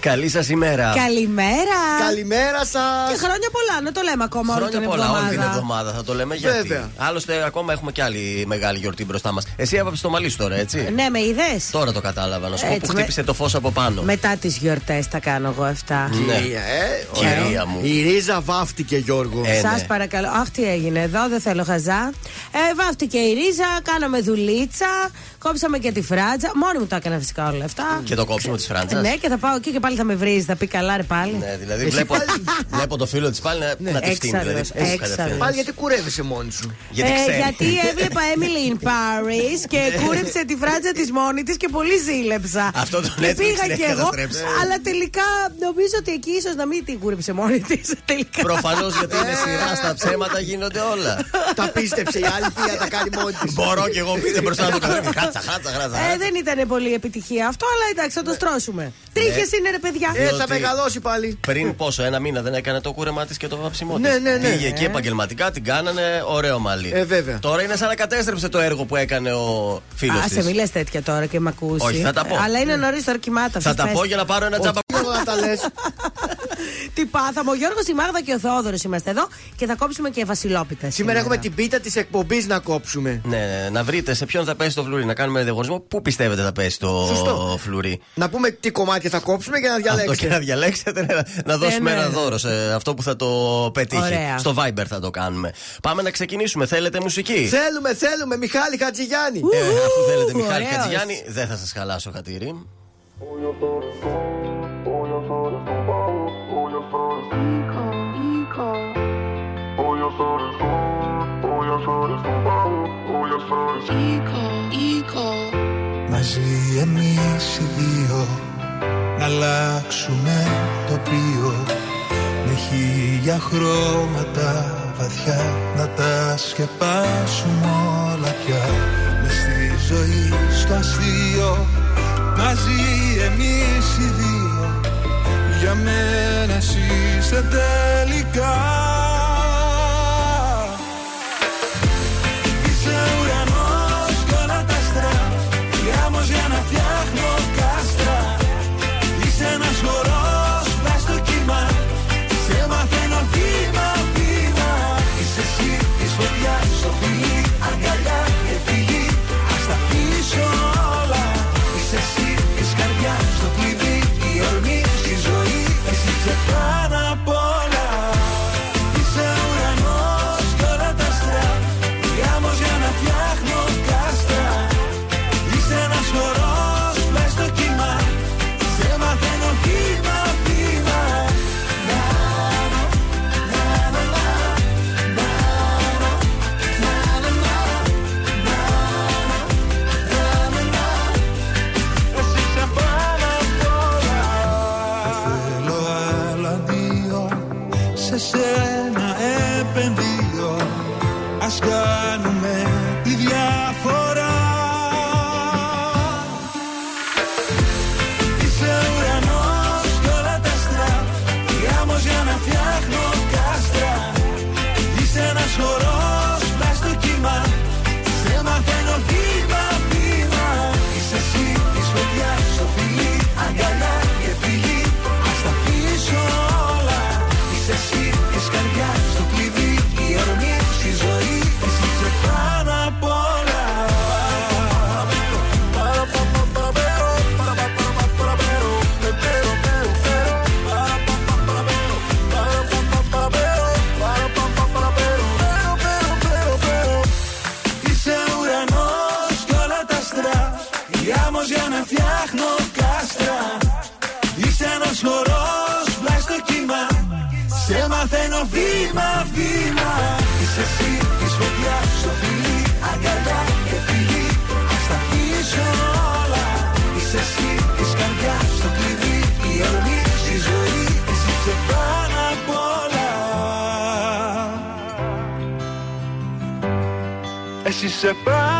Καλή σας ημέρα. Καλημέρα. Καλημέρα σας. Και χρόνια πολλά, να το λέμε ακόμα χρόνια όλη την πολλά, εβδομάδα. όλη την εβδομάδα θα το λέμε γιατί; Βέβαια. Άλλωστε, ακόμα έχουμε και άλλη μεγάλη γιορτή μπροστά μας. Εσύ έβαψες το μαλλί σου τώρα, έτσι; Ναι, με είδες; Τώρα το κατάλαβα. Να σου πω Έτσι, που με- χτύπησε το φως από πάνω. Μετά τις γιορτές τα κάνω εγώ αυτά. Ναι. Κυρία, ε, Κυρία ωραία. μου. Η ρίζα βάφτηκε, Γιώργο. Ε, Σας ναι. παρακαλώ. Αχ, τι έγινε εδώ, δεν θέλω χαζά. Ε, βάφτηκε η ρίζα, κάναμε δουλίτσα, κόψαμε και τη φράτζα. Μόνη μου τα έκανα φυσικά όλα αυτά. Και το κόψιμο της φράντζα. Ναι, και θα πάω εκεί και πάλι θα με βρει, θα πει καλά, ρε πάλι. Ναι, δηλαδή βλέπω, βλέπω το φίλο της πάλι να, να τη φτύνει. Δηλαδή, Έξαλλος, έτσι έξαλλος. κατευθείαν. Πάλι γιατί κουρεύεσαι μόνη σου; Γιατί Ε, ξέρει. γιατί έβλεπα Emily in Paris και κούρεψε τη φράτζα της μόνη της και πολύ ζήλεψα. Αυτό το και Netflix πήγα την κι έχει εγώ. καταστρέψει. Αλλά τελικά νομίζω ότι εκεί ίσως να μην την κούρεψε μόνη της. Τελικά. Προφανώς γιατί είναι σειρά στα ψέματα γίνονται όλα. Τα πίστεψε η άλλη τι τα κάνει μόνη της; Μπορώ και εγώ πείτε μπροστά να το κάνω. Χάτσα, χάτσα, χάτσα. Ε, δεν ήταν πολύ επιτυχία αυτό, αλλά εντάξει, θα το στρώσουμε. Τρίχες είναι, ρε παιδιά. Ε, θα Διότι- μεγαλώσει πάλι. Πριν πόσο, ένα μήνα δεν έκανε το κούρεμά της και το βάψιμό της. Ναι, ναι, ναι. Πήγε εκεί επαγγελματικά, την κάνανε ωραίο μαλλί. Ε, βέβαια. Τώρα είναι σαν να κατέστρεψε το έργο που έκανε ο φίλος Α, σε τη. μιλέ τέτοια τώρα και με ακούσεις. Όχι, θα τα πω. Αλλά είναι νωρίς τώρα κοιμάται Θα τα πω για να πάρω ένα τζάμπα. Όχι να τα λες. Τι πάθαμε. Ο Γιώργος, η Μάγδα και ο Θεόδωρος είμαστε εδώ και θα κόψουμε και βασιλόπιτα. Σήμερα έχουμε την πίτα της εκπομπής να κόψουμε. Ναι, ναι, να βρείτε σε ποιον θα πέσει το φλουρί, να κάνουμε διαγωνισμό. Πού πιστεύετε θα πέσει το Σωστό. φλουρί. Να πούμε τι κομμάτια θα κόψουμε για να Αυτό και διαλέξετε. να διαλέξετε, ναι, να δώσουμε ναι, ένα ναι. δώρο σε αυτό που θα το πετύχει. Ωραία. Στο Viber θα το κάνουμε. Πάμε να ξεκινήσουμε. Θέλετε μουσική. Θέλουμε, θέλουμε, Μιχάλη Χατζηγιάννη. Ε, αφού θέλετε Μιχάλη ωραίος. Χατζηγιάννη, δεν θα σα χαλάσω χατήρι. Μαζί εμείς οι δύο Να αλλάξουμε τοπίο Με χίλια χρώματα βαθιά Να τα σκεπάσουμε όλα πια. Μες στη ζωή στο αστείο. Μαζί εμείς οι δύο. Για μένα εσύ είσαι τελικά μαθαίνω βήμα βήμα Είσαι εσύ της φωτιάς στο φιλί Αγκαλιά και φυγή Ας τα πίσω όλα Είσαι εσύ της καρδιάς στο κλειδί Η ορμή στη ζωή Εσύ είσαι πάνω απ' όλα. Εσύ είσαι πάνω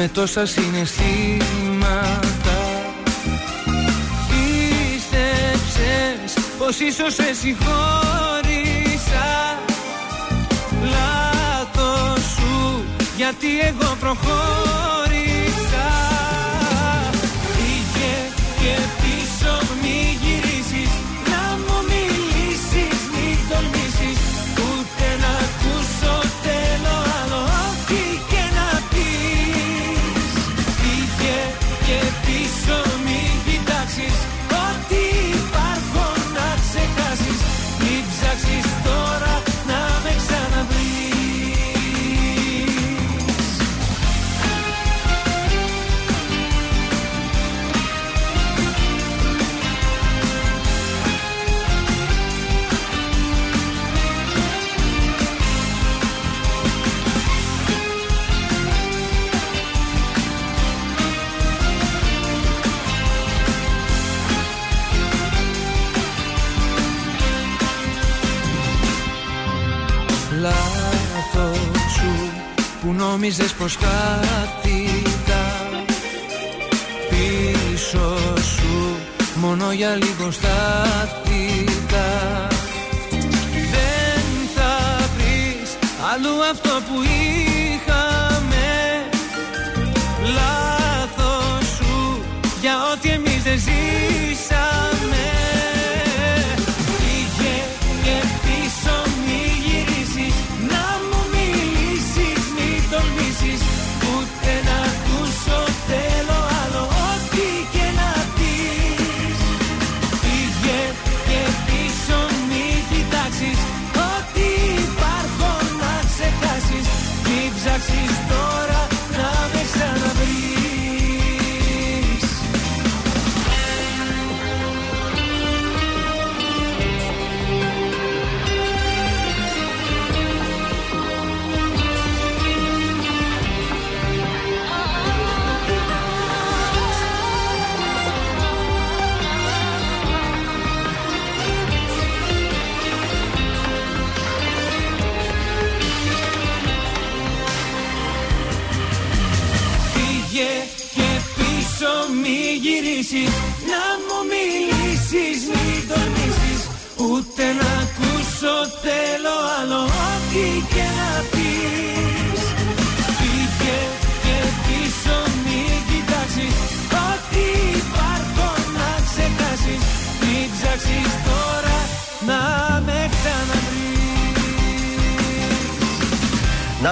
Με τόσα συναισθήματα. Πίστεψες πως ίσως σε συγχώρησα. Λάθος σου γιατί εγώ προχώρησα νόμιζες πως χάθηκα Πίσω σου. Μόνο για λίγο στάθηκα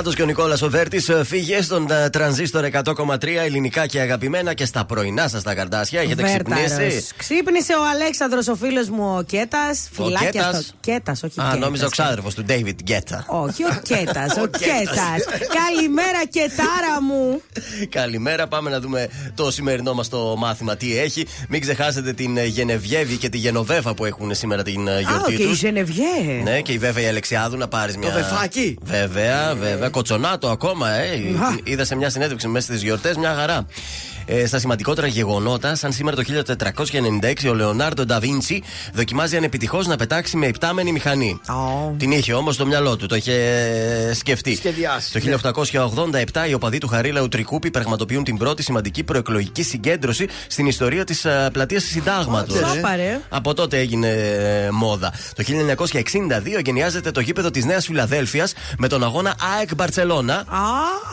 Νάτο και ο Νικόλας ο Βέρτη φύγε στον ε, τρανζίστορ 100,3 ελληνικά και αγαπημένα και στα πρωινά σας τα καρτάσια. Έχετε Βέρταρος. ξυπνήσει; Ξύπνησε ο Αλέξανδρος ο φίλος μου ο Κέτας. Φυλάκια Κέτας. στο. Κέτας, όχι Α, Κέτας. νόμιζα ο ξάδερφος του David Γκέτα. Όχι, ο Κέτας. ο Ο Κέτας. Καλημέρα, Κετάρα μου. Καλημέρα, πάμε να δούμε το σημερινό μας το μάθημα τι έχει. Μην ξεχάσετε την ε, Γενεβιέβη και τη Γενοβέφα που έχουν σήμερα την ε, Α, γιορτή και η τους. Ζενεβιέ. Ναι, και η βέβαια η Αλεξιάδου να πάρεις μια. βεφάκι. Βέβαια, βέβαια. Κοτσονάτο ακόμα, ε. Α. Είδα σε μια συνέντευξη μέσα στις γιορτές μια χαρά. Ε, στα σημαντικότερα γεγονότα, σαν σήμερα το 1496, ο Λεωνάρντο Νταβίντσι δοκιμάζει ανεπιτυχώς να πετάξει με υπτάμενη μηχανή. Ω. Την είχε όμως στο μυαλό του, το είχε ε, σκεφτεί. Σχεδιάσει. Το 1887 οι οπαδοί του Χαρίλαου Τρικούπη πραγματοποιούν την πρώτη σημαντική προεκλογική συγκέντρωση στην ιστορία της πλατείας Συντάγματος. Άντε, ρε. Σόπα, ρε. Από τότε έγινε ε, μόδα. Το 1962 γενιάζεται το γήπεδο της Νέας Φιλαδέλφιας με τον αγώνα ΑΕΚ Μπαρσελόνα. Α,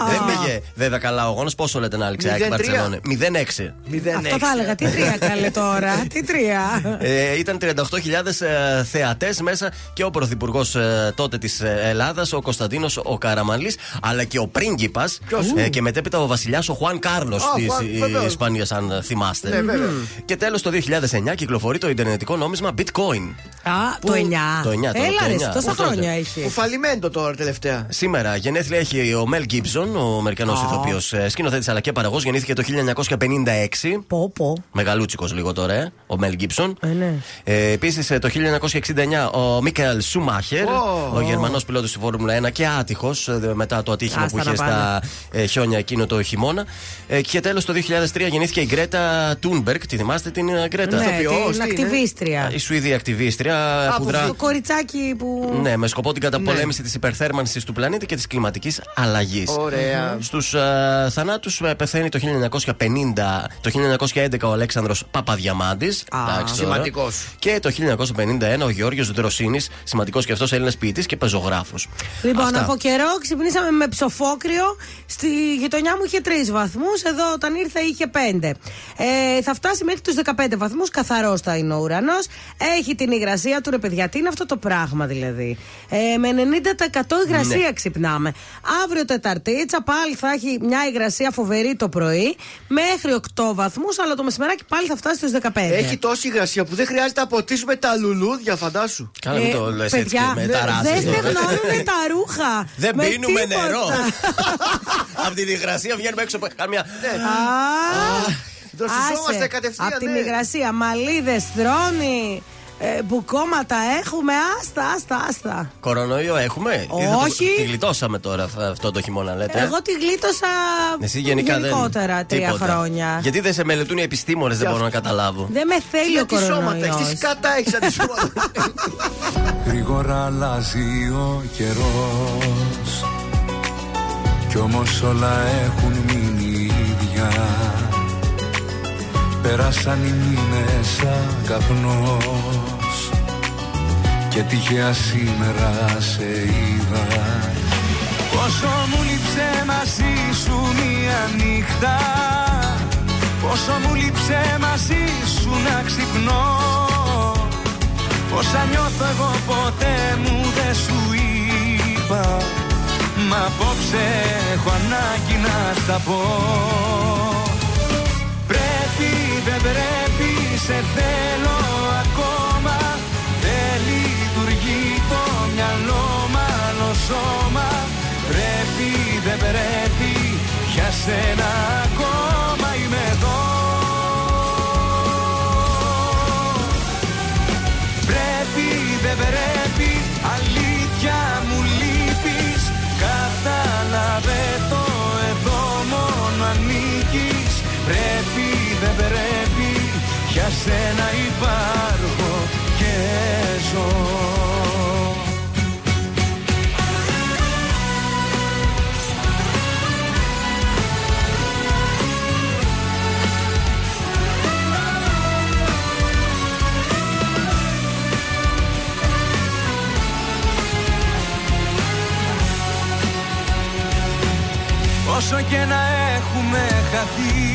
Δεν πήγε βέβαια καλά ο αγώνας. Πόσο λέτε να άλεξε ΑΕΚ 0-3. Μπαρσελόνα. 0-6. Αυτό θα έλεγα. Τι τρία καλέ τώρα. Τι τρία. Ε, ήταν 38.000 ε, θεατές μέσα και ο πρωθυπουργός ε, τότε της Ελλάδας, ο Κωνσταντίνος ο Καραμανλή, αλλά και ο πρίγκιπας ε, και μετέπειτα ο βασιλιάς ο Χουάν Κάρλος Α, της Χουάν, βεβαίως. Ισπανίας, αν θυμάστε. Ναι, βέβαια. Και τέλος το 2009 κυκλοφορεί το Ιντερνετικό νόμισμα Bitcoin. Α, το 9. Το 9, το- Έλα, το ρε, 9. τόσα Πού τότε; χρόνια Ο έχει. φαλιμέντο τώρα τελευταία. Σήμερα γενέθλια έχει ο Μέλ Γκίμπσον, ο Αμερικανός Α. ηθοποιός σκηνοθέτης αλλά και παραγωγός. Γεννήθηκε το 1956. Πω, πω. Μεγαλούτσικος λίγο τώρα, ε, ο Μέλ Γκίψον. Ε, ναι. Ε, Επίσης το 1969 ο Μίκαελ Σούμάχερ, Ω. ο Γερμανός πιλότος στη Φόρμουλα 1 και άτυχος μετά το ατύχημα Άστα που είχε να στα ε, χιόνια εκείνο το χειμώνα. Ε, και τέλος το 2003 γεννήθηκε η Γκρέτα Τούνμπεργκ. Τη θυμάστε την ε, Γκρέτα. Ναι, Ηθοποιός, την τι είναι; ακτιβίστρια. Η Σουηδία ακτιβίστρια, εταιρεία που δρά. Το κοριτσάκι που. Ναι, με σκοπό την καταπολέμηση της υπερθέρμανσης του πλανήτη και της κλιματικής αλλαγής. Ωραία. Στους uh, θανάτους πεθαίνει το 1950, το 1911 ο Αλέξανδρος Παπαδιαμάντης. Σημαντικός. Και το 1951 ο Γιώργο Δροσίνης, σημαντικός και αυτός Έλληνας ποιητής και πεζογράφος. Λοιπόν, από καιρό ξυπνήσαμε με ψοφόκριο. Στη γειτονιά μου είχε 3 βαθμούς. Εδώ όταν ήρθα είχε 5. Ε, θα φτάσει μέχρι τους 15 βαθμούς. Καθαρός θα είναι ο ουρανός. Έχει την υγρασία του ρε παιδιά. Τι είναι αυτό το πράγμα δηλαδή. Ε, με 90% υγρασία Ναι. ξυπνάμε. Αύριο Τεταρτίτσα πάλι θα έχει μια υγρασία φοβερή το πρωί. Μέχρι 8 βαθμούς. Αλλά το μεσημεράκι πάλι θα φτάσει στους 15. Έχει τόση υγρασία που δεν χρειάζεται να ποτίσουμε τα λουλούδια, φαντάσου. Καλά, μην το λες έτσι Ε, παιδιά, και με τα δεν ράζεις τώρα. στεγνώνουν τα ρούχα. Δεν Με πίνουμε τίποτα. νερό. Από την υγρασία βγαίνουμε έξω από κάμια. Α, Δροσιζόμαστε άσε. κατευθείαν. Απ' την ναι. υγρασία, μαλλίδες, θρόνη, ε, μπουκώματα έχουμε. Άστα, άστα, άστα. Κορονοϊό έχουμε; Ή θα το- Όχι. Τη γλιτώσαμε τώρα αυτό- αυτό το χειμώνα, λέτε. Εγώ τη γλίτωσα Εσύ γενικά δεν. γενικότερα τρία τίποτα. χρόνια. Γιατί δεν σε μελετούν οι επιστήμονες, δεν μπορώ να καταλάβω. Δεν με θέλει ο Τι σώματα έχεις, τις κορονοϊός. σκάτα έχει αντισώματα. Γρήγορα αλλάζει ο καιρός Κι όμως όλα έχουν μείνει ίδια Πέρασαν οι μήνες σαν καπνός. Και τυχαία σήμερα σε είδα. Πόσο μου λείψε μαζί σου μία νύχτα. Πόσο μου λείψε μαζί σου να ξυπνώ. Όσα νιώθω εγώ ποτέ μου δεν σου είπα. Μα απόψε έχω ανάγκη να στα πω. Πρέπει δεν πρέπει σε θέλω ακόμα. Δεν λειτουργεί το μυαλό μάλλον σώμα. Πρέπει δεν πρέπει για σένα ακόμα σένα υπάρχω και ζω. Όσο και να έχουμε χαθεί Η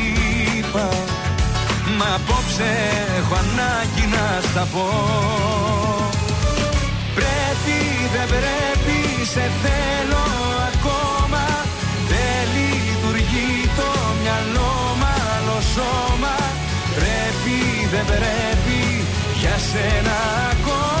Μα απόψε έχω ανάγκη να στα πω. Πρέπει δεν πρέπει σε θέλω ακόμα. Δεν λειτουργεί το μυαλό μάλλον σώμα. Πρέπει δεν πρέπει για σένα ακόμα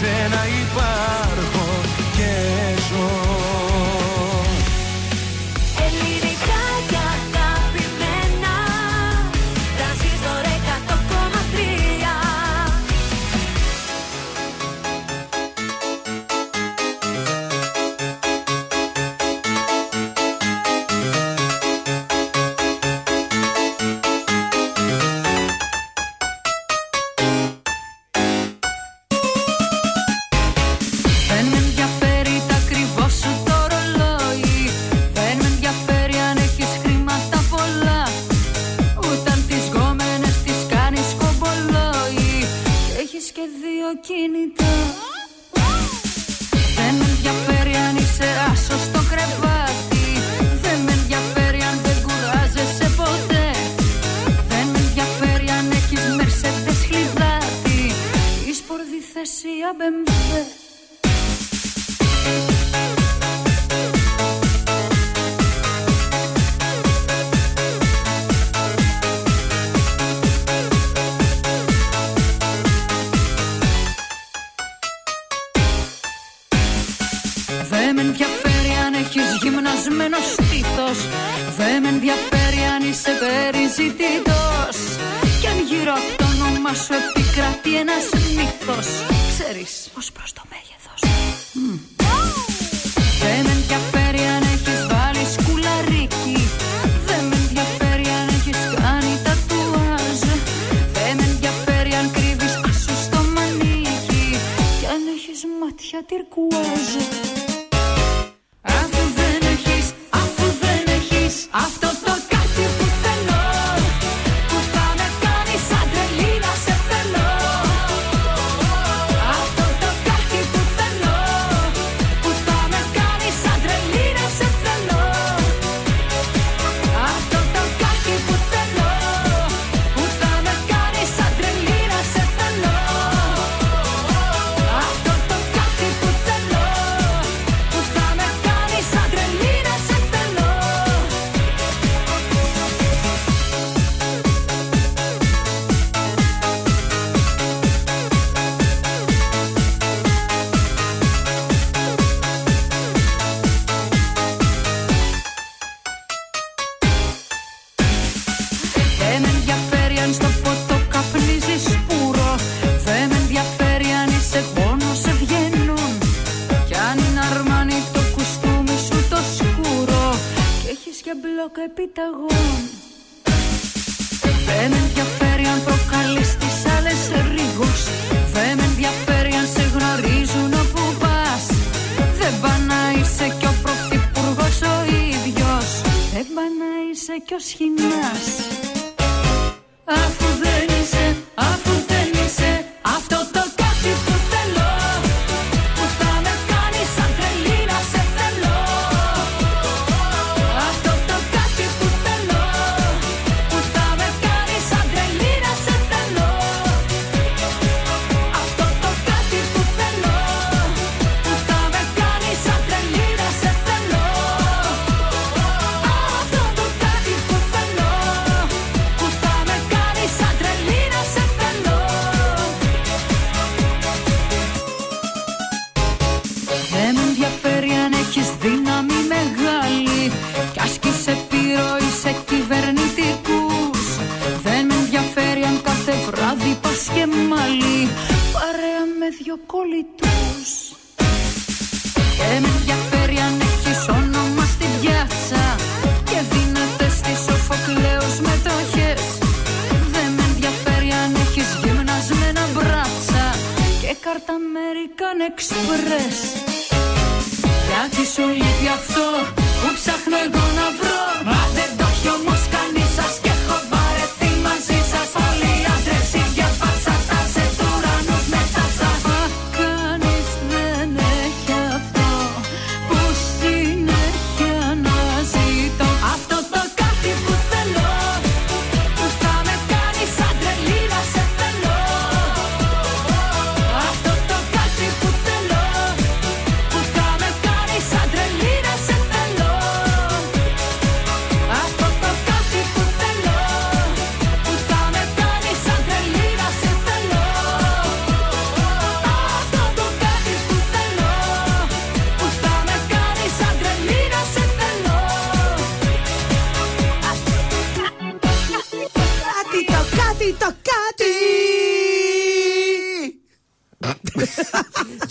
σένα υπάρχω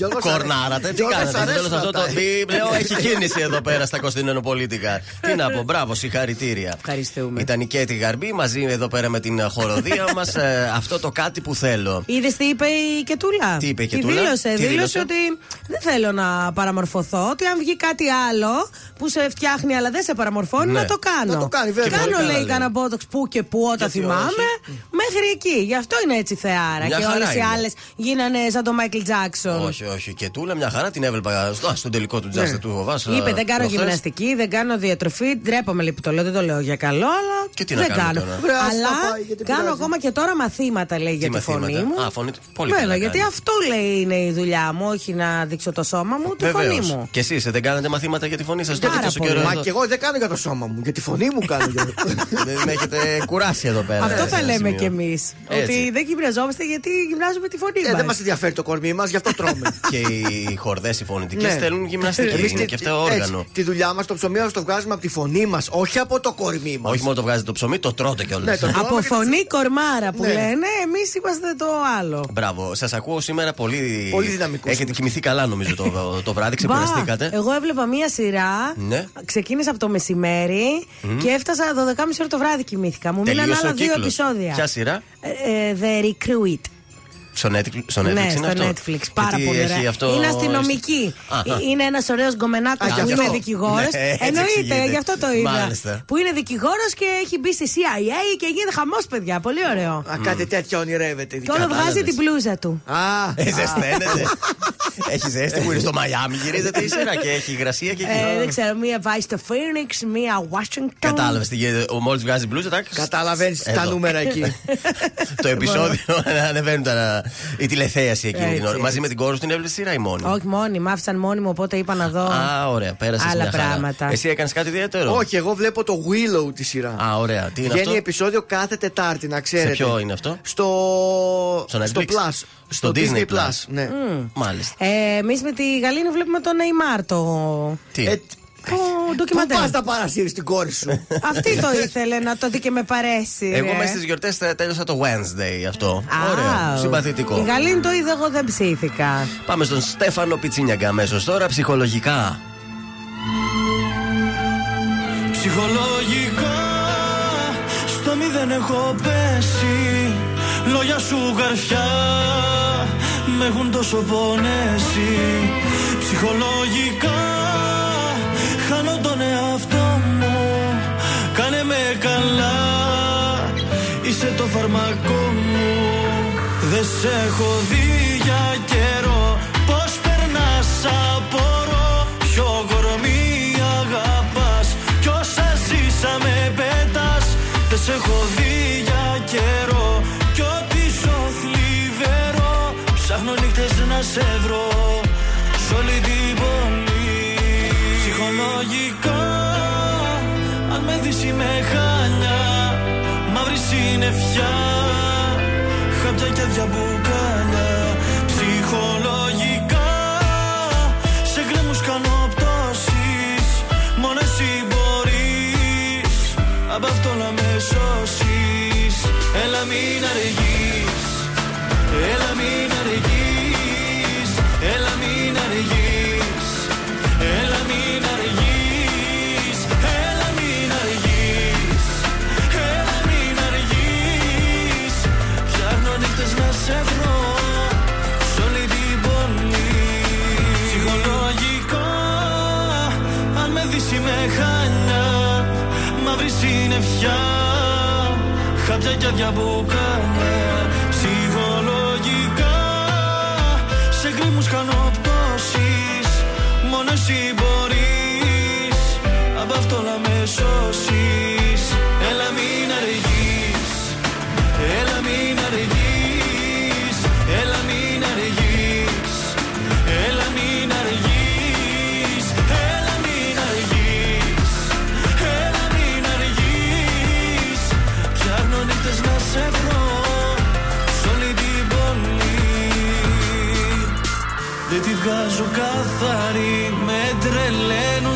Κορνάρατε, τι Γιώργος, κάνατε. σ' Στο αρέσουν τέλο αυτό το αυτά. βιβλίο έχει κίνηση εδώ πέρα στα Κωνσταντινοπολίτικα. Τι να πω, μπράβο, συγχαρητήρια. Ευχαριστούμε. Ήταν η Κέτη Γαρμπή μαζί εδώ πέρα με την χοροδία μας. Αυτό το κάτι που θέλω. Είδες τι είπε η Κετούλα; Τι είπε η Τι Κετούλα; Δήλωσε, Τι δήλωσε δήλωσε; ότι δεν θέλω να παραμορφωθώ. Ότι αν βγει κάτι άλλο που σε φτιάχνει αλλά δεν σε παραμορφώνει, Ναι. να το κάνω. Να το κάνει, βέβαια. Κάνω, Πολύ καλά λέει, λέει. κανένα μπότοξ που και που όταν Γιατί θυμάμαι. Μέχρι εκεί. Γι' αυτό είναι έτσι θεάρα. Μια και χαρά όλες οι είναι. άλλες γίνανε σαν τον Μάικλ Τζάξον. Όχι, όχι. Και τούλα μια χαρά την έβλεπα στο, στον τελικό του Τζάστε του Βοβάς. Ναι. Είπε δεν κάνω γυμναστική, δεν κάνω διατροφή. Ντρέπομαι λέει που το λέω, δεν το λέω για καλό, αλλά Και τι να δεν κάνουμε κάνω. τώρα. Βρε, ας Αλλά τα πάει, γιατί κάνω πειράζει. ακόμα και τώρα μαθήματα λέει για τη φωνή μου. Α, φωνή. Πολύ Βέβαια, καλά γιατί κάνει. αυτό λέει είναι η δουλειά μου, όχι να δείξω το σώμα μου, τη Βεβαίως. φωνή μου. Και εσείς δεν κάνετε μαθήματα για τη φωνή σας Πάρα τότε τόσο πολύ. καιρό. Μα εδώ. και εγώ δεν κάνω για το σώμα μου, για τη φωνή μου κάνω. για- Δεν με έχετε κουράσει εδώ πέρα. Αυτό σε θα ένα λέμε σημείο. κι εμείς. Έτσι. Ότι δεν γυμναζόμαστε γιατί γυμνάζουμε τη φωνή Ε, δεν μας. μας ενδιαφέρει το κορμί μας, γι' αυτό τρώμε. Και η οι χορδές, οι φωνητικές Ναι. θέλουν γυμναστική. Εμείς είναι τη- και αυτό έτσι, όργανο. Τη δουλειά μας, το ψωμί μας το βγάζουμε από τη φωνή μας, όχι από το κορμί μας. Όχι μόνο το βγάζετε το ψωμί, το τρώτε κιόλας. Ναι, το τρώμε Από και το- φωνή κορμάρα που Ναι. λένε, εμείς είμαστε το άλλο. Μπράβο, σας ακούω σήμερα πολύ. Πολύ δυναμικούς Έχετε είμαστε. κοιμηθεί καλά, νομίζω, το, το βράδυ. Μπα, Ξεκουραστήκατε. εγώ έβλεπα μία σειρά. Ναι. Ξεκίνησα από το μεσημέρι και έφτασα 12.30 ώρα το βράδυ κοιμήθηκα. Μου μείναν Τελείωσε άλλα ο δύο κύκλος. επεισόδια. Ποια σειρά; Ε, ε, The Recruit. Στο Netflix, στο Netflix ναι, είναι στο αυτό; Netflix. Πάρα Γιατί πολύ έχει ωραία. αυτό- Είναι αστυνομική. Α, α. Είναι ένας ωραίος γκομενάκος Α, που γι' είναι αυτό. δικηγόρος. Ναι, έτσι Εννοείται, εξηγείται. γι' αυτό το είδα. Μάλιστα. Που είναι δικηγόρος και έχει μπει στη CIA και γίνεται χαμός, παιδιά. Πολύ ωραίο. Α, κάτι τέτοιο ονειρεύεται. Και όλο Κατάλαβες. βγάζει την μπλούζα του. Α, Ε, ζεσταίνεται. έχει ζέστη που είναι στο Μαϊάμι, γυρίζεται η σειρά και έχει υγρασία και εκεί. Ε, δεν ξέρω, μία πάει στο Phoenix, μία Washington. Κατάλαβες τι γίνεται. Ο μόλι βγάζει μπλούζα, τάκ. καταλαβαίνει τα Εδώ. νούμερα εκεί. Το επεισόδιο ανεβαίνουν τα, η τηλεθέαση εκείνη την Έτσι, ώρα. έτσι. Μαζί με την κόρη σου την έβλεπε σειρά ή μόνη; Όχι μόνη, μ' άφησαν μόνη μου, οπότε είπα να δω. Α, ωραία, πέρασες Άλλα μια χαρά. πράγματα. Εσύ έκανες κάτι ιδιαίτερο; Όχι, εγώ βλέπω το Willow τη σειρά. Α, ωραία. Τι είναι Βγαίνει αυτό; επεισόδιο κάθε Τετάρτη, να ξέρετε. Σε ποιο είναι αυτό; Στο, Στο στο Netflix? Plus. Στο Disney Plus. Ναι. Μάλιστα. Ε, Εμείς με τη Γαλήνη βλέπουμε τον Neymar το. Τι; Ε, Το Πού ντοκιμαντέρ. πας να παρασύρεις την κόρη σου; Αυτή το ήθελε να το δει και με παρέσει. Εγώ ρε. μέσα στις γιορτές τέλειωσα το Wednesday αυτό. Α, Ωραίο. Συμπαθητικό. Η Γαλήνη το είδε, εγώ δεν ψήθηκα. Πάμε στον Στέφανο Πιτσίνιαγκα αμέσως τώρα, ψυχολογικά. Ψυχολογικά στο μηδέν έχω πέσει Λόγια σου καρφιά με έχουν τόσο πονέσει Ψυχολογικά χάνω τον εαυτό μου. Κάνε με καλά είσαι το φαρμακό μου. Δεν σε έχω δει για καιρό. Πώς περνάς απορώ. Ποιο κορμί αγαπάς. Κι όσα ζήσαμε πέτας Δεν σε έχω δει για καιρό. Κι ό,τι ζω θλιβερό Ψάχνω νύχτες να σε βρω συννεφιά Χάπια και άδεια μπουκάλια Ψυχολογικά. Σε γκρέμους κάνω πτώσεις Μόνο εσύ μπορείς. Απ' αυτό να με σώσεις. Έλα μην αργείς Μαύρη συννεφιά Χάπια και άδεια μπουκάλια Ψυχολογικά. Σε γκρίμους κάνω πτώσεις Μόνο εσύ μπορείς βγάζω καθαρή Με τρελαίνουν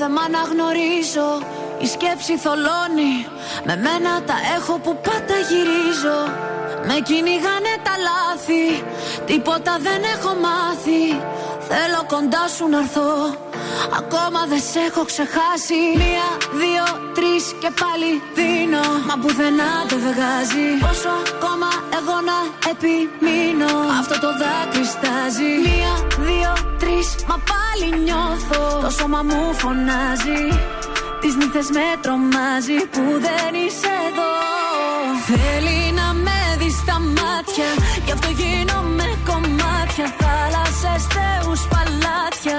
δεν μ' αναγνωρίζω Η σκέψη θολώνει. Με μένα τα έχω που πάντα γυρίζω. Με κυνηγάνε τα λάθη Τίποτα δεν έχω μάθει. Θέλω κοντά σου να έρθω. Ακόμα δεν σε έχω ξεχάσει. Μία, δύο, τρεις και πάλι δίνω. Μα πουθενά δεν βγάζει. Πόσο ακόμα εγώ να επιμείνω. Αυτό το δάκρυ στάζει. Μία, δύο, τρεις, μα πάλι νιώθω. Το σώμα μου φωνάζει. Τις νύχτες με τρομάζει που δεν είσαι εδώ Θέλει να με δεις στα μάτια Γι' αυτό γίνομαι κομμάτια Θάλασσες, θεούς, παλάτια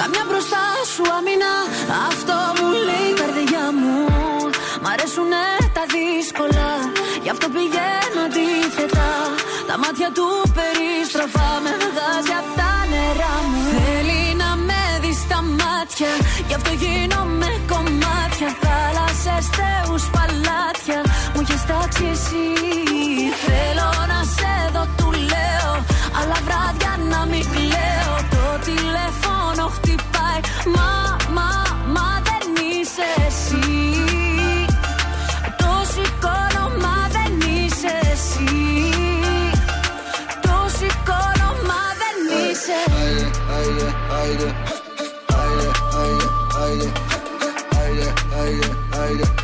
Καμιά μπροστά σου αμήνα Αυτό μου λέει η καρδιά μου. Μ' αρέσουνε τα δύσκολα. Γι' αυτό πηγαίνω αντίθετα. Τα μάτια του περιστροφά Με βγάζει απ' τα νερά μου. Θέλει να με δεις στα μάτια. Γι' αυτό γίνομαι κομμάτια. Θάλασσες, θεούς, παλάτια. Μου έχεις τάξει εσύ. Θέλω να σε δω, του λέω. Αλλά βράδια εσύ. Το σηκώνω, μα δεν είσαι εσύ. Το σηκώνω, μα δεν είσαι Θέλει να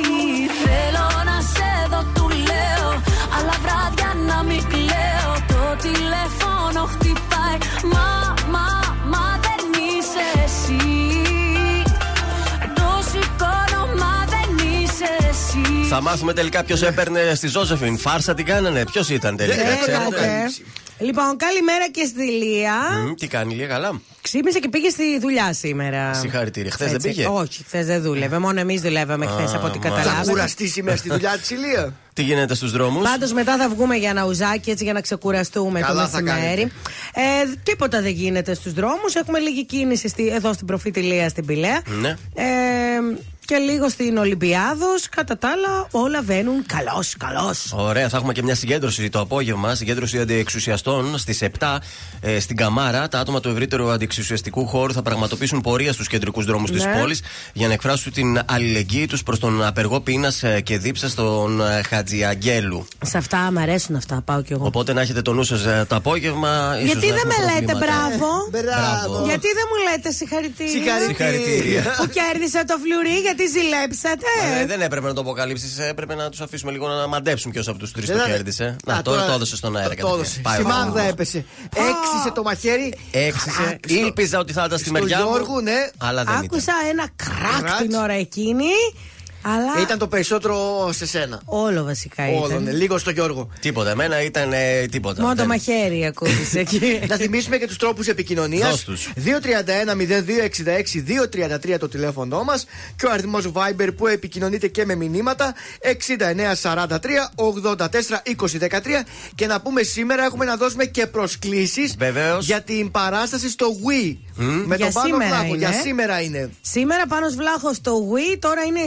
Θα μάθουμε τελικά ποιος έπαιρνε στη Ζώζεφιν. Φάρσα την κάνανε. Ποιος ήταν τελικά, Δεν ξέρετε; Έλατε. Λοιπόν, καλημέρα και στη Λία. Μμ, Τι κάνει, λίγα καλά; Ξύπνησε και πήγε στη δουλειά σήμερα. Συγχαρητήρια. Χθες Έτσι. δεν πήγε; Όχι, χθες δεν δούλευε. Μόνο εμείς δουλεύαμε χθες από ό,τι μα. Θα καταλάβαμε. κουραστεί σήμερα στη δουλειά της Ηλία. Τι γίνεται στους δρόμους; Πάντως μετά θα βγούμε για ένα ουζάκι έτσι για να ξεκουραστούμε Καλά το θα μεσημέρι. Ε, τίποτα δεν γίνεται στους δρόμους. Έχουμε λίγη κίνηση στη, εδώ στην προφήτη Λία στην Πηλαία. Ναι. Ε, και λίγο στην Ολυμπιάδος. Κατά τα άλλα, όλα βαίνουν καλώς, καλώς. Ωραία, θα έχουμε και μια συγκέντρωση το απόγευμα, συγκέντρωση αντιεξουσιαστών στις 7 ε, στην Καμάρα. Τα άτομα του ευρύτερου αντιεξουσιαστικού χώρου θα πραγματοποιήσουν πορεία στους κεντρικούς δρόμους της Ναι. πόλης για να εκφράσουν την αλληλεγγύη τους προς τον απεργό πείνας και δίψα στον ε, Χατζιαγγέλου. Σε αυτά μου αρέσουν αυτά, πάω κι εγώ. Οπότε να έχετε το νου σας το απόγευμα. ίσως Γιατί να δεν έχουμε με λέτε προβλήματα. μπράβο. Μπράβο. Γιατί δεν μου λέτε συγχαρητήρια; Συγχαρητήρια. Που κέρδισα το φλουρί γιατί ζηλέψατε. Ε, δεν έπρεπε να το αποκαλύψεις, έπρεπε να τους αφήσουμε λίγο να μαντέψουν ποιος από τους τρεις Δεν το θα- κέρδισε. Α, Να, τώρα το έδωσε στον αέρα. Το κατευθείαν. έδωσε. Πάει Στη ο Μάγδα Μάγδα. έπεσε. Έξισε το μαχαίρι. Έξισε. Κρακ, στο- Ήλπιζα ότι θα ήταν στη στο μεριά μου. Γιώργου, ναι. Αλλά δεν Άκουσα ένα κράκ Κράτ. την ώρα εκείνη. Αλλά Ήταν το περισσότερο σε σένα. όλο βασικά Όλο, ήταν. ναι. Λίγο στο Γιώργο. ήταν. Τίποτα. Εμένα ήταν ε, τίποτα. Μόνο το Δεν- μαχαίρι ακούγεσαι εκεί. Να θυμίσουμε και τους τρόπους επικοινωνίας. Δώσ' τους. 231-0266-233 το τηλέφωνό μας και ο αριθμός Viber που επικοινωνείτε και με μηνύματα 6943-84-2013. Και να πούμε σήμερα έχουμε να δώσουμε και προσκλήσεις Βεβαίως. για την παράσταση στο Wii. Με Για τον Πάνο σήμερα Βλάχο. είναι. Για σήμερα είναι. Σήμερα πάνω Βλάχος στο Wii, τώρα είναι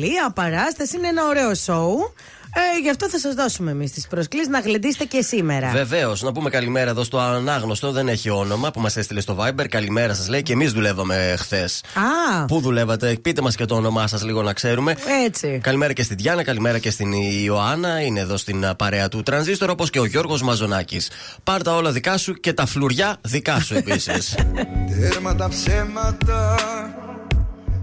συναυλία, παράσταση, είναι ένα ωραίο σοου. Ε, γι' αυτό θα σας δώσουμε εμείς τις προσκλήσεις να γλεντήσετε και σήμερα. Βεβαίως, να πούμε καλημέρα εδώ στο ανάγνωστο, δεν έχει όνομα που μας έστειλε στο Viber. Καλημέρα σας λέει και εμείς δουλεύαμε χθες. Α, Πού δουλεύατε, πείτε μας και το όνομά σας λίγο να ξέρουμε. έτσι. Καλημέρα και στην Διάνα, καλημέρα και στην Ιωάννα. Είναι εδώ στην α, παρέα του Τρανζίστορ, όπως και ο Γιώργος Μαζονάκης. Πάρτα όλα δικά σου και τα φλουριά δικά σου επίσης. Τέρμα τα ψέματα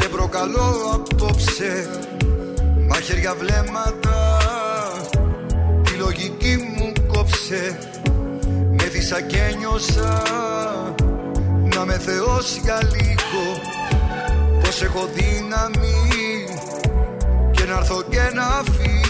Σε προκαλώ απόψε. Μαχαίρια βλέμματα Τη λογική μου κόψε. Με δίσα και νιώσα Να με θεός για λίγο. Πως έχω δύναμη Και να έρθω και να φύγω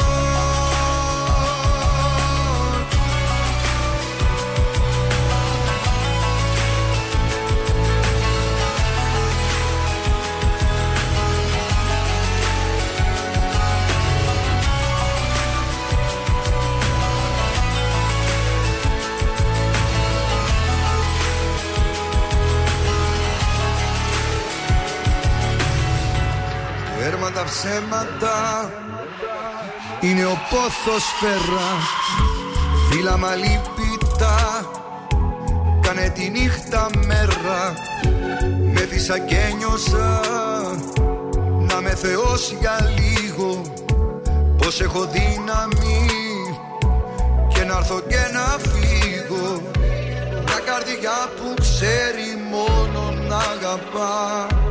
Έρμα τα ψέματα. Είναι ο πόθος φέρα. Φύλλα μαλλίπητα Κάνε τη νύχτα μέρα. Με δίσα και νιώσα Να με θεός για λίγο. Πως έχω δύναμη. Και να έρθω και να φύγω. Μια καρδιά που ξέρει μόνο να αγαπά. και έχει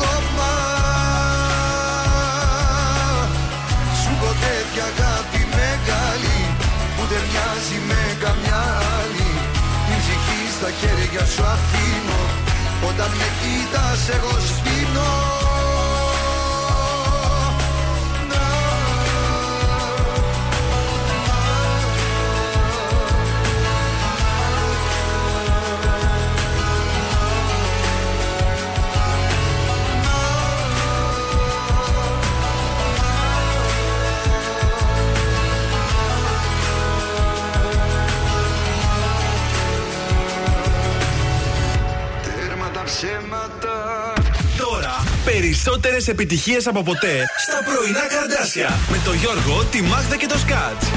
Όταν με κοίτας εγώ σπίνω περισσότερες επιτυχίες από ποτέ στα πρωινά καρδάσια με το Γιώργο, τη Μάγδα και το Σκάτς.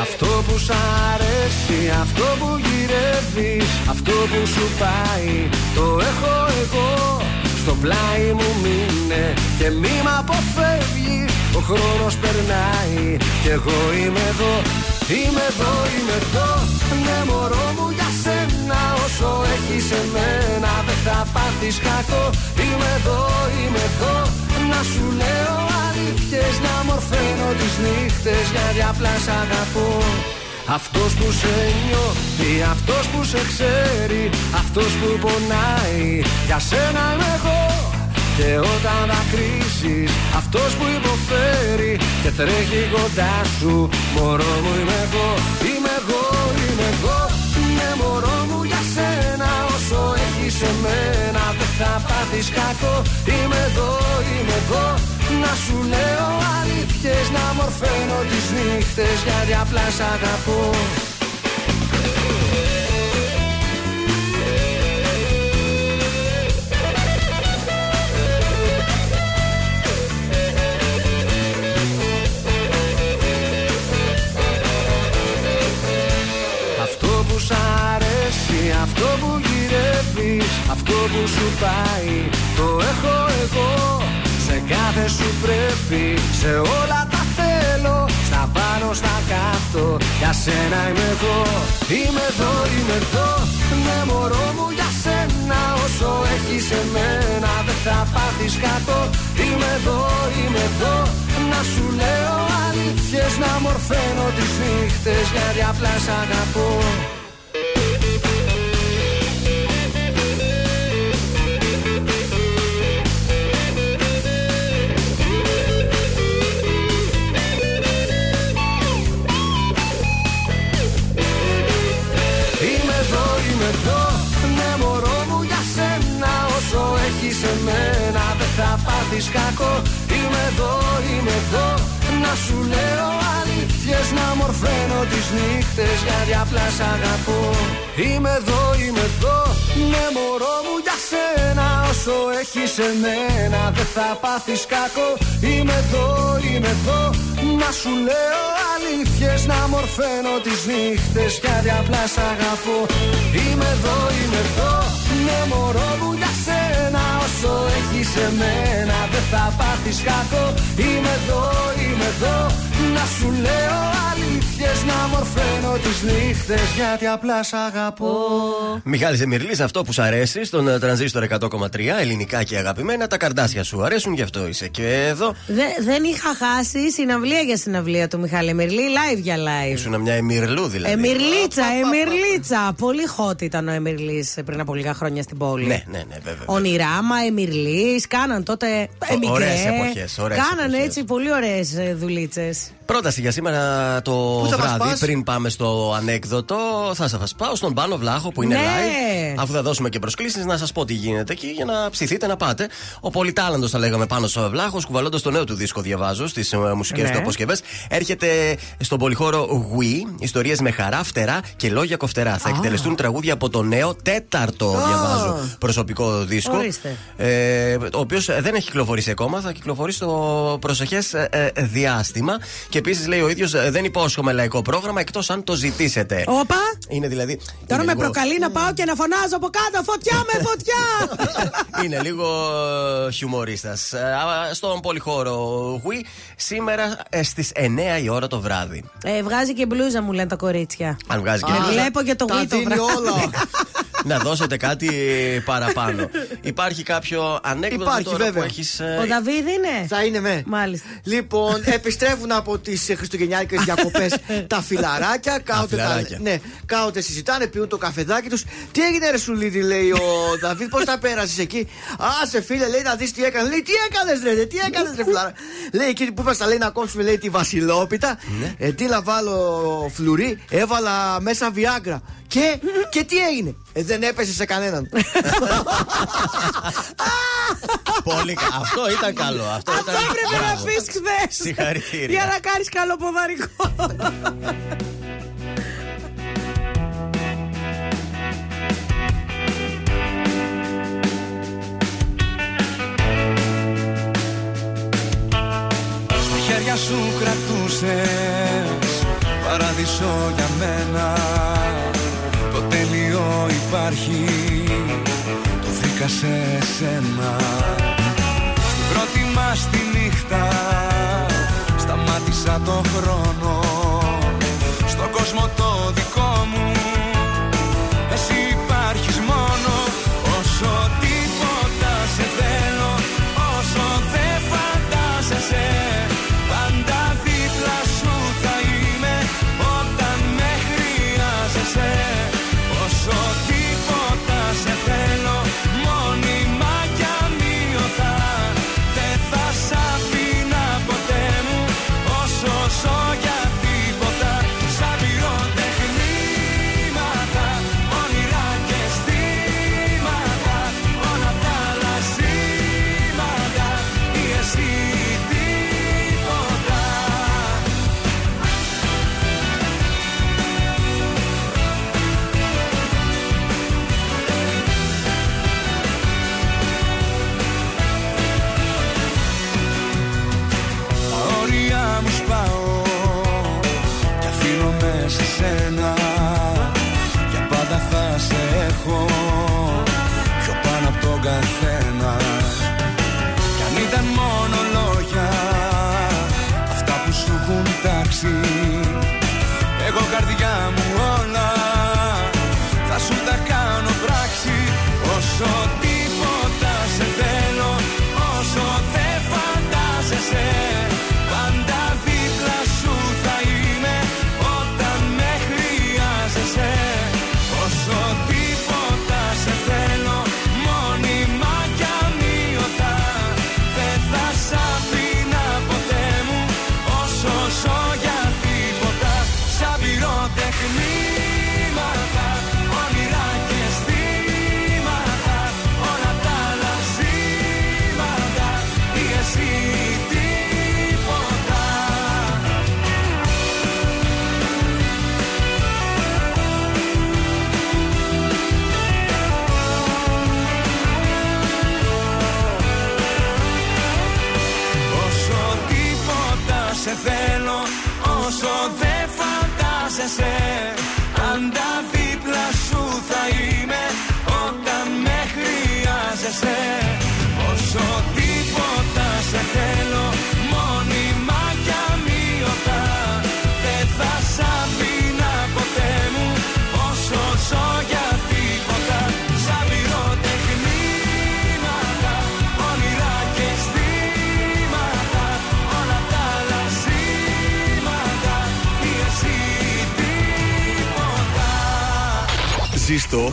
Αυτό που σ' αρέσει, αυτό που γυρεύεις Αυτό που σου πάει, το έχω εγώ Στο πλάι μου μείνε και μη μ' αποφεύγεις. Ο χρόνος περνάει και εγώ είμαι εδώ Είμαι εδώ, είμαι εδώ, ναι μωρό μου για σένα Όσο έχεις εμένα δεν θα πάθεις κακό. Είμαι εδώ, είμαι εδώ, να σου λέω αλήθειες Να μορφαίνω τις νύχτες γιατί απλά σ' αγαπώ αυτός που σε νιώθει, αυτός που σε ξέρει Αυτός που πονάει, για σένα είμαι εγώ Και όταν δακρύσεις αυτός που υποφέρει Και τρέχει κοντά σου Μωρό μου είμαι εγώ, είμαι εγώ, είμαι πάθεις κακό. Είμαι εδώ, είμαι εδώ. Να σου λέω αλήθειες Να μορφαίνω τις νύχτες Γιατί απλά σ' αγαπώ που σου πάει, το έχω εγώ Σε κάθε σου πρέπει, σε όλα τα θέλω Στα πάνω, στα κάτω, για σένα είμαι εγώ Είμαι εδώ, είμαι εδώ, ναι μωρό μου για σένα Όσο έχεις εμένα δεν θα πάθεις κάτω. Είμαι εδώ, είμαι εδώ, να σου λέω αλήθειες Να μορφαίνω τις νύχτες γιατί απλά σ' αγαπώ πάθεις κακό Είμαι εδώ, είμαι εδώ, να σου λέω αλήθειες Να μορφαίνω τις νύχτες γιατί απλά σ' αγαπώ. Είμαι εδώ, είμαι εδώ, ναι μωρό μου για σένα Όσο έχεις εμένα. Δεν θα πάθεις κακό Είμαι εδώ, είμαι εδώ, να σου λέω αλήθειες Να μορφαίνω τις νύχτες γιατί απλά σ' αγαπώ. Είμαι εδώ, είμαι εδώ, ναι μωρό μου για σένα Όσο έχεις εμένα δεν θα πάθεις κακό. Είμαι εδώ, είμαι εδώ, να σου λέω αλήθειες Να μορφαίνω τις νύχτες γιατί απλά σ' αγαπώ Μιχάλης Εμμυρλής, αυτό που σου αρέσει στον ε, τρανζίστορ 100,3 ελληνικά και αγαπημένα. Τα καρδάσια σου αρέσουν, γι' αυτό είσαι και εδώ. Δε- δεν είχα χάσει συναυλία για συναυλία του Μιχάλη Μυρλή, live για live. Ήσουν μια Εμμυρλού δηλαδή. Εμυρλίτσα, Εμυρλίτσα. Πολύ hot ήταν ο Εμυρλή πριν από λίγα χρόνια στην πόλη. Ναι, ναι, ναι, βέβαια. Ονειράμα, Εμυρλή, κάναν τότε. εμικρέ. ωραίες εποχές, ωραίες Κάναν εποχές. έτσι πολύ ωραίες δουλίτσες. Πρόταση για σήμερα το θα μας βράδυ, πας; πριν πάμε στο ανέκδοτο, θα σα πάω στον Πάνο Βλάχο που είναι Ναι. live. Αφού θα δώσουμε και προσκλήσεις, να σας πω τι γίνεται εκεί για να ψηθείτε να πάτε. Ο Πολυτάλαντος, θα λέγαμε, πάνω στο Βλάχος, κουβαλώντας το νέο του δίσκο, διαβάζω στις μουσικές Ναι. του αποσκευές. Έρχεται στον πολυχώρο Wii, ιστορίες με χαρά, φτερά και λόγια κοφτερά. Θα εκτελεστούν τραγούδια από το νέο τέταρτο, διαβάζω, προσωπικό δίσκο. Ορίστε. Ε, ο οποίος δεν έχει κυκλοφορήσει ακόμα, θα κυκλοφορήσει στο προσεχές διάστημα. Και επίσης λέει ο ίδιος, δεν υπόσχομαι λαϊκό πρόγραμμα εκτός αν το ζητήσετε. Όπα! Είναι δηλαδή. Τώρα είναι με λίγο- προκαλεί να πάω και να φωνάζω από κάτω φωτιά με φωτιά! Είναι λίγο χιουμορίστας. Στον πολυχώρο Wii σήμερα στις 9 η ώρα το βράδυ. ε, βγάζει και μπλούζα μου λένε τα κορίτσια. Αν βγάζει και Και μπλούζα, βλέπω και το Τα Wii το δίνει βράδυ. όλα. να δώσετε κάτι παραπάνω. Υπάρχει κάποιο ανέκδοτο Υπάρχει, τώρα βέβαια. που έχεις, ε, Ο Δαβίδ είναι; Θα είναι με. Μάλιστα. Λοιπόν, επιστρέφουν από τις Χριστουγεννιάτικες διακοπές τα φιλαράκια. Κάοτε, τα, φιλαράκια. ναι, κάοτε συζητάνε, πίνουν το καφεδάκι τους. Τι έγινε, Ρε Σουλίδη, λέει ο Δαβίδ, πώς τα πέρασες εκεί; Α, σε φίλε, λέει να δεις τι έκανες. Λέει, τι έκανες, ρε, τι έκανες, ρε, φιλάρα. λέει εκεί που ήμασταν, λέει να κόψουμε, λέει τη Βασιλόπιτα. Ναι. Ε, τι να βάλω φλουρί, έβαλα μέσα βιάγκρα. Και, και τι έγινε; Ε, δεν έπεσε σε κανέναν. Πολύ κα- Αυτό ήταν καλό. Αυτό Αυτό ήταν. έπρεπε να Μπράβο. πεις χθες. Συγχαρητήρια. Για να κάνεις καλό ποδαρικό. Στα χέρια σου κρατούσες Παράδεισο για μένα Το τέλειο υπάρχει. Το βρήκα σε σένα. Στην πρώτη μας τη νύχτα Σταμάτησα το χρόνο. Στον κόσμο το δικό μου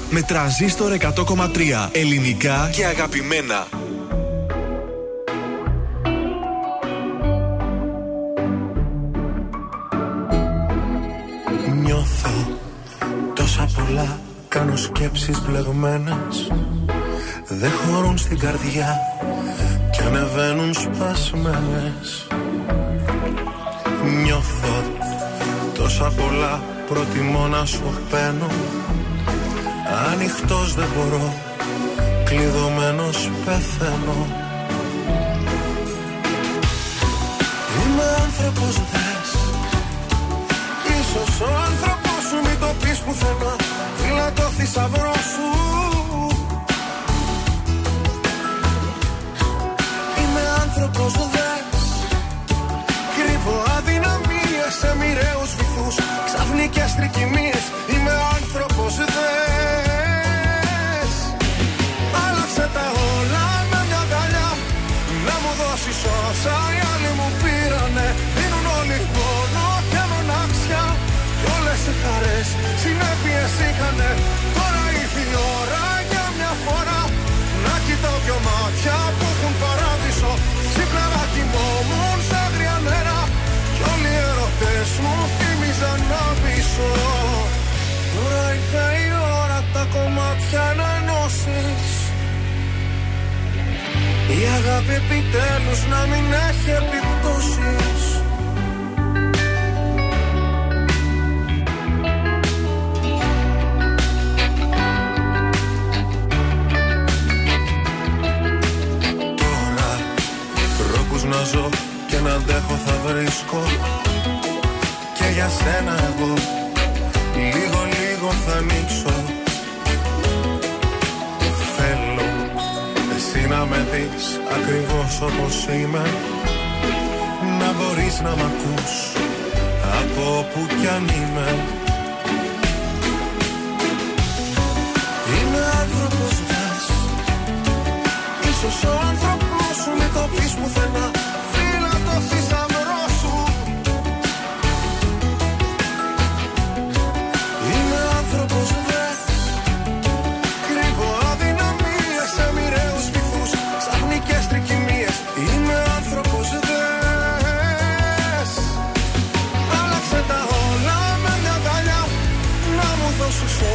με τραζίστορ 100,3 ελληνικά και αγαπημένα. Νιώθω τόσα πολλά κάνω σκέψεις μπλεγμένες. Δεν χωρούν στην καρδιά και ανεβαίνουν σπασμένες. Νιώθω τόσα πολλά προτιμώ να σου παίρνω ανοιχτός δεν μπορώ κλειδωμένος πεθαίνω.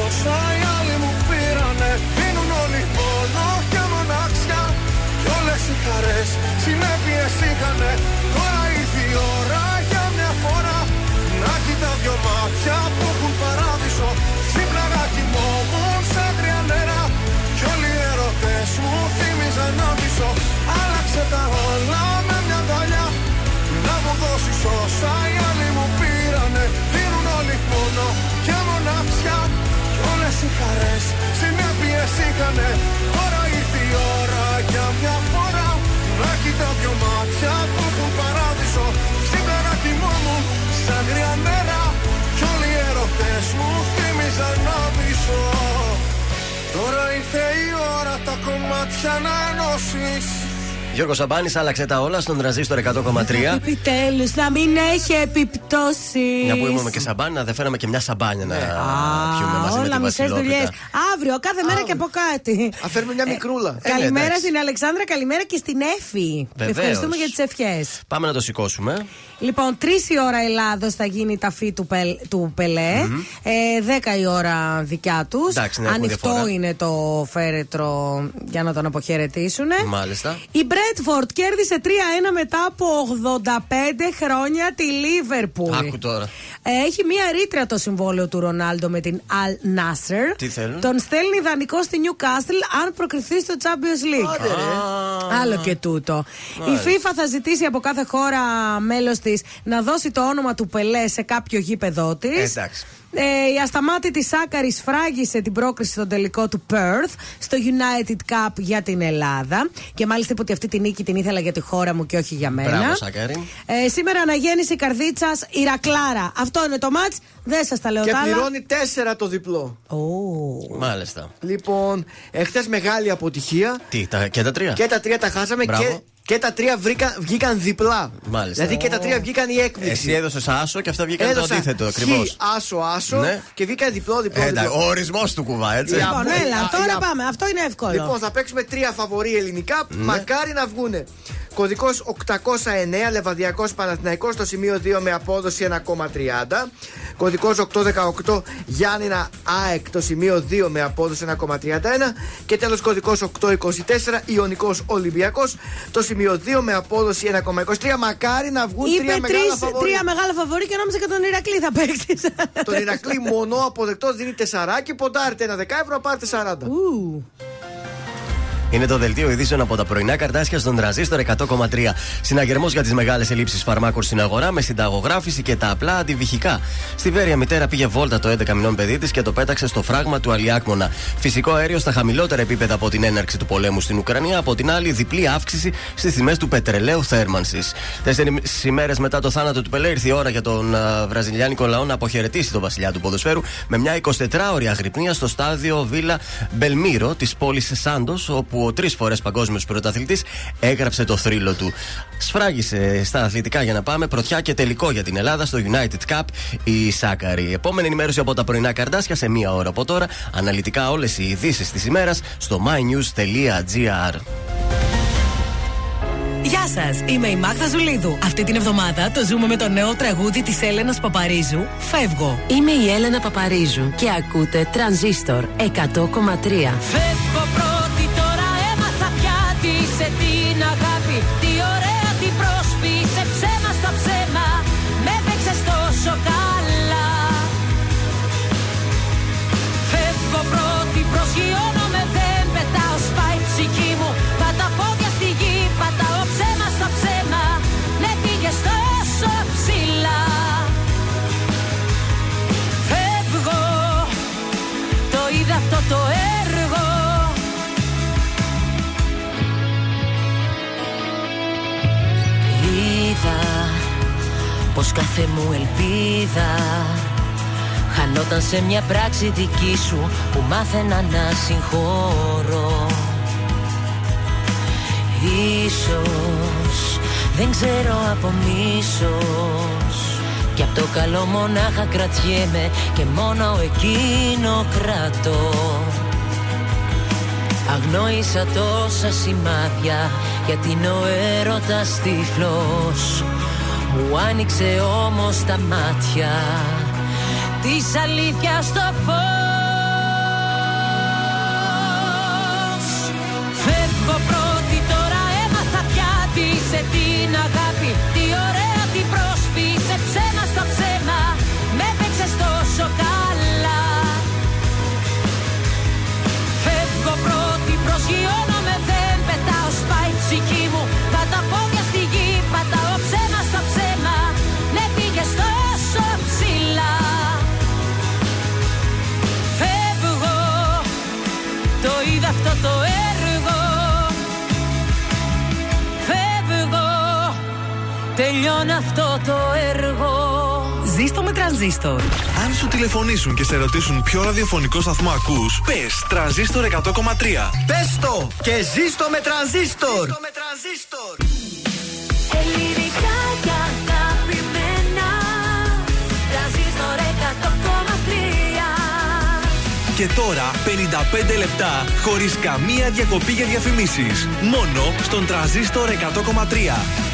όσα οι άλλοι μου πήρανε Δίνουν όλοι μόνο και μονάξια Κι όλες οι χαρές συνέπειες είχανε. Τώρα ήρθε η ώρα για μια φορά. Να κοιτάω δυο μάτια που έχουν παράδεισο. Σήμερα μου, σαν γριά μέρα. Κι όλοι οι ερωτές μου θύμιζαν να πισώ. Τώρα ήρθε η ώρα τα κομμάτια να ενώσεις. Γιώργος Σαμπάνης άλλαξε τα όλα στον τραζίστορ 100,3. Επιτέλους, να μην έχει επιπτώσεις. Μια που ήμουν και σαμπάνι, να δεν φέραμε και μια σαμπάνια να πιούμε μαζί με Όλα τη μισέ δουλειές. Βασιλόπιτα. Αύριο, κάθε μέρα και από κάτι. Α φέρουμε μια μικρούλα. Ε, Καλημέρα εντάξει. στην Αλεξάνδρα, καλημέρα και στην Εφη. Βεβαίως. Ευχαριστούμε για τις ευχές. Πάμε να το σηκώσουμε. Λοιπόν, 3 η ώρα Ελλάδος θα γίνει η ταφή του, Πελ, του πελε Ε, 10 η ώρα δικιά τους. Εντάξει, ναι, έχουμε Ανοιχτό διαφορά. είναι το φέρετρο για να τον αποχαιρετήσουν. Μάλιστα. Η Μπρέτφορντ κέρδισε 3-1 μετά από 85 χρόνια τη Λίβερπουλ. Άκου τώρα. Ε, Έχει μία ρήτρα το συμβόλαιο του Ρονάλντο με την Al Nasser. Τι θέλουν; Τον στέλνει δανεικό στη Newcastle αν προκριθεί στο Champions League. Άλλο και τούτο. Η FIFA θα ζητήσει από κάθε χώρα μέλος της να δώσει το όνομα του Πελέ σε κάποιο γήπεδό της. Ε, εντάξει. Ε, η ασταμάτητη Σάκαρη φράγισε την πρόκριση στον τελικό του Perth στο United Cup για την Ελλάδα. Και μάλιστα είπε ότι αυτή τη νίκη την ήθελα για τη χώρα μου και όχι για μένα. Μπράβο, Σάκαρη. Ε, σήμερα αναγέννηση καρδίτσας Ηρακλάρα. Αυτό είναι το μάτς. Δεν σας τα λέω Και τα άλλα. πληρώνει τέσσερα το διπλό. Ω. Μάλιστα. Λοιπόν, εχθές μεγάλη αποτυχία. Τι, τα, και τα τρία; Και τα τρία τα χάσαμε Μπράβο. και, και τα τρία βρήκα, βγήκαν διπλά. Μάλιστα. Δηλαδή και τα τρία βγήκαν η έκπληξη. Εσύ έδωσες άσο και αυτά βγήκαν το Έδωσα αντίθετο χ, ακριβώς. Άσο, άσο Ναι. και βγήκαν διπλό, διπλό. Ε, διπλό. εντάξει, ο ορισμός του κουβά, έτσι. Για- Λοιπόν, Ε, έλα, α, τώρα για- πάμε. Αυτό είναι εύκολο. Λοιπόν, θα παίξουμε τρία φαβορή ελληνικά. Ναι. Μακάρι να βγούνε. Κωδικός 809, Λεβαδιακός Παναθηναϊκός στο σημείο 2 με απόδοση 1,30. Κωδικός 818, Γιάννηνα ΑΕΚ το σημείο 2 με απόδοση 1,31. Και τέλος κωδικός 824, Ιωνικός Ολυμπιακός το σημείο 2 με απόδοση 1,23. Μακάρι να βγουν Είπε τρία μεγάλα τρεις, φαβορή. τρία μεγάλα φαβορή και νόμιζα και τον Ηρακλή θα παίξει. Τον Ηρακλή μονό αποδεκτό δίνει 4 και ποντάρετε ένα 10 ευρώ, πάρτε 40. Είναι το δελτίο ειδήσεων από τα πρωινά καρτάσια στον τραζίστορ 100,3. Συναγερμός για τις μεγάλες ελλείψεις φαρμάκων στην αγορά με συνταγογράφηση και τα απλά αντιβυχικά. Στη Βέρεια μητέρα πήγε βόλτα το 11 μηνών παιδί της και το πέταξε στο φράγμα του Αλιάκμονα. Φυσικό αέριο στα χαμηλότερα επίπεδα από την έναρξη του πολέμου στην Ουκρανία. Από την άλλη, διπλή αύξηση στις τιμές του πετρελαίου θέρμανσης. Τέσσερι ημέρες μετά το θάνατο του Πελέ, ήρθε η ώρα για τον α, βραζιλιάνικο λαό να αποχαιρετήσει τον βασιλιά του ποδοσφαίρου με μια 24ωρη αγρυπνία στο στάδιο Βίλα Μπελμύρο της πόλης Σάντος, όπου ο τρεις φορές παγκόσμιος πρωταθλητής έγραψε το θρύλο του. Σφράγισε στα αθλητικά για να πάμε πρωτιά και τελικό για την Ελλάδα στο United Cup η Σάκαρη. Επόμενη ενημέρωση από τα πρωινά καρτάσια σε μία ώρα από τώρα. Αναλυτικά όλες οι ειδήσεις της ημέρας στο mynews.gr. Γεια σας, είμαι η Μάγδα Ζουλίδου. Αυτή την εβδομάδα το ζούμε με το νέο τραγούδι της Έλενας Παπαρίζου, Φεύγω. Είμαι η Έλενα Παπαρίζου και ακούτε Τρανζίστορ 100,3. Φεύγω σε την αγάπη πως κάθε μου ελπίδα Χανόταν σε μια πράξη δική σου που μάθαινα να συγχωρώ. Ίσως δεν ξέρω από μίσος Κι απ' το καλό μονάχα κρατιέμαι και μόνο εκείνο κρατώ. Αγνόησα τόσα σημάδια γιατί είναι ο έρωτας τυφλός Μου άνοιξε όμως τα μάτια της αλήθειας στο φως τελειώνει αυτό το έργο Ζήστο με τρανζίστορ. Αν σου τηλεφωνήσουν και σε ρωτήσουν ποιο ραδιοφωνικό σταθμό ακούς, πες τρανζίστορ 100,3. Πες το και ζήστο με τρανζίστορ. Ελληνικά και αγαπημένα Τρανζίστορ 100,3 Και τώρα 55 λεπτά χωρίς καμία διακοπή για διαφημίσεις. Μόνο στον τραζίστορ 100,3.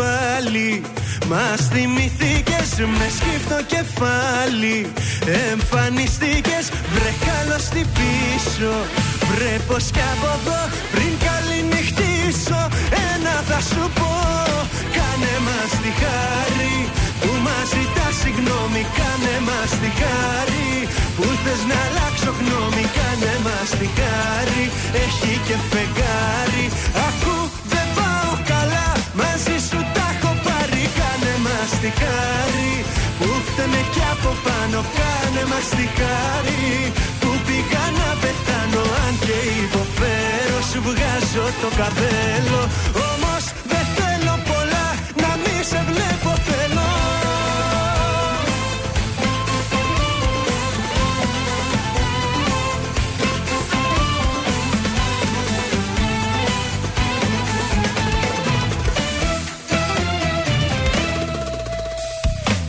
πάλι. Μας θυμηθήκες με σκύφτο κεφάλι. Εμφανιστήκες βρε καλώς τι πίσω. Βρε πως κι από εδώ πριν καληνυχτήσω. Ένα θα σου πω Κάνε μας τη χάρη. Που μας ζητάς συγγνώμη Κάνε μας τη χάρη. Που θες να αλλάξω γνώμη Κάνε μας τη χάρη. Έχει και φεγγάρι Κάνε μας τη χάρη που φταίμε κι από πάνω Κάνε μας τη χάρη που πήγα να πεθάνω Αν και υποφέρω σου βγάζω το καπέλο. Όμως δεν θέλω πολλά να μη σε βλέπω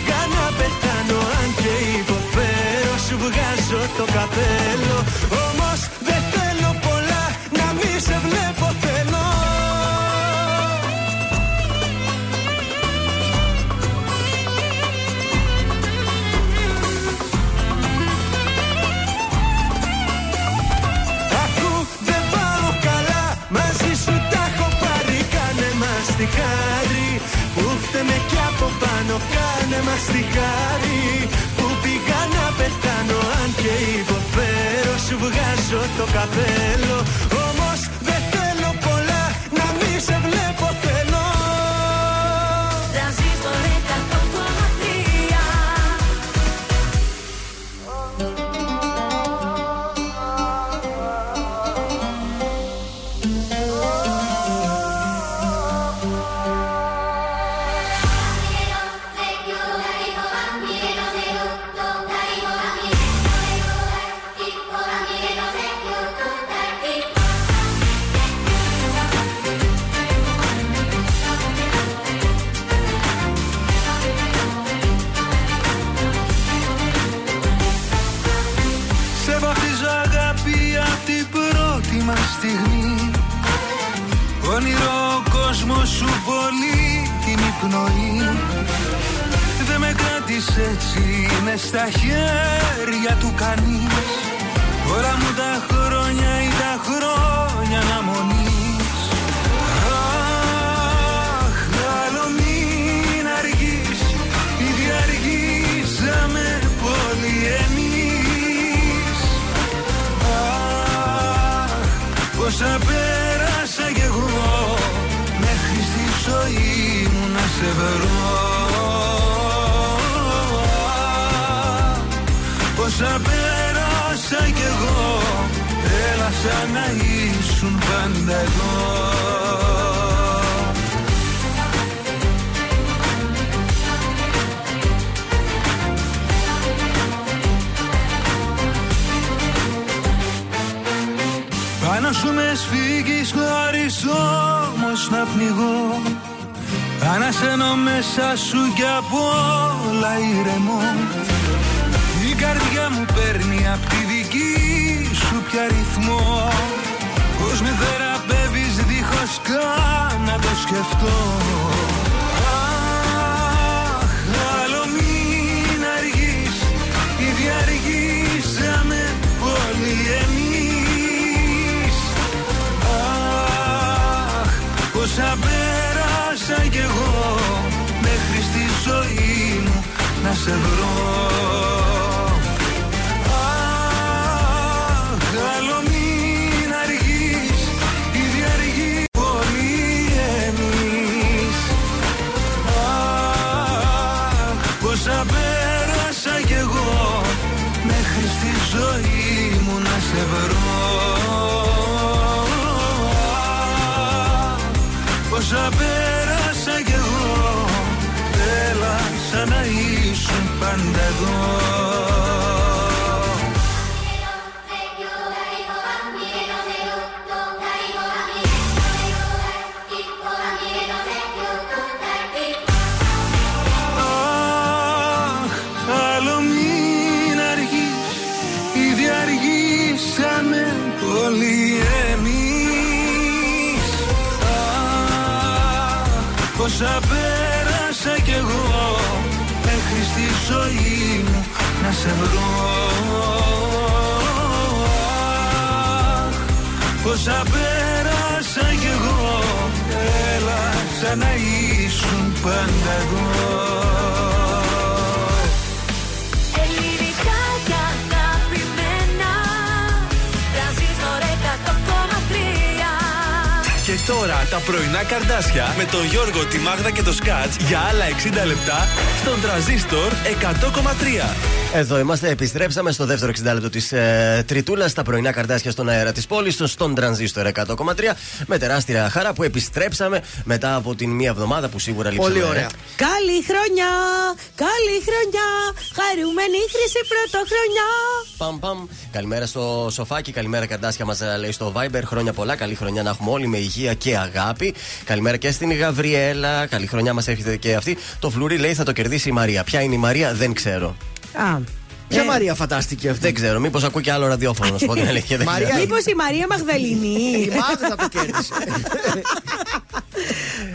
που πήγα να πεθάνω Αν και υποφέρω σου βγάζω το καπέλο. Όμως δεν θέλω πολλά να μη σε βλέπω μας τη χάρη που πήγα να πεθάνω Αν και υποφέρω σου βγάζω το καπέλο είναι στα με σφίγγεις χωρίς όμως να πνιγώ Ανασένω μέσα σου κι απ' όλα ηρεμώ. Η καρδιά μου παίρνει απ' τη δική σου πια ρυθμό. Πώς με θεραπεύεις δίχως καν να το σκεφτώ πόσα πέρασα κι εγώ Μέχρι στη ζωή μου να σε βρω σε βρω. Αχ, πόσα πέρασα κι εγώ. Έλα σαν να ήσουν πάντα εδώ Ελληνικά και αγαπημένα. Τρανζίστορ 100,3 Και τώρα τα πρωινά καρδάσια με τον Γιώργο, τη Μάγδα και το Σκάτς για άλλα 60 λεπτά στον τραζίστορ 100,3. Εδώ είμαστε, επιστρέψαμε στο δεύτερο 60 λεπτό της ε, Τριτούλας στα πρωινά καρτάσια στον αέρα της πόλης, στον τρανζίστορ 100,3. Με τεράστια χαρά που επιστρέψαμε μετά από την μία εβδομάδα που σίγουρα λείψαμε. Πολύ ωραία. Καλή χρονιά! Καλή χρονιά! Χαρούμενη χρυσή πρωτοχρονιά! Παμ, παμ. Καλημέρα στο σοφάκι, καλημέρα καρτάσια μας λέει στο Viber. Χρόνια πολλά, καλή χρονιά να έχουμε όλοι με υγεία και αγάπη. Καλημέρα και στην Γαβριέλα, καλή χρονιά μας έρχεται και αυτή. Το φλουρί λέει θα το κερδίσει η Μαρία. Ποια είναι η Μαρία, δεν ξέρω. Α, Ποια Ε. Μαρία φαντάστηκε αυτή; Δεν ξέρω, μήπως ακούει και άλλο ραδιόφωνο, να σου πω την αλήθεια. δεν Μαρία, ξέρω. Μήπως η Μαρία Μαγδαληνή. Η Μάγδα θα το κέρδισε.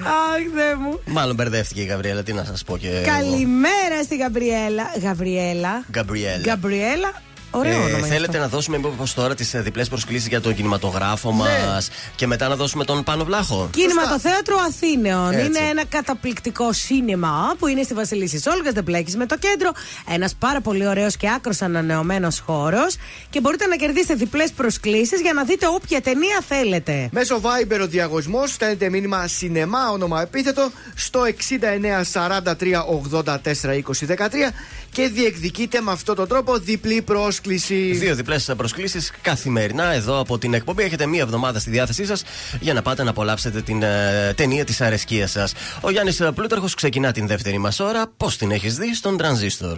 Αχ, Θεέ μου. Μάλλον μπερδεύτηκε η Γαβριέλα, τι να σας πω και. εγώ. Καλημέρα στη Γαμπριέλα. Γαβριέλα. Γκαμπριέλα. Γκαμπριέλα. Ωραίο Ε, όνομα. είναι θέλετε αυτό. να δώσουμε μήπω τώρα τις διπλές προσκλήσεις για τον κινηματογράφο Ναι. μας και μετά να δώσουμε τον Πάνο Βλάχο. Κινηματοθέατρο Αθήνεων. Έτσι. Είναι ένα καταπληκτικό σίνεμα που είναι στη Βασιλίση Όλγα, δεν μπλέκει με το κέντρο. Ένας πάρα πολύ ωραίος και άκρος ανανεωμένος χώρος. Και μπορείτε να κερδίσετε διπλές προσκλήσεις για να δείτε όποια ταινία θέλετε. Μέσω Viber ο διαγωνισμός στέλνετε μήνυμα σινεμά όνομα επίθετο στο 6943842013 και διεκδικείτε με αυτόν τον τρόπο διπλή πρόσκληση. Δύο διπλές προσκλήσεις καθημερινά εδώ από την εκπομπή. Έχετε μία εβδομάδα στη διάθεσή σας για να πάτε να απολαύσετε την ε, ταινία της αρεσκίας σας. Ο Γιάννης Πλούταρχος ξεκινά την δεύτερη μας ώρα. Πώς την έχεις δει στον τρανζίστορ;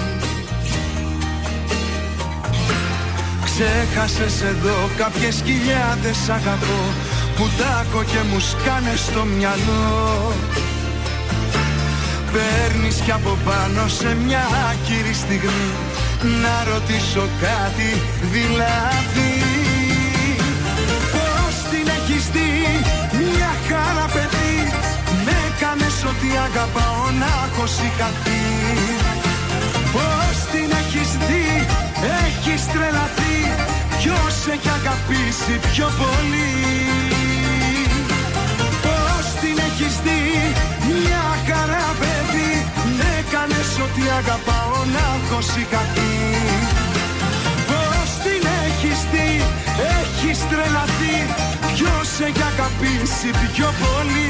Ξέχασες εδώ κάποιες χιλιάδες αγαπώ Που τάκω και μου σκάνε στο μυαλό. Παίρνεις κι από πάνω σε μια άκυρη στιγμή Να ρωτήσω κάτι δηλαδή. Πώς την έχεις δει μια χαρά παιδί Με κάνες ότι αγαπάω να έχω συγχαθεί. Πώς την έχεις δει έχεις τρελαθεί Ποιος έχει αγαπήσει πιο πολύ; Πώς την έχεις δει Μια χαρά παιδί; Ναι κάνες ότι αγαπάω να έχω συγχαθεί. Πώς την έχεις δει Έχεις τρελαθεί Ποιος έχει αγαπήσει πιο πολύ;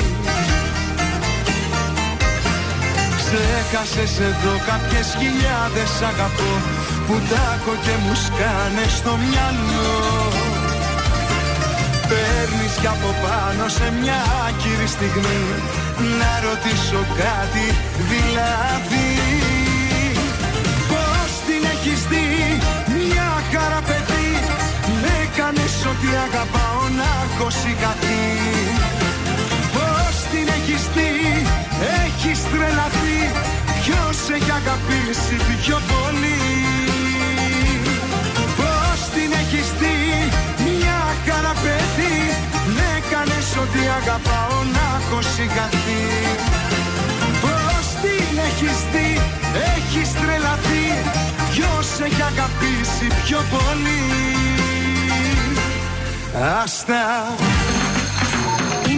Ξέχασες εδώ κάποιες χιλιάδες αγαπώ Που τάκω και μου σκάνε στο μυαλό. Παίρνεις κι από πάνω σε μια άκυρη στιγμή Να ρωτήσω κάτι δηλαδή. Πώς την έχεις δει μια χαρά παιδί Με κάνεις ότι αγαπάω να έχω συγχαθεί Πώς την έχεις δει έχεις τρελαθεί Ποιος έχει αγαπήσει πιο πολύ. Πώς την έχεις δει μια χαρά παιδί. Με κάνεις ότι αγαπάω να έχω συγχαθεί. Πώς την έχεις δει έχεις τρελαθεί. Ποιος έχει αγαπήσει πιο πολύ. Άστα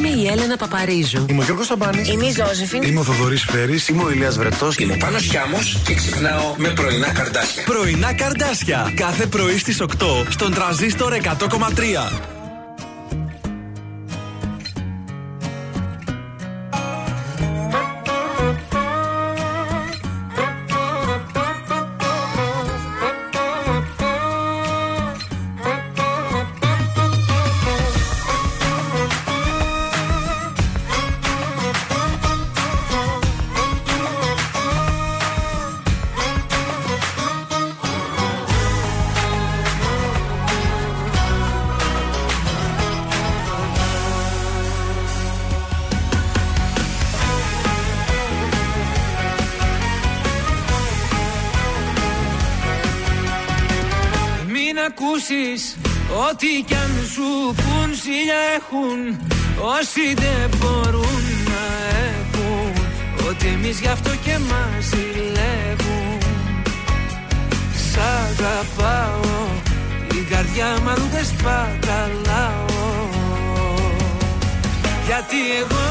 Είμαι η Έλενα Παπαρίζου. Είμαι ο Γιώργος Σαμπάνης. Είμαι η Ζώζεφιν. Είμαι ο Θοδωρής Φέρης. Είμαι ο Ηλίας Βρετός. Είμαι ο Πάνος Χιάμος και ξυπνάω με πρωινά καρδάσια. Πρωινά καρδάσια. Κάθε πρωί στις 8 στον τραζίστορ 100,3. Ό,τι κι αν σου πουν Σιλιά έχουν όσοι δεν μπορούν να έχουν. Ότι εμείς γι' αυτό και μας ζηλεύουν. Σ' αγαπάω την καρδιά μου αλλού δεν σπαταλάω. Γιατί εγώ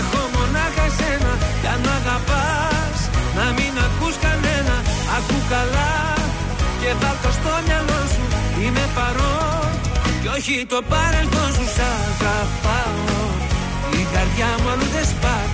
έχω μονάχα εσένα Κι αν αγαπάς να μην ακούς κανένα. Ακού καλά και βάλ' το στο μυαλό σου Είμαι παρόν. Και όχι το παρελθόν σου Σ' αγαπάω. Η καρδιά μου αλλού δεν σπαταλάω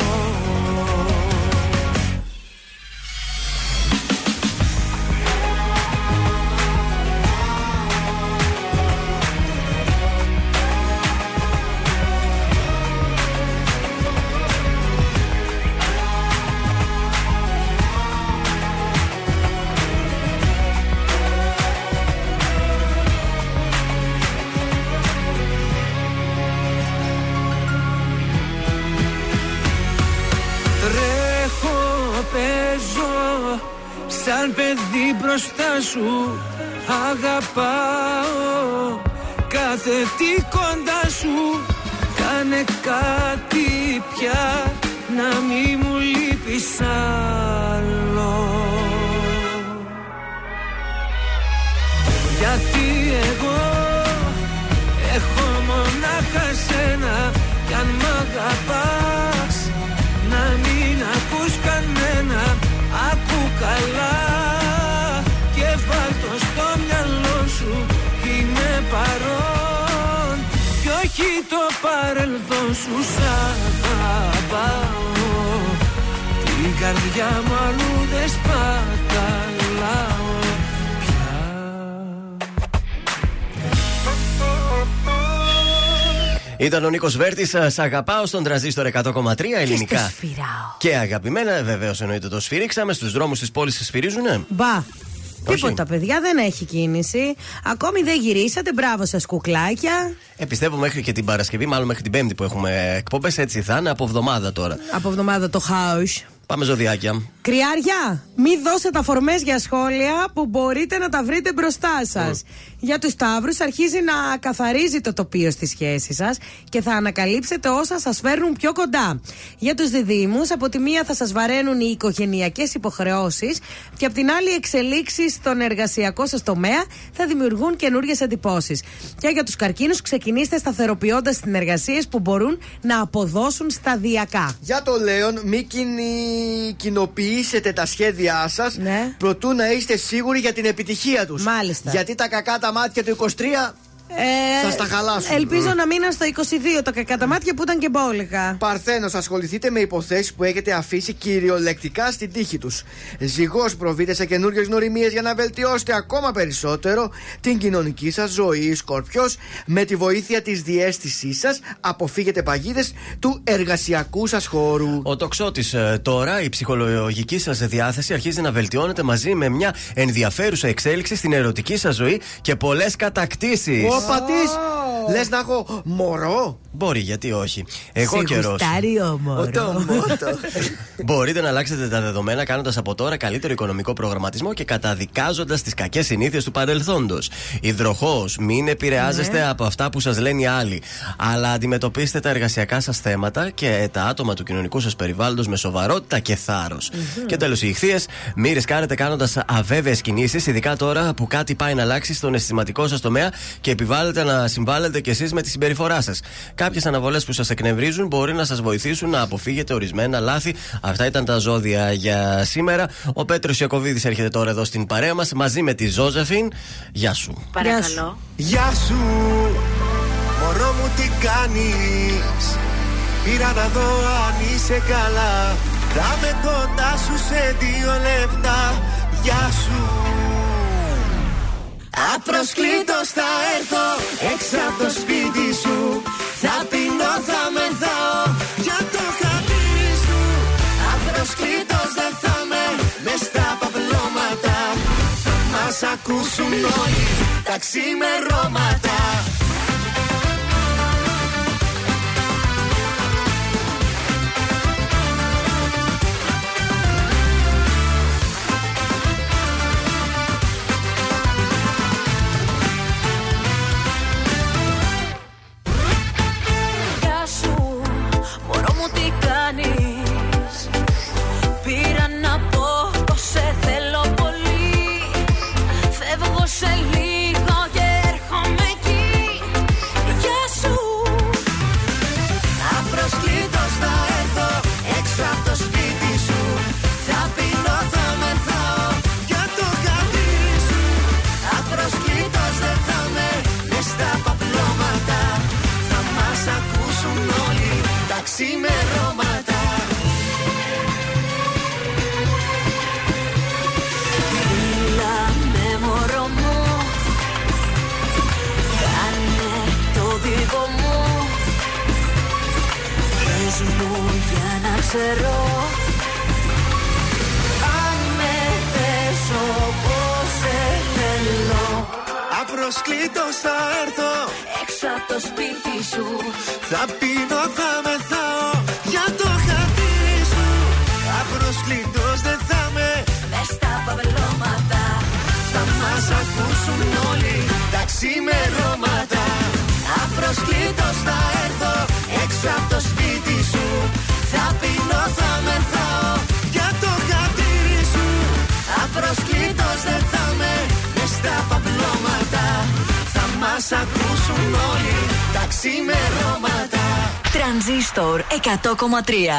Σαν παιδί μπροστά σου Αγαπάω. Κάθε τι κοντά σου Κάνε κάτι πια Να μη μου λείπεις άλλο. Γιατί εγώ Έχω μονάχα σένα Κι αν μ' αγαπάς Να μην ακούς κανένα. Ακού καλά παρελθόν σου Σ' αγαπάω Την καρδιά μου αλλού δεν σπαταλάω Ήταν ο Νίκος Βέρτης. Σ' αγαπάω στον τραζίστορ 100,3 ελληνικά. Και στο σφυράω. Και αγαπημένα, βεβαίως εννοείται το σφυρίξαμε. Στους δρόμους της πόλης σφυρίζουνε. Μπα. Όχι. Τίποτα, παιδιά, δεν έχει κίνηση. Ακόμη δεν γυρίσατε. Μπράβο σας, κουκλάκια. Ε, πιστεύω μέχρι και την Παρασκευή, μάλλον μέχρι την Πέμπτη που έχουμε εκπομπές, έτσι θα είναι από εβδομάδα τώρα. Από εβδομάδα το χάος. Πάμε ζωδιάκια. Κρυάρια, μην δώσετε αφορμέ για σχόλια που μπορείτε να τα βρείτε μπροστά σας. Για τους Σταύρους, αρχίζει να καθαρίζει το τοπίο στη σχέση σας και θα ανακαλύψετε όσα σας φέρνουν πιο κοντά. Για τους Διδήμου, από τη μία θα σας βαραίνουν οι οικογενειακές υποχρεώσεις και από την άλλη οι εξελίξεις στον εργασιακό σας τομέα θα δημιουργούν καινούριες εντυπώσεις. Και για τους Καρκίνους, ξεκινήστε σταθεροποιώντας συνεργασίε που μπορούν να αποδώσουν σταδιακά. Για το Λέον, μην κοινη- κοινοποιήσετε τα σχέδιά σας Ναι. προτού να είστε σίγουροι για την επιτυχία τους. Μάλιστα. Γιατί τα κακά τα μάτια του 23 Ε, Θα στα χαλάσουν. Ελπίζω Mm. να μείναν στο 22 τα κακά τα μάτια που ήταν και μπόλικα. Παρθένος, ασχοληθείτε με υποθέσεις που έχετε αφήσει κυριολεκτικά στην τύχη τους. Ζυγός, προβείτε σε καινούριε γνωριμίες για να βελτιώσετε ακόμα περισσότερο την κοινωνική σας ζωή. Σκορπιό, με τη βοήθεια της διέστησής σας, αποφύγετε παγίδες του εργασιακού σας χώρου. Ο τοξότης τώρα, η ψυχολογική σας διάθεση αρχίζει να βελτιώνεται μαζί με μια ενδιαφέρουσα εξέλιξη στην ερωτική σας ζωή και πολλές κατακτήσεις. Ο πατή, λες να έχω μωρό; Μπορεί, γιατί όχι. Εγώ Σε καιρός. γουστάρει ο μωρό. Το μότο. Μπορείτε να αλλάξετε τα δεδομένα κάνοντας από τώρα καλύτερο οικονομικό προγραμματισμό και καταδικάζοντας τις κακές συνήθειες του παρελθόντος. Υδροχός, μην επηρεάζεστε Ναι. από αυτά που σας λένε οι άλλοι. Αλλά αντιμετωπίστε τα εργασιακά σας θέματα και τα άτομα του κοινωνικού σας περιβάλλοντος με σοβαρότητα και θάρρος. Και τέλος, οι ηχθείες, μην ρισκάρετε κάνοντας αβέβαιες κινήσεις, ειδικά τώρα που κάτι πάει να αλλάξει στον αισθηματικό σας τομέα και επιβάλλετε να συμβάλλετε κι εσείς με τη συμπεριφορά σας. Κάποιες αναβολές που σας εκνευρίζουν μπορεί να σας βοηθήσουν να αποφύγετε ορισμένα λάθη. Αυτά ήταν τα ζώδια για σήμερα. Ο Πέτρος Ιακοβίδης έρχεται τώρα εδώ στην παρέα μας μαζί με τη Ζώζεφιν. Γεια σου. Παρακαλώ. Γεια σου, μωρό μου τι κάνεις; Πήρα να δω αν είσαι καλά Θα με κοντά σου σε δύο λεπτά Γεια σου Απροσκλήτως θα έρθω. Έξω από το σπίτι σου. Θα πεινώ, θα μεθάω. Για το χατήρι σου. Απροσκλήτως δεν θα με μες στα παπλώματα. Θα μας ακούσουν όλοι τα ξημερώματα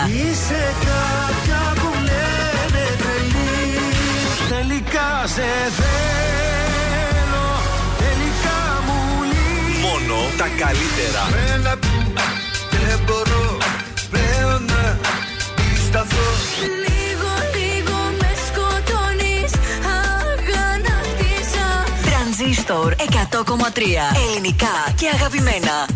Είσαι κάποια που λένε Τελικά σε θέλω. Τελικά μου Μόνο τα καλύτερα. Μένα δεν μπορώ πλέον να Λίγο λίγο με σκοτώνεις. Αγανάκτησα. Τρανζίστορ 100,3 Ελληνικά και αγαπημένα.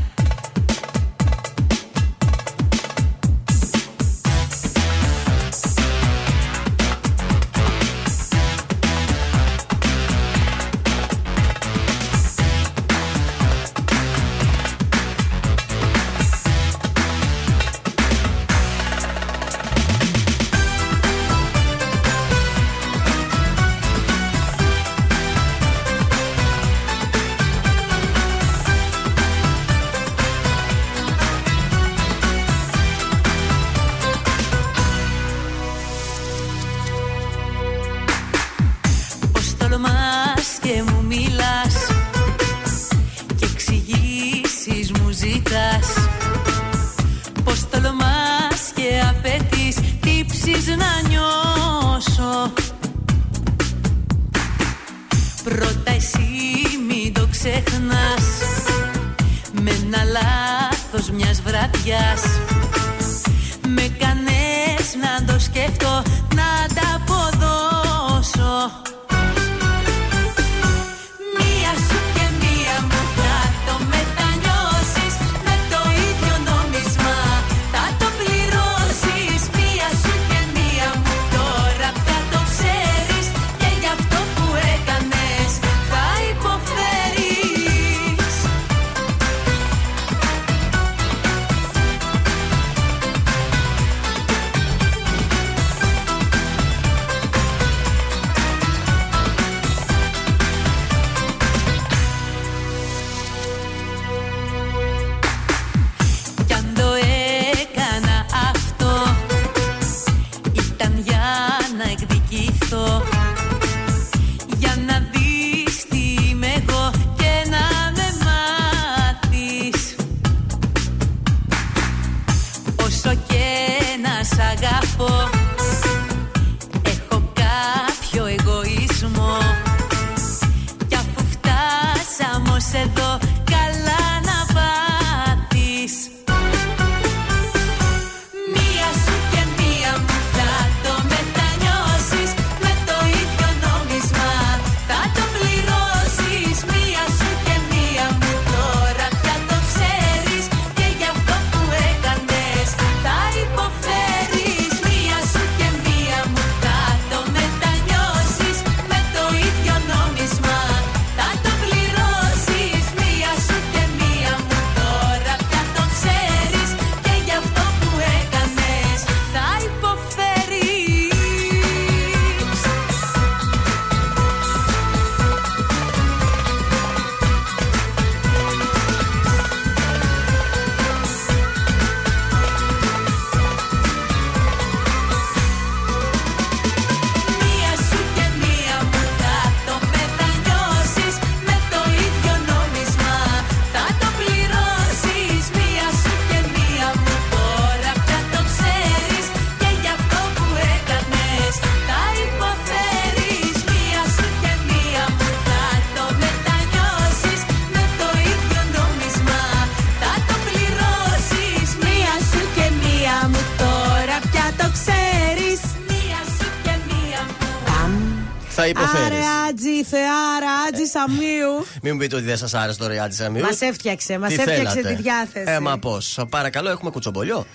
Άτζη Σαμίου. Μην μου πείτε ότι δεν σας άρεσε το ρεάτι Σαμίου. Μας έφτιαξε, μας Τι έφτιαξε θέλατε; τη διάθεση. Ε, μα πώς. Παρακαλώ, έχουμε κουτσομπολιό.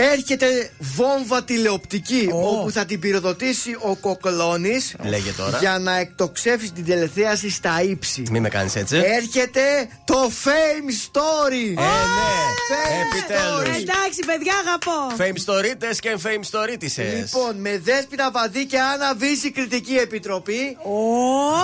Έρχεται βόμβα τηλεοπτική όπου θα την πυροδοτήσει ο Κοκλώνης Λέγε τώρα. για να εκτοξεύσει την τελεθέαση στα ύψη. Μην με κάνεις έτσι. Έρχεται το Fame Story! Ε, ναι. Επιτέλους. Εντάξει, παιδιά, αγαπώ. Fame storytes και fame storytises. Λοιπόν, με δέσπινα βαδί και Άννα Βύση κριτική επιτροπή.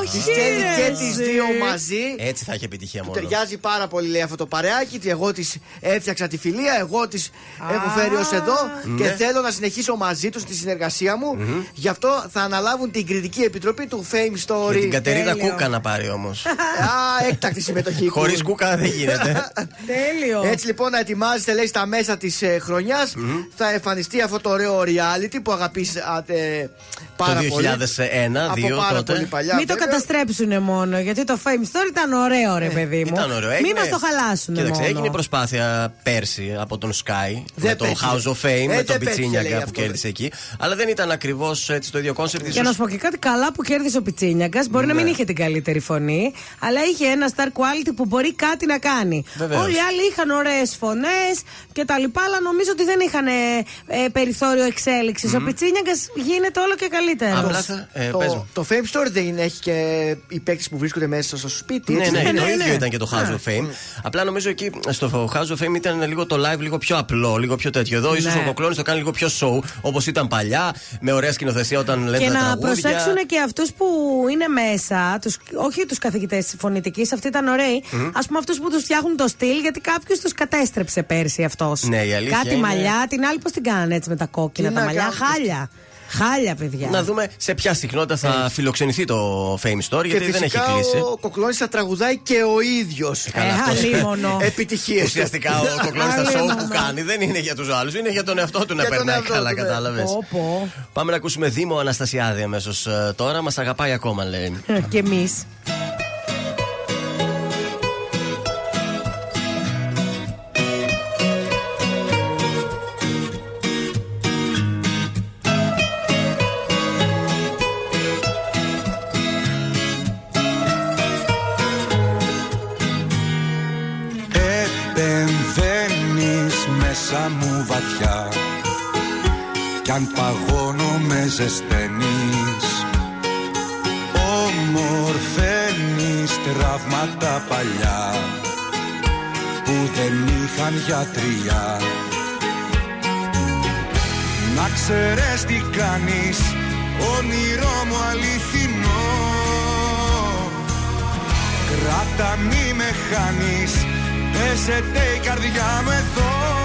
Όχι. Τις στέλνει ρε, και τις εσύ. δύο μαζί. Έτσι θα έχει επιτυχία μόνο. Ταιριάζει πάρα πολύ, λέει αυτό το παρεάκι. Τι Εγώ της έφτιαξα τη φιλία, εγώ της έχω φέρει ω εδώ Ναι. και θέλω να συνεχίσω μαζί τους τη συνεργασία μου. Γι' αυτό θα αναλάβουν την κριτική επιτροπή του Fame Story. Με την Κατερίνα Τέλειο. Κούκα να πάρει όμως. Α, έκτακτη συμμετοχή. Χωρίς Κούκα δεν γίνεται. Τέλειο. Έτσι λοιπόν να ετοιμάζεστε λέει στα μέσα της ε, χρονιάς θα εμφανιστεί αυτό το ωραίο reality που αγαπήσατε πάρα Το πολύ. 2001, Από δύο πάρα τότε. πολύ παλιά. Μην το βέβαια. καταστρέψουν μόνο, γιατί το Fame Story ήταν ωραίο, ρε παιδί μου. Ήταν ωραίο. Μην Έγινε- μας το χαλάσουν Κοίταξε, μόνο. έγινε προσπάθεια πέρσι από τον Sky Δεν με το πέτυχε. House of Fame, Ε, με δεν τον πέτυχε, λέει Πιτσίνιαγκα που αυτό. κέρδισε εκεί. Αλλά δεν ήταν ακριβώς το ίδιο concept. Για να σου πω και κάτι καλά που κέρδισε ο Πιτσίνιακας. Μπορεί να μην είχε την καλύτερη φωνή, αλλά είχε ένα star quality που μπορεί κάτι να κάνει. Βεβαίως. Όλοι οι άλλοι είχαν ωραίες φωνές και τα λοιπά, αλλά νομίζω ότι δεν είχαν ε, ε, περιθώριο εξέλιξης. Ο Πιτσίνιακας γίνεται όλο και καλύτερος. Απλά θα. ε, το, πες μου. το Fame Story δεν έχει και οι παίκτες που βρίσκονται μέσα στο σπίτι. Ναι, έτσι ναι, δεν το είναι; ίδιο ήταν και το House of Fame. Απλά νομίζω εκεί στο House of Fame ήταν λίγο το live λίγο πιο απλό, λίγο πιο τέτοιο. Εδώ ίσως Ναι. ο Κοκλώνη το κάνει λίγο πιο show, όπως ήταν παλιά, με ωραία σκηνοθεσία όταν λένε Και τα να τραγούδια. προσέξουν και αυτούς που είναι μέσα, τους, όχι τους καθηγητές της φωνητικής, αυτοί ήταν ωραίοι. Α πούμε αυτούς που τους φτιάχνουν το στυλ, γιατί κάποιος τους κατέστρεψε πέρσι αυτός. Ναι, η αλήθεια Κάτι είναι- μαλλιά, την άλλη πώς την κάνανε έτσι με τα κόκκινα Τι τα να μαλλιά. κάνουν. Χάλια. Χάλια, παιδιά. Να δούμε σε ποια συχνότητα θα φιλοξενηθεί το Fame Story, Και γιατί δεν έχει φυσικά κλείσει. ο Κοκλώνης θα τραγουδάει και ο ίδιος. καλά, Ε, αυτός. αλίμονο. Επιτυχίες. Ουσιαστικά ο Κοκλώνης στα show Αλίμονο. που κάνει δεν είναι για τους άλλους, είναι για τον εαυτό του να Για τον περνάει εαυτό καλά, του, ναι. κατάλαβες. Πω, πω. Πάμε να ακούσουμε Δήμο Αναστασιάδη αμέσως τώρα. Μας αγαπάει ακόμα, λέει. και εμείς. Κι αν παγώνω με ζεσταίνεις. Ομορφαίνεις τραύματα παλιά Που δεν είχαν γιατριά Να ξέρεις τι κάνεις Όνειρό μου αληθινό. Κράτα μη με χάνεις Πέσετε η καρδιά μου εδώ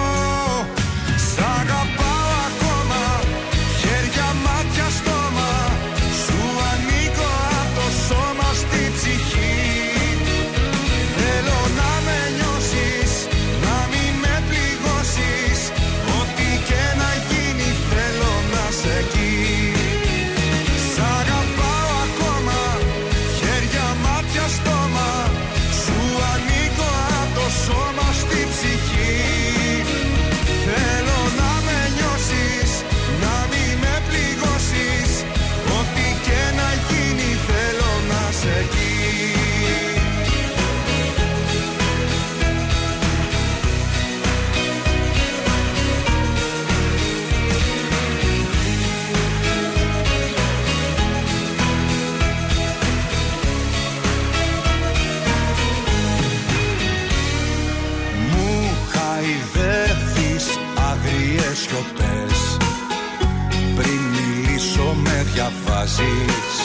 διαβάζεις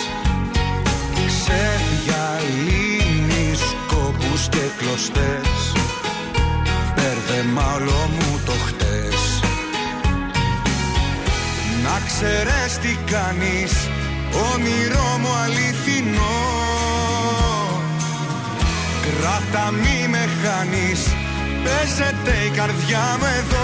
Ξεδιαλύνεις κόπους και κλωστές. Μπέρδεμα όλο μου το χτες. Να ξέρεις τι κάνεις Όνειρό μου αληθινό. Κράτα μη με χάνεις Παίζεται η καρδιά μου εδώ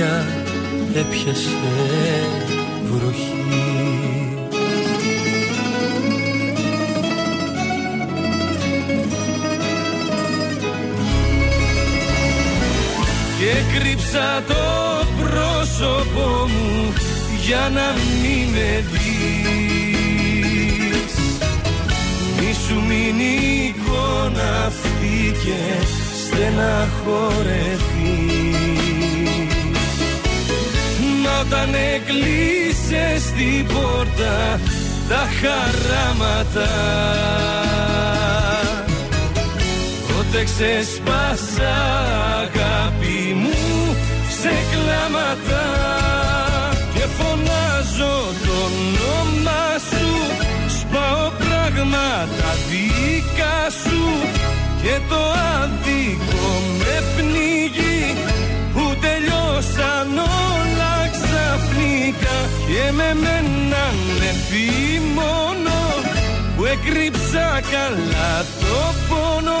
την καρδιά έπιασε βροχή. Και κρύψα το πρόσωπό μου για να μην με δεις. Μη σου μείνει η εικόνα αυτή και στεναχωρεθείς όταν έκλεισες την πόρτα τα χαράματα. Τότε ξεσπάσα αγάπη μου σε κλάματα. Και φωνάζω το όνομα σου Σπάω πράγματα δικά σου. Και το άδικο με πνίγει Που τελειώσαν όλα ξαφνικά Και με μένανε μόνο Που έκρυψα καλά το πόνο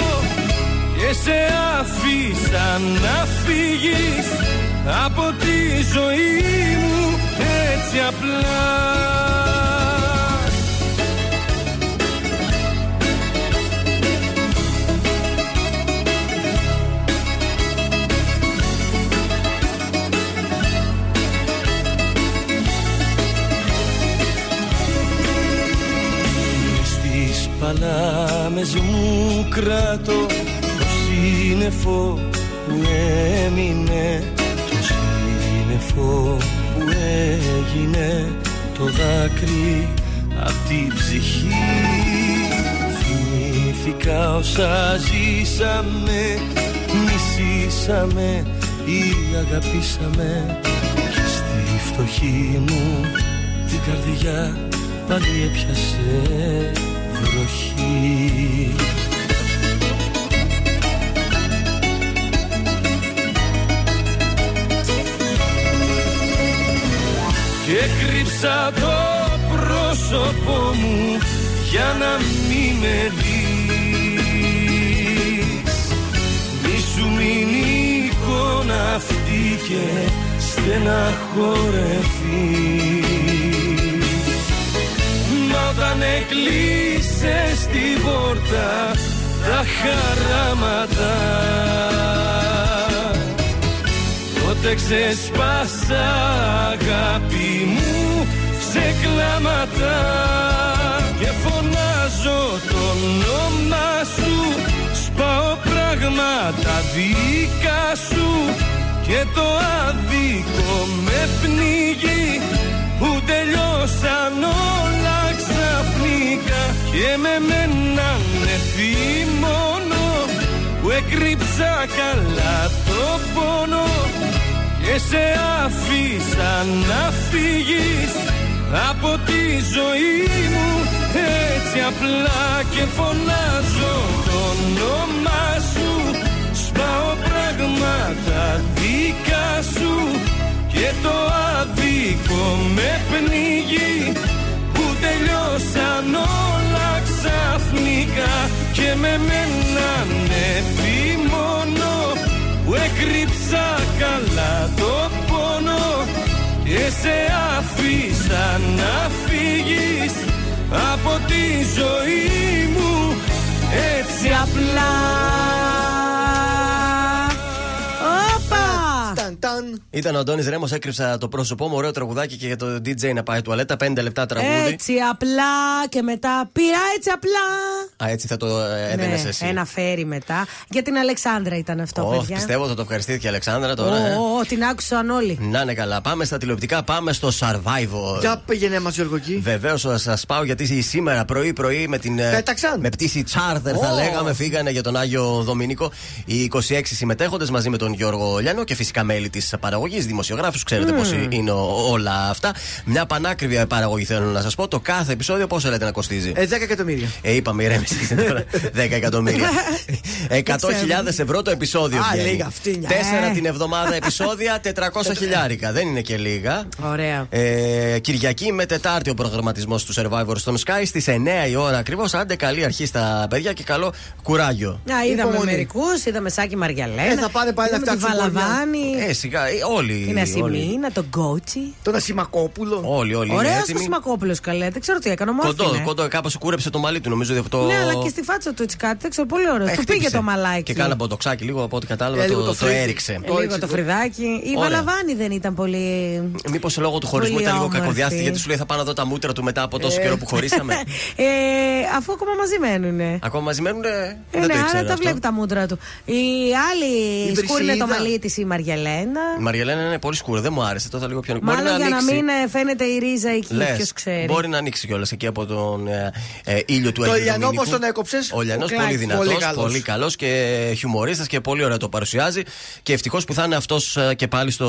και σε άφησα να φύγεις από τη ζωή μου έτσι απλά παλάμες μου κρατώ σύννεφο που έμεινε Το σύννεφο που έγινε Το δάκρυ απ' την ψυχή. Θυμήθηκα όσα ζήσαμε Μισήσαμε ή αγαπήσαμε. Και στη φτωχή μου την καρδιά Πάλι έπιασε βροχή Και κρύψα το πρόσωπό μου για να μην με δεις. Μη σου μείνει η εικόνα αυτή και στεναχωρεθείς. Μα όταν έκλεισες την πόρτα τα χαράματα. Τότε ξεσπάσα αγάπη μου σε κλάματα. Και φωνάζω το όνομα σου Σπάω πράγματα δικά σου. Και το άδικο με πνίγει Που τελειώσαν όλα ξαφνικά Και με μένανε μόνο Που έκρυψα καλά το πόνο και σε άφησα να φύγεις από τη ζωή μου. Έτσι απλά και φωνάζω το όνομά σου σπάω πράγματα δικά σου και το άδικο με πνίγει που τελειώσαν όλα ξαφνικά. Και με μένανε μόνο που έκρυψα καλά το πόνο. Και σε άφησα να φύγεις από τη ζωή μου έτσι απλά Ήταν ο Αντώνης Ρέμος, έκρυψα το πρόσωπό μου. Ωραίο τραγουδάκι και για το DJ να πάει τουαλέτα. Πέντε λεπτά τραγούδι. Έτσι απλά και μετά πήρα έτσι απλά. Α, έτσι θα το έδαινε Ναι, εσύ. ένα φέρι μετά. Για την Αλεξάνδρα ήταν αυτό, Ωχ, παιδιά. πιστεύω θα το ευχαριστήθηκε η Αλεξάνδρα τώρα. ε. Ω, ω, την άκουσαν όλοι. Να είναι καλά. Πάμε στα τηλεοπτικά, πάμε στο Survivor. Για πήγαινε μας, Γιώργο εκεί. Βεβαίως σας πάω γιατί σήμερα πρωί-πρωί με την. ε, Πέταξαν. Με πτήση charter θα Ω. λέγαμε, φύγανε για τον Άγιο Δομήνικο οι 26 συμμετέχοντες μαζί με τον Γιώργο Λιάνο και φυσικά μέλη τη της παραγωγής, δημοσιογράφους, ξέρετε Μμμ. πώ είναι ο- όλα αυτά. Μια πανάκριβη παραγωγή θέλω να σας πω. Το κάθε επεισόδιο πόσο λέτε να κοστίζει; Ε, 10 εκατομμύρια. Ε, είπαμε, ηρέμηση τώρα. 10 εκατομμύρια. 100.000 ευρώ το επεισόδιο. Α, βγαίνει. λίγα φτύνια. Τέσσερα Ε. την εβδομάδα επεισόδια, 400 χιλιάρικα. Δεν είναι και λίγα. Ωραία. Ε, Κυριακή με Τετάρτη ο προγραμματισμός του Survivor στον Sky στις 9 η ώρα ακριβώς. Άντε καλή αρχή στα παιδιά και καλό κουράγιο. Να, είδαμε Υπομονή. μερικούς, είδαμε Σάκη Μαριαλένα. Ε, θα πάνε πάλι να είδαμε τη φτιάξουν Βαλαβάνη. Ε, σιγά, ε, όλοι. Την όλοι. Ασημίνα, τον Κότσι; Τον Ασημακόπουλο. Όλοι, όλοι. είναι Ωραίο ο έτοιμοι. Σιμακόπουλο καλέ. Δεν ξέρω τι έκανε. Ομόρφη Κοντό, είναι. κοντό, κάπως κούρεψε το μαλλί του, νομίζω ότι αυτό. Ναι, αλλά και στη φάτσα του έτσι κάτι. Δεν ξέρω, πολύ ωραίο. Ε, Του χτύπησε. πήγε το μαλάκι. Και κάνα μποτοξάκι λίγο από ό,τι κατάλαβα Ε, λίγο το, το το φρύδι. έριξε. Ε, Λίγο το φρυδάκι. Η Ωραία. Βαλαβάνη δεν ήταν πολύ. Μήπως λόγω του χωρισμού Πολύ ήταν λίγο όμορφη. κακοδιάστη γιατί σου λέει θα πάω να δω τα μούτρα του μετά από τόσο Ε. καιρό που χωρίσαμε. Ε, αφού ακόμα μαζί μένουνε. Ακόμα μαζί μένουν. Ε, δεν ναι, το άρα ήξερα τα αυτό. βλέπει τα μούτρα του. Η άλλη Η σκούρνε το Βρυσίδα. μαλλί της η Μαριαλένα. Η Μαριελένα είναι πολύ σκούρα, δεν μου άρεσε. Τότε λίγο πιο Μάλλον Μπορεί για να ανοίξει. μην ε, φαίνεται η ρίζα εκεί, Λες, ποιο ξέρει. Μπορεί να ανοίξει κιόλας εκεί από τον ε, ε, ήλιο του Το Αγίου Λιανό Δομήνικου. πώς τον έκοψες; Ο Λιανό Ο πολύ Κλάκης. δυνατός, Πολύ πολύ, καλός. καλός και χιουμορίστας και πολύ ωραία το παρουσιάζει. Και ευτυχώς που θα είναι αυτός και πάλι στο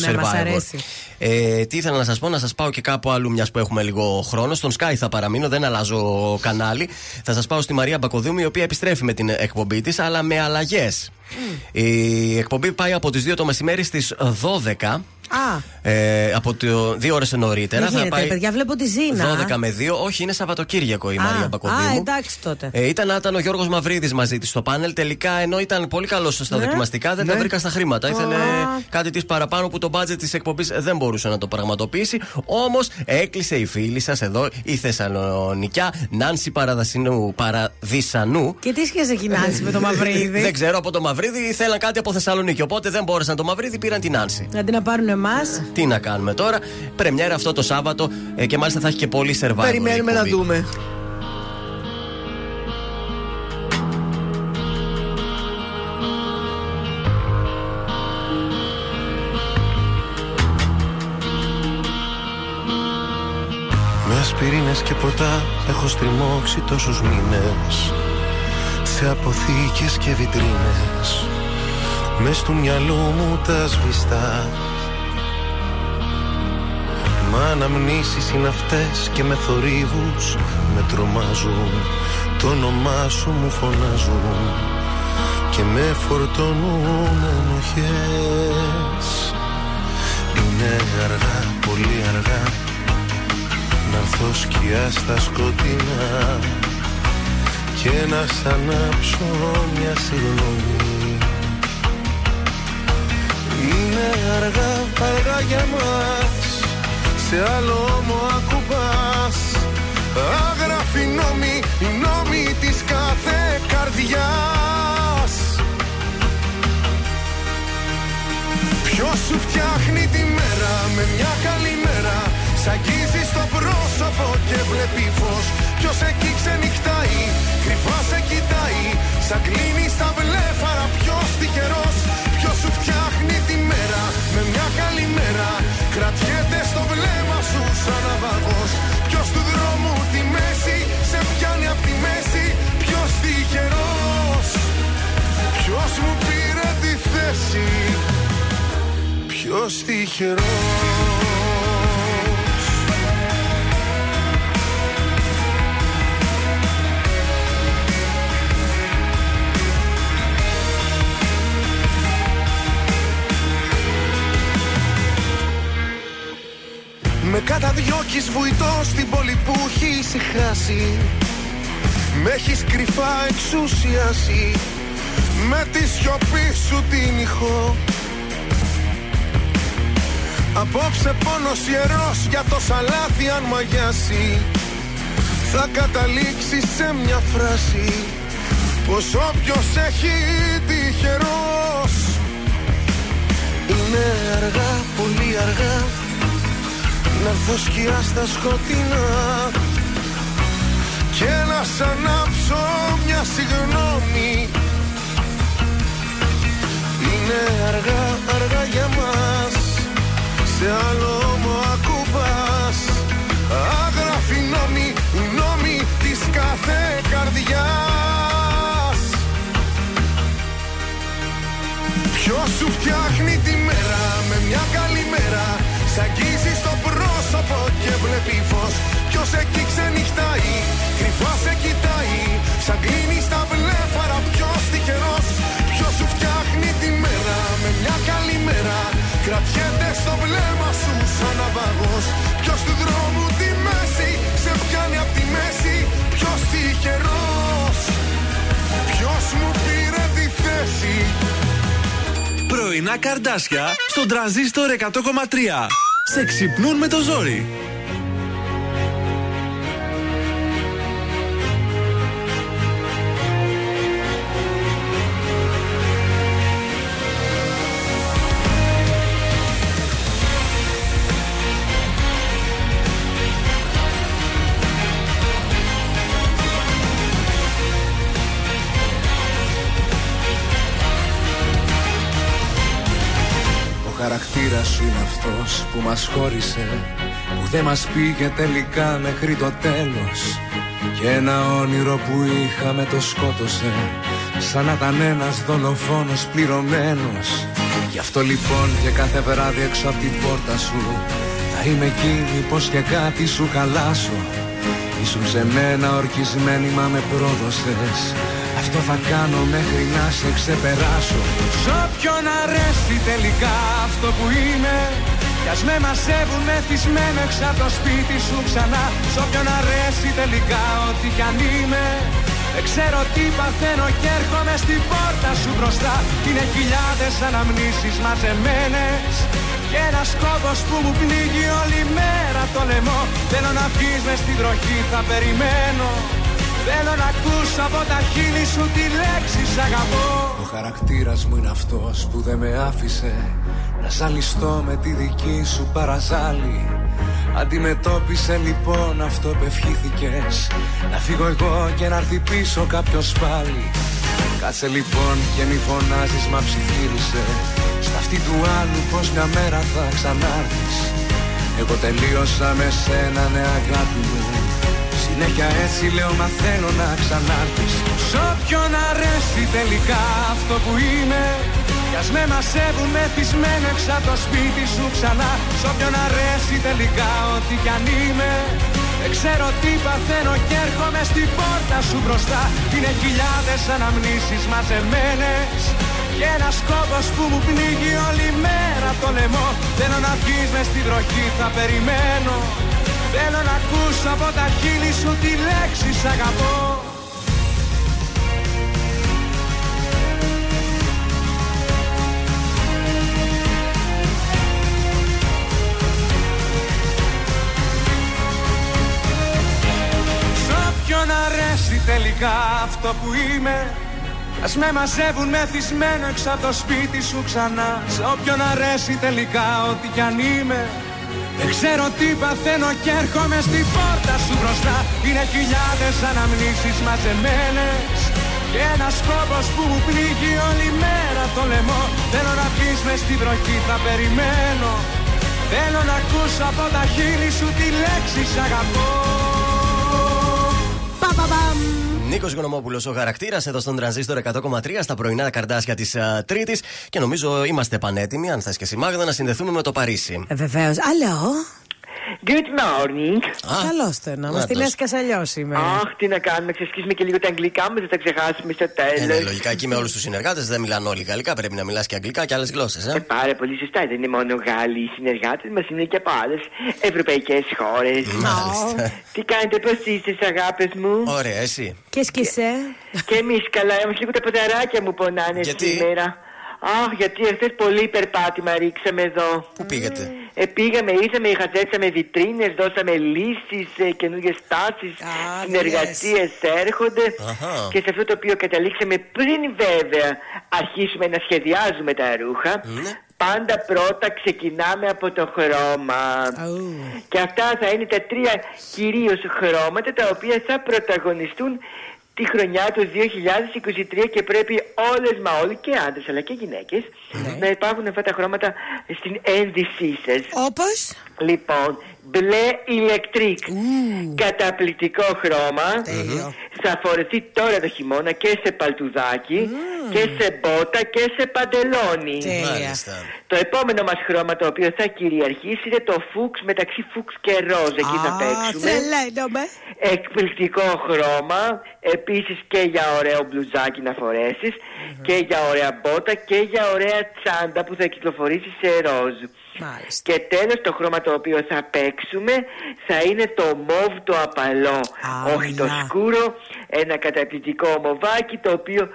Ναι, μας Survivor. αρέσει. Ε, τι ήθελα να σας πω, να σας πάω και κάπου αλλού, μιας που έχουμε λίγο χρόνο. Στον Sky θα παραμείνω, δεν αλλάζω κανάλι. Θα σας πάω στη Μαρία Μπακοδούμη, η οποία επιστρέφει με την εκπομπή της, αλλά με αλλαγές. Η εκπομπή πάει από τις 2 το μεσημέρι στις 12. Α, Ε, από το, δύο ώρες νωρίτερα. δεν θα γίνεται, πάει παιδιά, βλέπω τη Ζήνα. 12 με 2. Όχι, είναι Σαββατοκύριακο η Α, Μαρία Α, Μπακοδήμου. εντάξει τότε. Ε, ήταν να ήταν ο Γιώργος Μαυρίδης μαζί της στο πάνελ. Τελικά, ενώ ήταν πολύ καλός στα Ναι. δοκιμαστικά, δεν Ναι. τα βρήκα στα χρήματα. Ήθελε Α. κάτι της παραπάνω που το budget της εκπομπής δεν μπορούσε να το πραγματοποιήσει. Όμως έκλεισε η φίλη σας εδώ, η Θεσσαλονικιά, Νάνση Παραδασινού, Παραδισανού. Και τι σχέση έχει η Νάνση με το Μαυρίδη; Δεν ξέρω από το Μαυρίδη, θέλαν κάτι από Θεσσαλονίκη. Οπότε δεν μπόρεσαν το Μαυρίδη, πήραν την Νάνση. Αντί να πάρουν εμά. Τι να κάνουμε τώρα; Πρεμιέρα αυτό το Σάββατο ε, και μάλιστα θα έχει και πολύ survivor. η Περιμένουμε να εκπομπή. δούμε. Με ασπιρίνες και ποτά έχω στριμώξει τόσους μήνες Σε αποθήκες και βιτρίνες Μες του μυαλού μου τα σβηστά Μα αναμνήσεις είναι αυτές και με θορύβους με τρομάζουν. Το όνομά σου μου φωνάζουν και με φορτώνουν ενοχές. Είναι αργά, πολύ αργά να έρθω σκιά στα σκοτεινά και να σ' ανάψω μια συγγνώμη. Είναι αργά, αργά για μας σε άλλο μου ακουμπάς. Άγραφοι νόμοι, οι νόμοι της κάθε καρδιάς. Ποιος σου φτιάχνει τη μέρα με μια καλή μέρα Σ' αγγίζει στο πρόσωπο και βλέπει φως. Ποιος εκεί ξενυχτάει, κρυφά σε κοιτάει Σαν κλείνει στα βλέφαρα ποιος τυχερός. Ποιος σου φτιάχνει τη μέρα με μια καλή μέρα Κρατιέται θέση Ποιος τυχερός. Με καταδιώκεις βουητός στην πόλη που έχει ησυχάσει Με έχεις κρυφά εξουσιάσει Με τη σιωπή σου την ηχό Απόψε πόνος ιερός για το σαλάθι αν μαγιάσει. Θα καταλήξει σε μια φράση. Πως όποιος έχει τυχερός. Είναι αργά, πολύ αργά. Να έρθω σκιά στα σκοτεινά. Και να σ' ανάψω μια συγγνώμη είναι αργά, αργά για μας. Σε άλλο όμο ακούμπας Άγραφη νόμη, η νόμη της κάθε καρδιάς. Ποιος σου φτιάχνει τη μέρα με μια καλή μέρα Σ' αγγίζει στο πρόσωπο και βλέπει φως. Ποιος εκεί ξενυχτάει, κρυφά σε κοιτάει Σαν στα τα βλέφαρα ποιος τυχερός βλέμμα σου σαν ναυαγός Ποιος του δρόμου τη μέση σε πιάνει απ' τη μέση Ποιος τυχερός Ποιος μου πήρε τη θέση Πρωινά καρδάσια στον τραζίστορ 100,3. Σε ξυπνούν με το ζόρι. Αυτός που μας χώρισε Που δεν μας πήγε τελικά μέχρι το τέλος. Και ένα όνειρο που είχαμε το σκότωσε Σαν να ήταν ένας δολοφόνος πληρωμένος. Γι' αυτό λοιπόν και κάθε βράδυ έξω από την πόρτα σου Θα είμαι εκείνη πως και κάτι σου χαλάσω. Ήσουν σε μένα ορκισμένη μα με πρόδωσες. Αυτό θα κάνω μέχρι να σε ξεπεράσω. Σ' όποιον αρέσει τελικά αυτό που είμαι Κι ας με μαζεύουν μεθυσμένο έξω από το σπίτι σου ξανά. Σ' όποιον αρέσει τελικά ό,τι κι αν είμαι. Δεν ξέρω τι παθαίνω και έρχομαι στην πόρτα σου μπροστά. Είναι χιλιάδες αναμνήσεις μαζεμένες. Και ένας κόμπος που μου πνίγει όλη μέρα το λαιμό. Θέλω να βγεις μες στην τροχή θα περιμένω. Θέλω να ακούσω από τα χείλη σου τη λέξη σ' αγαπώ Ο χαρακτήρας μου είναι αυτός που δεν με άφησε Να ζαλιστώ με τη δική σου παραζάλη Αντιμετώπισε λοιπόν αυτό που ευχήθηκες Να φύγω εγώ και να έρθει πίσω κάποιος πάλι. Κάτσε λοιπόν και μη φωνάζεις μα ψιθύρισε. Στα αυτή του άλλου πως μια μέρα θα ξανάρθεις. Εγώ τελείωσα με σένα ναι αγάπη μου. Συνέχεια έτσι λέω μαθαίνω να ξανάρθεις. Σ' όποιον αρέσει τελικά αυτό που είμαι κι ας με μαζεύουν μεθυσμένο έξω από το σπίτι σου ξανά. Σ' όποιον αρέσει τελικά ό,τι κι αν είμαι. Δεν ξέρω τι παθαίνω και έρχομαι στην πόρτα σου μπροστά. Είναι χιλιάδες αναμνήσεις μαζεμένες. Και ένας κόμπος που μου πνίγει όλη μέρα το λαιμό. Θέλω να βγεις μες στην τροχή θα περιμένω. Θέλω να ακούσω από τα χείλη σου τη λέξη σ' αγαπώ Σ' όποιον αρέσει τελικά αυτό που είμαι. Ας με μαζεύουν μεθυσμένο έξω από το σπίτι σου ξανά. Σε όποιον αρέσει τελικά ό,τι κι αν είμαι. Δεν ξέρω τι παθαίνω και έρχομαι στην πόρτα σου μπροστά. Είναι χιλιάδες αναμνήσεις μαζεμένες. Και ένας κόμπος που μου πνίγει όλη μέρα το λαιμό. Θέλω να πεις μες στην βροχή θα περιμένω. Θέλω να ακούσω από τα χείλη σου τη λέξη σ' αγαπώ Νίκος Γνωμόπουλος, ο χαρακτήρας εδώ στον τρανζίστορ 100,3 στα πρωινά καρδάσια της Τρίτης. Και νομίζω είμαστε πανέτοιμοι, αν θες και εσύ Μάγδα, να συνδεθούμε με το Παρίσι. Βεβαίως. Αλλιώ. Good morning. Καλώς το να μας τη λες και αλλιώς σήμερα. Αχ, τι να κάνουμε, ξεσκίσουμε και λίγο τα αγγλικά μα, δεν τα ξεχάσουμε στο Ε, τέλο. ναι, λογικά εκεί με όλους τους συνεργάτες δεν μιλάνε όλοι γαλλικά. Πρέπει να μιλάς και αγγλικά και άλλες γλώσσες. Ε. Πάρα πολύ σωστά, δεν είναι μόνο Γάλλοι οι συνεργάτες μας, είναι και από άλλες ευρωπαϊκές χώρες. Μάλιστα. Τι κάνετε, πώς είστε, αγάπες μου; Ωραία, εσύ. Και σκισέ. Και εμείς καλά, όμως λίγο τα ποδαράκια μου πονάνε Γιατί; σήμερα. Αχ, γιατί εχθές πολύ περπάτημα ρίξαμε εδώ. Πού πήγατε; Ε, πήγαμε, είδαμε, χαζέψαμε βιτρίνες, δώσαμε λύσεις, ε, καινούριε τάσεις, συνεργασίες έρχονται. Αχα. Και σε αυτό το οποίο καταλήξαμε πριν βέβαια αρχίσουμε να σχεδιάζουμε τα ρούχα. Ναι. Πάντα πρώτα ξεκινάμε από το χρώμα. Και αυτά θα είναι τα τρία κυρίως χρώματα τα οποία θα πρωταγωνιστούν τη χρονιά του 2023 και πρέπει όλες μα όλοι και άντρες αλλά και γυναίκες να υπάρχουν αυτά τα χρώματα στην ένδυσή σας. Όπως; Λοιπόν, μπλε ηλεκτρικ. Καταπληκτικό χρώμα. Θα φορεθεί τώρα το χειμώνα και σε παλτουδάκι και σε μπότα και σε παντελόνι. Μάλιστα. Το επόμενο μας χρώμα το οποίο θα κυριαρχήσει είναι το φούξ μεταξύ φούξ και ροζ. Εκεί θα παίξουμε. Τρελαίνομαι. Εκπληκτικό χρώμα. Επίσης και για ωραίο μπλουζάκι να φορεσεις και για ωραία μπότα και για ωραία τσάντα που θα κυκλοφορήσει σε ροζ. Μάλιστα. Και τέλος το χρώμα το οποίο θα παίξουμε θα είναι το μοβ το απαλό. Όχι το σκούρο, ένα καταπληκτικό μοβάκι το οποίο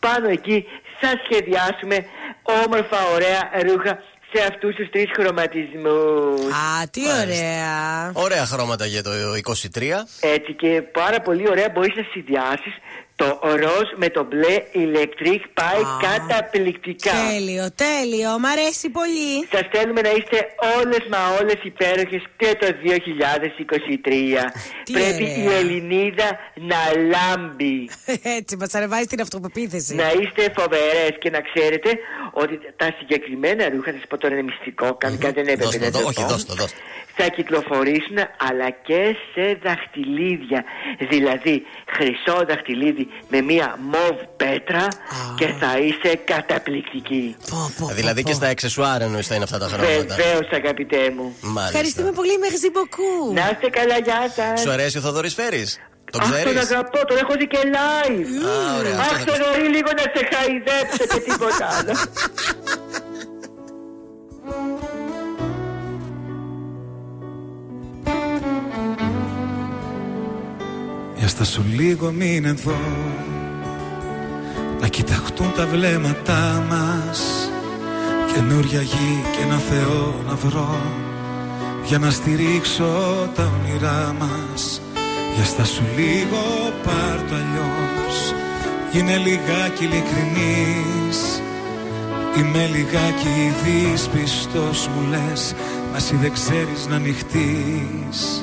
πάνω εκεί θα σχεδιάσουμε όμορφα ωραία ρούχα σε αυτούς τους τρεις χρωματισμούς. Α, τι ωραία. Ωραία χρώματα για το 23. Έτσι και πάρα πολύ ωραία μπορείς να συνδυάσεις το ροζ με το μπλε ηλεκτρικ πάει καταπληκτικά. Τέλειο, τέλειο. Μ' αρέσει πολύ. Σας θέλουμε να είστε όλες μα όλες υπέροχες και το 2023. Τι Πρέπει ωραία. η Ελληνίδα να λάμπει. Έτσι, μας ανεβάζει την αυτοπεποίθηση. να είστε φοβερές και να ξέρετε ότι τα συγκεκριμένα ρούχα, θα σας πω τώρα είναι μυστικό, καν κάτι δεν έπρεπε Δώσ' το, να δώ- το όχι, πω. δώσ' το, δώσ' το. θα κυκλοφορήσουν αλλά και σε δαχτυλίδια. Δηλαδή χρυσό δαχτυλίδι με μία μοβ πέτρα και θα είσαι καταπληκτική. Δηλαδή και στα εξεσουάρ εννοείς θα είναι αυτά τα χρώματα. Βεβαίω, αγαπητέ μου. Μάλιστα. Ευχαριστούμε πολύ, merci beaucoup. Να είστε καλά, γεια σας. Σου αρέσει ο Θοδωρής Φέρης; Τον Αχ, τον ξέρεις; αγαπώ, τον έχω δει και live. Α, ωραία, αυτό Αχ, θα Θοδωρή, λίγο να σε χαϊδέψω και τίποτα άλλο. Για στα σου λίγο μην εδώ Να κοιταχτούν τα βλέμματά μας. Καινούρια γη και ένα Θεό να βρω. Για να στηρίξω τα όνειρά μας. Για στα σου λίγο πάρ' το αλλιώς. Είναι λιγάκι ειλικρινής. Είμαι λιγάκι δυσπιστός μου λες. Μα εσύ δεν ξέρεις να ανοιχτείς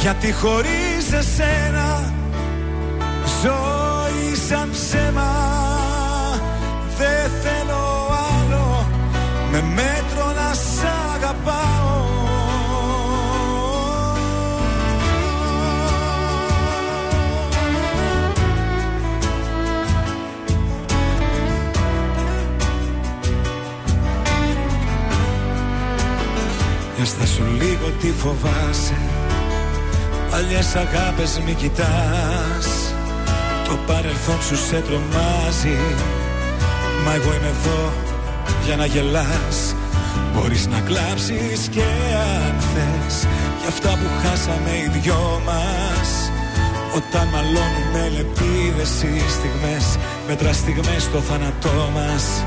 γιατί χωρίς εσένα ζωή σαν ψέμα Δεν θέλω άλλο. Με μέτρο να σ' αγαπάω. Για στα σου λίγο τι φοβάσαι Παλιές αγάπες μη κοιτάς. Το παρελθόν σου σε τρομάζει. Μα εγώ είμαι εδώ για να γελάς. Μπορείς να κλάψεις και αν θες. Για αυτά που χάσαμε οι δυο μας. Όταν μαλώνουμε λεπίδες οι στιγμές Μέτρα στιγμές στο θάνατό μας.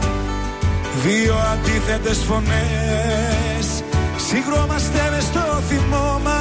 Δύο αντίθετες φωνές. Συγκρόμαστε μες στο θυμό μας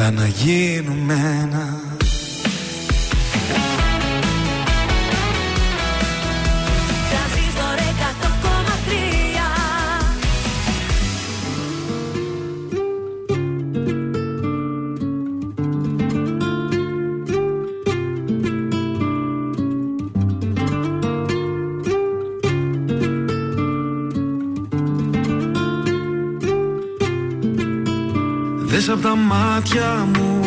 Έλα να γίνουμε ένα τα μάτια μου.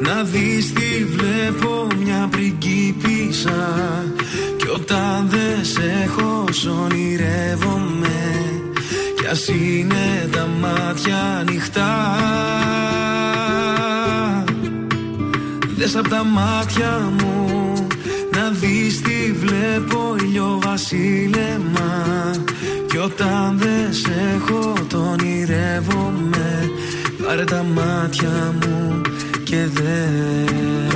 Να δεις τι βλέπω μια πριγκίπισσα. Κι όταν δεν σε έχω σ' ονειρεύομαι. Κι ας είναι τα μάτια ανοιχτά. Δες απ' τα μάτια μου. Να δεις τι βλέπω ηλιοβασίλεμα Κι όταν δεν σε έχω το ονειρεύομαι Πάρε τα μάτια μου και δες.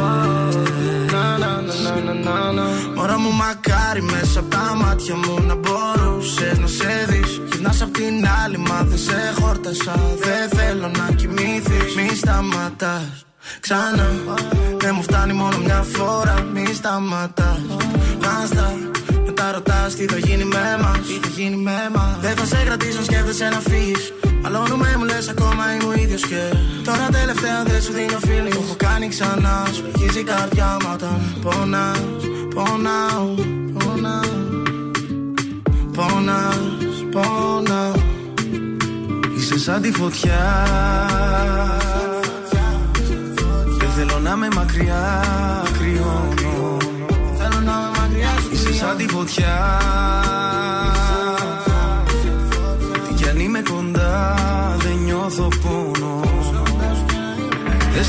Μωρά μου μακάρι μέσα από τα μάτια μου να μπορούσες να σε δεις. Γυρνάς απ' την άλλη μα δεν σε χόρτασα. Δεν θέλω να κοιμήθεις Μη σταματάς. Ξανά. Δεν μου φτάνει μόνο μια φορά. Μη σταματάς. Να στα μετά ρωτάς τι θα γίνει με μας. Τι θα γίνει με μας. Δεν θα σε κρατήσω σκέφτεσαι να φύγεις Μαλώνουμε μου λες ακόμα είμαι ο ίδιος και Τώρα τελευταία δεν σου δίνω feeling. Το έχω κάνει ξανά Σου πληγίζει η καρδιά μου όταν πονάς. Πονάω, πονάω Πονάς, πονάω. Είσαι σαν τη φωτιά. Δεν θέλω να είμαι μακριά Κρυώνω. Θέλω να είμαι μακριά σου Είσαι σαν τη φωτιά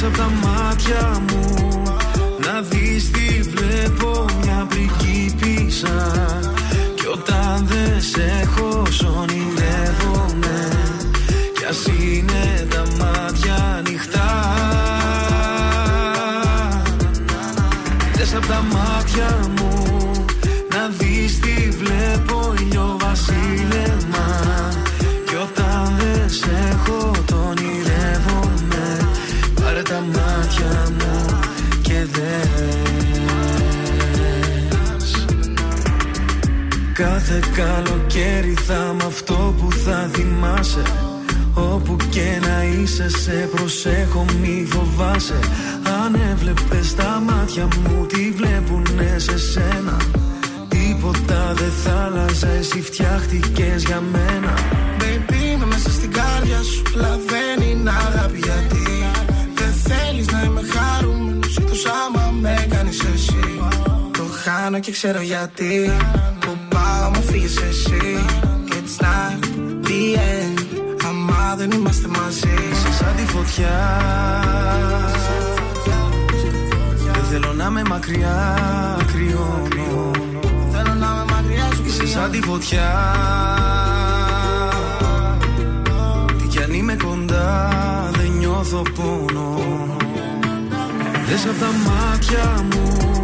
Δες απ' τα μάτια μου. Να δεις τι βλέπω Μια πριγκίπισσα. Κι όταν δεν σε έχω σ' Κάθε καλοκαίρι θα μ' αυτό που θα θυμάσαι. Όπου και να είσαι σε προσέχω μη φοβάσαι. Αν έβλεπες τα μάτια μου τι βλέπουνε σε σένα; Τίποτα δεν θα άλλαζε εσύ φτιάχτηκες για μένα. Baby είμαι μέσα στην κάρδια σου Αλλά δεν είναι αγάπη γιατί. Δεν θέλεις να είμαι χαρούμενος Εκτός άμα με κάνεις εσύ. Το χάνω και ξέρω γιατί Που πάω μου φύγεις εσύ It's not the end. Άμα δεν είμαστε μαζί Είσαι σαν τη φωτιά Δεν θέλω να είμαι μακριά Κρυώνω Θέλω να είμαι μακριά σου Είσαι σαν τη φωτιά Τι κι αν είμαι κοντά Δεν νιώθω πόνο Δες απ' τα μάτια μου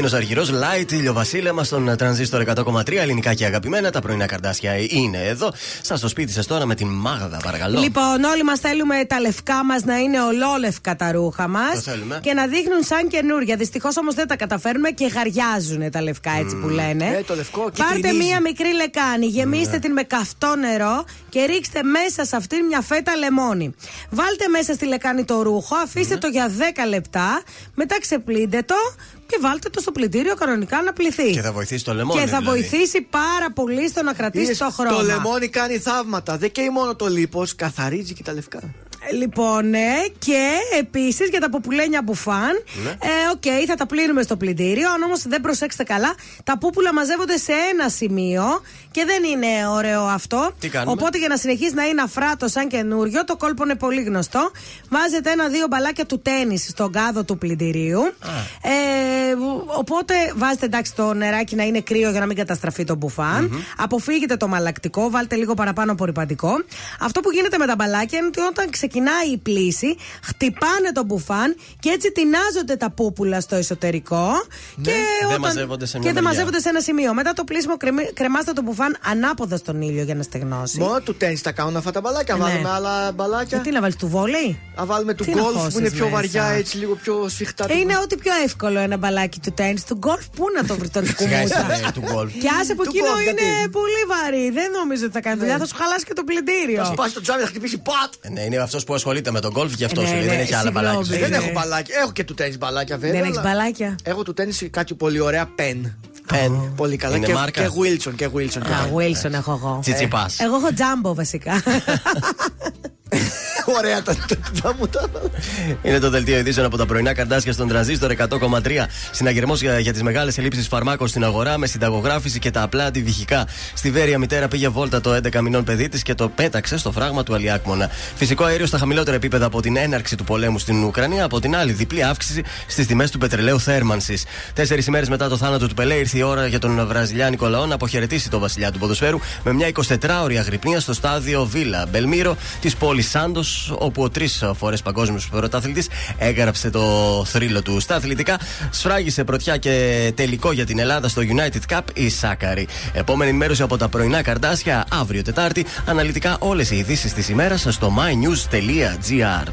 Κωνσταντίνος Αργυρός, Light, ηλιοβασίλεμα στον τρανζίστορ 100,3 ελληνικά και αγαπημένα. Τα πρωινά καρδάσια είναι εδώ. Σα στο σπίτι σας τώρα με την Μάγδα, παρακαλώ. Λοιπόν, όλοι μας θέλουμε τα λευκά μας να είναι ολόλευκα τα ρούχα μας Το θέλουμε. και να δείχνουν σαν καινούρια. Δυστυχώς όμως δεν τα καταφέρνουμε και γαριάζουν τα λευκά έτσι που λένε. Ε, το λευκό Πάρτε κυτρινίζει. μία μικρή λεκάνη, γεμίστε Ναι. την με καυτό νερό και ρίξτε μέσα σε αυτήν μια φέτα λεμόνι. Βάλτε μέσα στη λεκάνη το ρούχο, αφήστε Ναι. το για 10 λεπτά, μετά ξεπλύντε το και βάλτε το στο πλυντήριο κανονικά να πλυθεί. Και θα βοηθήσει το λεμόνι. Και θα δηλαδή. βοηθήσει πάρα πολύ στο να κρατήσει Είδες, το χρώμα. Το λεμόνι κάνει θαύματα. Δεν καίει μόνο το λίπος, καθαρίζει και τα λευκά. Λοιπόν, ναι, και επίσης για τα ποπουλένια μπουφάν. Ναι. Ε, Οκ, θα τα πλύνουμε στο πλυντήριο. Αν όμως δεν προσέξετε καλά, τα πούπουλα μαζεύονται σε ένα σημείο και δεν είναι ωραίο αυτό. Τι κάνουμε; Οπότε για να συνεχίσει να είναι αφράτο σαν καινούριο, το κόλπο είναι πολύ γνωστό. Βάζετε ένα-δύο μπαλάκια του τέννη στον κάδο του πλυντηρίου. Ε, οπότε βάζετε εντάξει το νεράκι να είναι κρύο για να μην καταστραφεί το μπουφαν Αποφύγετε το μαλακτικό, βάλτε λίγο παραπάνω απορριπαντικό. Αυτό που γίνεται με τα μπαλάκια είναι ότι όταν ξεκινάει η πλήση, χτυπάνε το μπουφάν και έτσι τεινάζονται τα πούπουλα στο εσωτερικό. Και, Δεν μαζεύονται σε μια και δεν μεριά. μαζεύονται σε ένα σημείο. Μετά το πλήσιμο κρεμι- κρεμάστε το μπουφάν ανάποδα στον ήλιο για να στεγνώσει. Μόνο του τέννη τα κάνουν αυτά τα μπαλάκια. Ναι. Βάλουμε άλλα μπαλάκια. Τι να βάλεις του βόλεϊ; Να βάλουμε του Τι να γκολφ που χώσεις είναι πιο μέσα. βαριά, έτσι λίγο πιο σφιχτά. Ε, Είναι ό,τι πιο εύκολο ένα μπαλάκι του τέννη. Του γκολφ, πού να το βρει τον Σιγά κουμούτσα. είσαι, ε, του γκολφ. Και άσε που Του εκείνο γκολφ, είναι γιατί; πολύ βαρύ. Δεν νομίζω ότι θα κάνει δουλειά. Θα σου χαλάσει και το πλυντήριο. Θα σπάσει το τζάμι, θα χτυπήσει πατ. Ε, Ναι, είναι αυτό που ασχολείται με τον γκολφ γι' αυτό Ναι, σου λέει. ναι, Δεν έχει άλλα συγγνώμη. μπαλάκια. Ε, Δεν Ναι. έχω μπαλάκια. Έχω και του τέννη μπαλάκια βέβαια. Δεν έχεις αλλά μπαλάκια. Έχω του τέννη κάτι πολύ ωραία πεν. Πεν. Πολύ καλά. Είναι και, μάρκα; και Wilson και Wilson. και Α, Wilson. Wilson έχω εγώ. Τσιτσιπάς. Εγώ έχω τζάμπο βασικά. Ωραία τα τα μου τα. Είναι το δελτίο ειδήσεων από τα πρωινά καρτάσια στον τραζίστορ 100,3. Συναγερμός για, για τις μεγάλες ελλείψεις φαρμάκων στην αγορά με συνταγογράφηση και τα απλά αντιβυχικά. Στη Βέρεια μητέρα πήγε βόλτα το 11 μηνών παιδί της και το πέταξε στο φράγμα του Αλιάκμονα. Φυσικό αέριο στα χαμηλότερα επίπεδα από την έναρξη του πολέμου στην Ουκρανία. Από την άλλη, διπλή αύξηση στις τιμές του πετρελαίου θέρμανσης. Τέσσερις ημέρες μετά το θάνατο του Πελέ, ήρθε η ώρα για τον Βραζιλιάνικο λαό να αποχαιρετήσει τον βασιλιά του ποδοσφαίρου με μια 24ωρη αγρυπνία στο στάδιο Βίλα Μπελμύρο της πόλης Σάντος, όπου ο τρεις φορές παγκόσμιος πρωταθλητής έγραψε το θρύλο του. Στα αθλητικά, σφράγισε πρωτιά και τελικό για την Ελλάδα στο United Cup η Σάκαρη. Επόμενη ενημέρωση από τα πρωινά καρτάσια αύριο Τετάρτη. Αναλυτικά όλες οι ειδήσεις της ημέρας στο mynews.gr.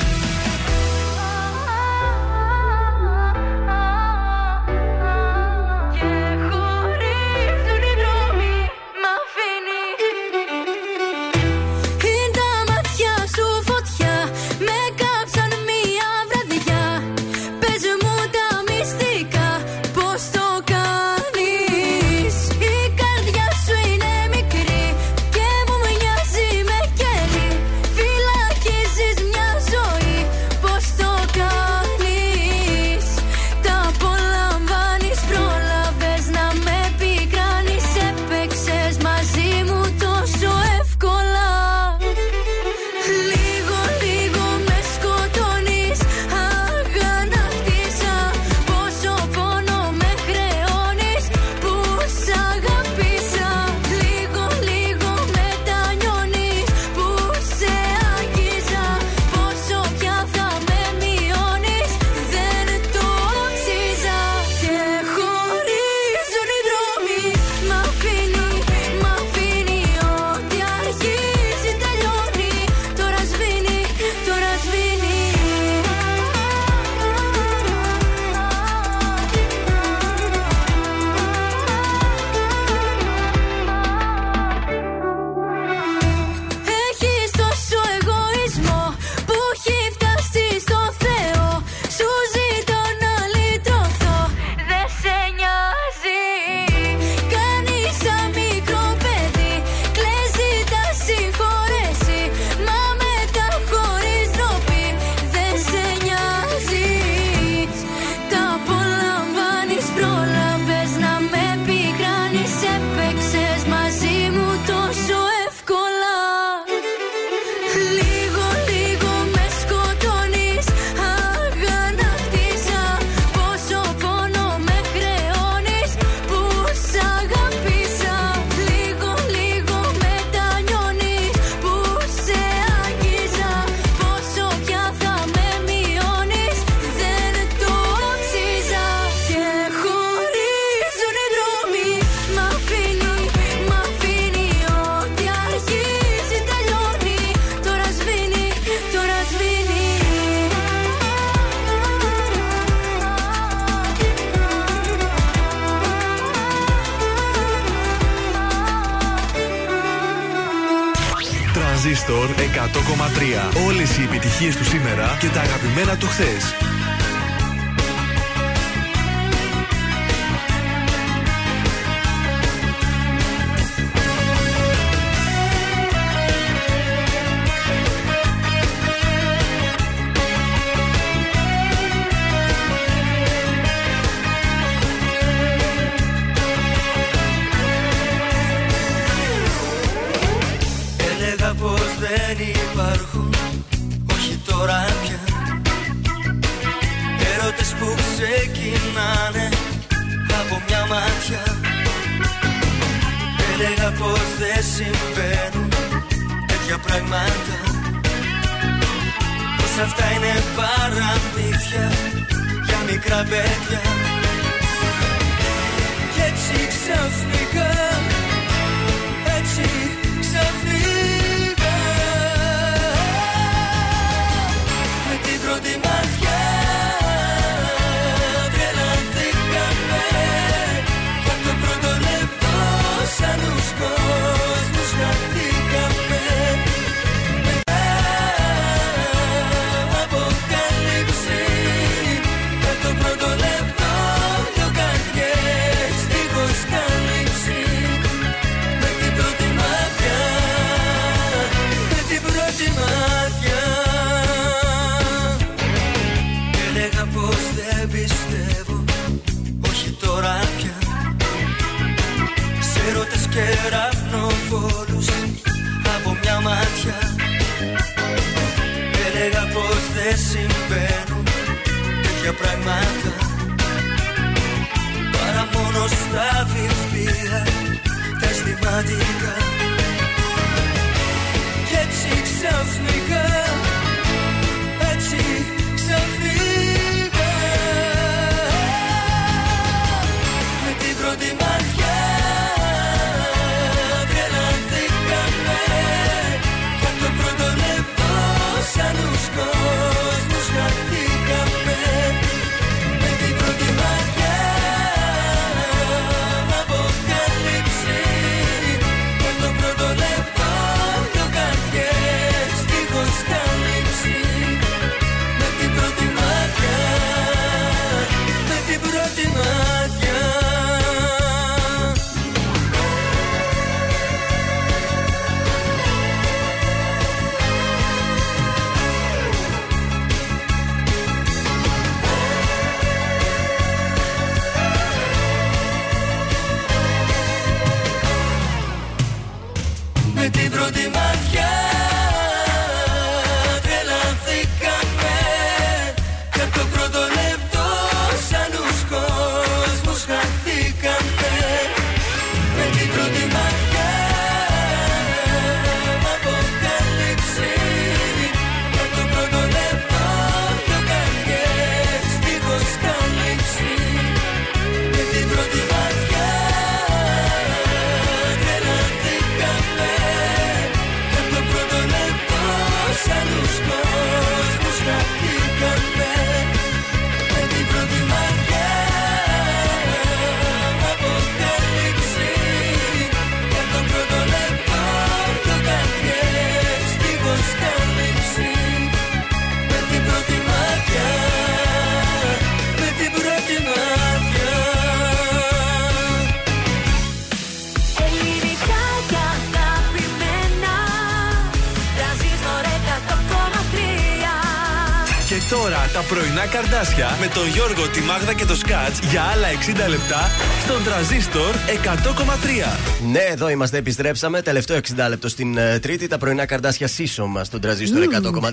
Τώρα τα πρωινά καρδάσια με τον Γιώργο, τη Μάγδα και το Σκάτς για άλλα 60 λεπτά στον τραζίστορ 100,3. Ναι, εδώ είμαστε, επιστρέψαμε. Τελευταίο 60 λεπτό στην ε, Τρίτη. Τα πρωινά καρδάσια σύσσωμα στον τραζίστορ 100,3.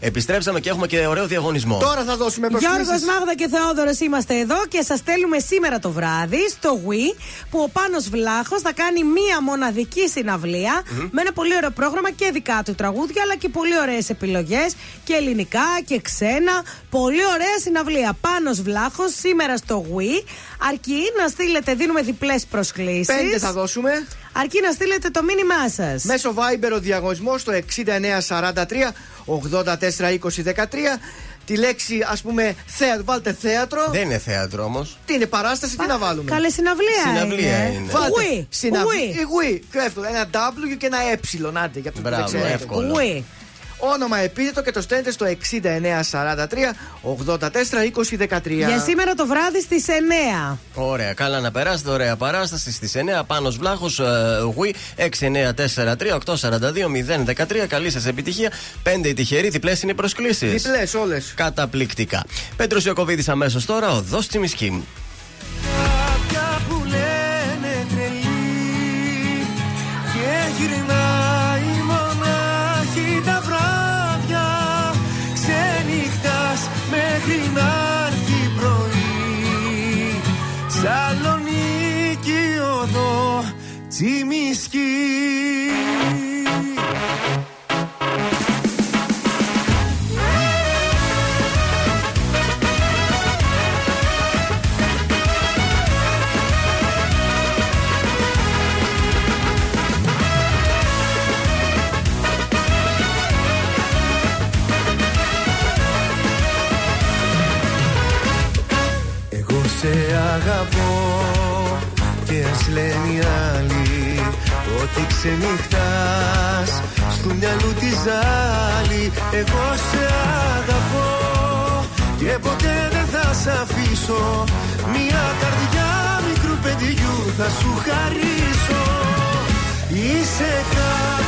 Επιστρέψαμε και έχουμε και ωραίο διαγωνισμό. Τώρα θα δώσουμε προσκλήσεις. Γιώργος Μάγδα και Θεόδωρος είμαστε εδώ και σας στέλνουμε σήμερα το βράδυ στο Wii που ο Πάνος Βλάχος θα κάνει μία μοναδική συναυλία με ένα πολύ ωραίο πρόγραμμα και δικά του τραγούδια αλλά και πολύ ωραίες επιλογές και ελληνικά και ξένα. Πολύ ωραία συναυλία. Πάνος Βλάχος σήμερα στο Wii. Αρκεί να στείλετε, δίνουμε διπλές προσκλήσεις. Πέντε θα δώσουμε. Αρκεί να στείλετε το μήνυμά σας. Μέσω Viber ο διαγωνισμός στο 6943 842013 τη λέξη ας πούμε θέατρο. Βάλτε θέατρο. Δεν είναι θέατρο όμως. Τι είναι παράσταση, τι να βάλουμε; Καλές συναυλία. Συναυλία είναι. είναι. Βάλτε Γουί. συναυλία. Γουί. Ε, γουί. Πιο εύκολο. Ένα W και ένα Ε. Άντε, για αυτούς που δεν Μπράβο, ξέρετε. εύκολο. Γουί. Όνομα επίθετο και το στέλνετε στο 6943 84 20 13. Για σήμερα το βράδυ στις 9. Ωραία, καλά να περάσετε. Ωραία παράσταση στις 9. Πάνω Βλάχος, ε, Γουί 6943-842-013. Καλή σας επιτυχία. 5 οι τυχεροί, διπλές είναι οι προσκλήσεις. Διπλές όλες. Καταπληκτικά. Πέτρος Ιωκοβίδη αμέσως τώρα, οδό Τσιμισκή. Τσιμισκή Εγώ σε αγαπώ και ας λένε οι άλλοι ότι ξενυχτάς στο μυαλού τη ζάλη Εγώ σε αγαπώ. Και ποτέ δεν θα σ' αφήσω. Μια καρδιά μικρού παιδιού θα σου χαρίσω. Είσαι κάποια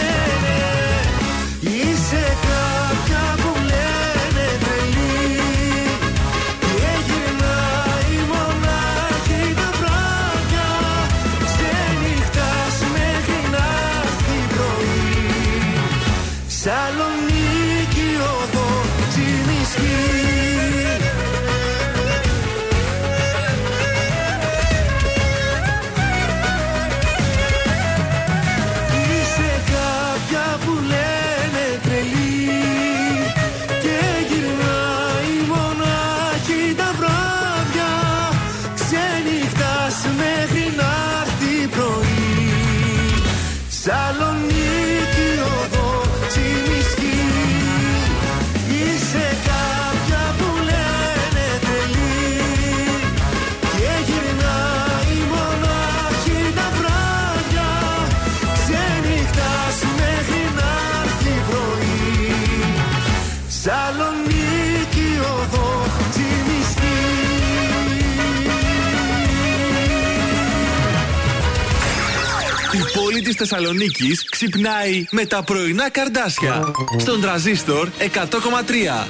Η πόλη της Θεσσαλονίκης ξυπνάει με τα πρωινά καρδάσια. Στον τραζίστορ 100,3.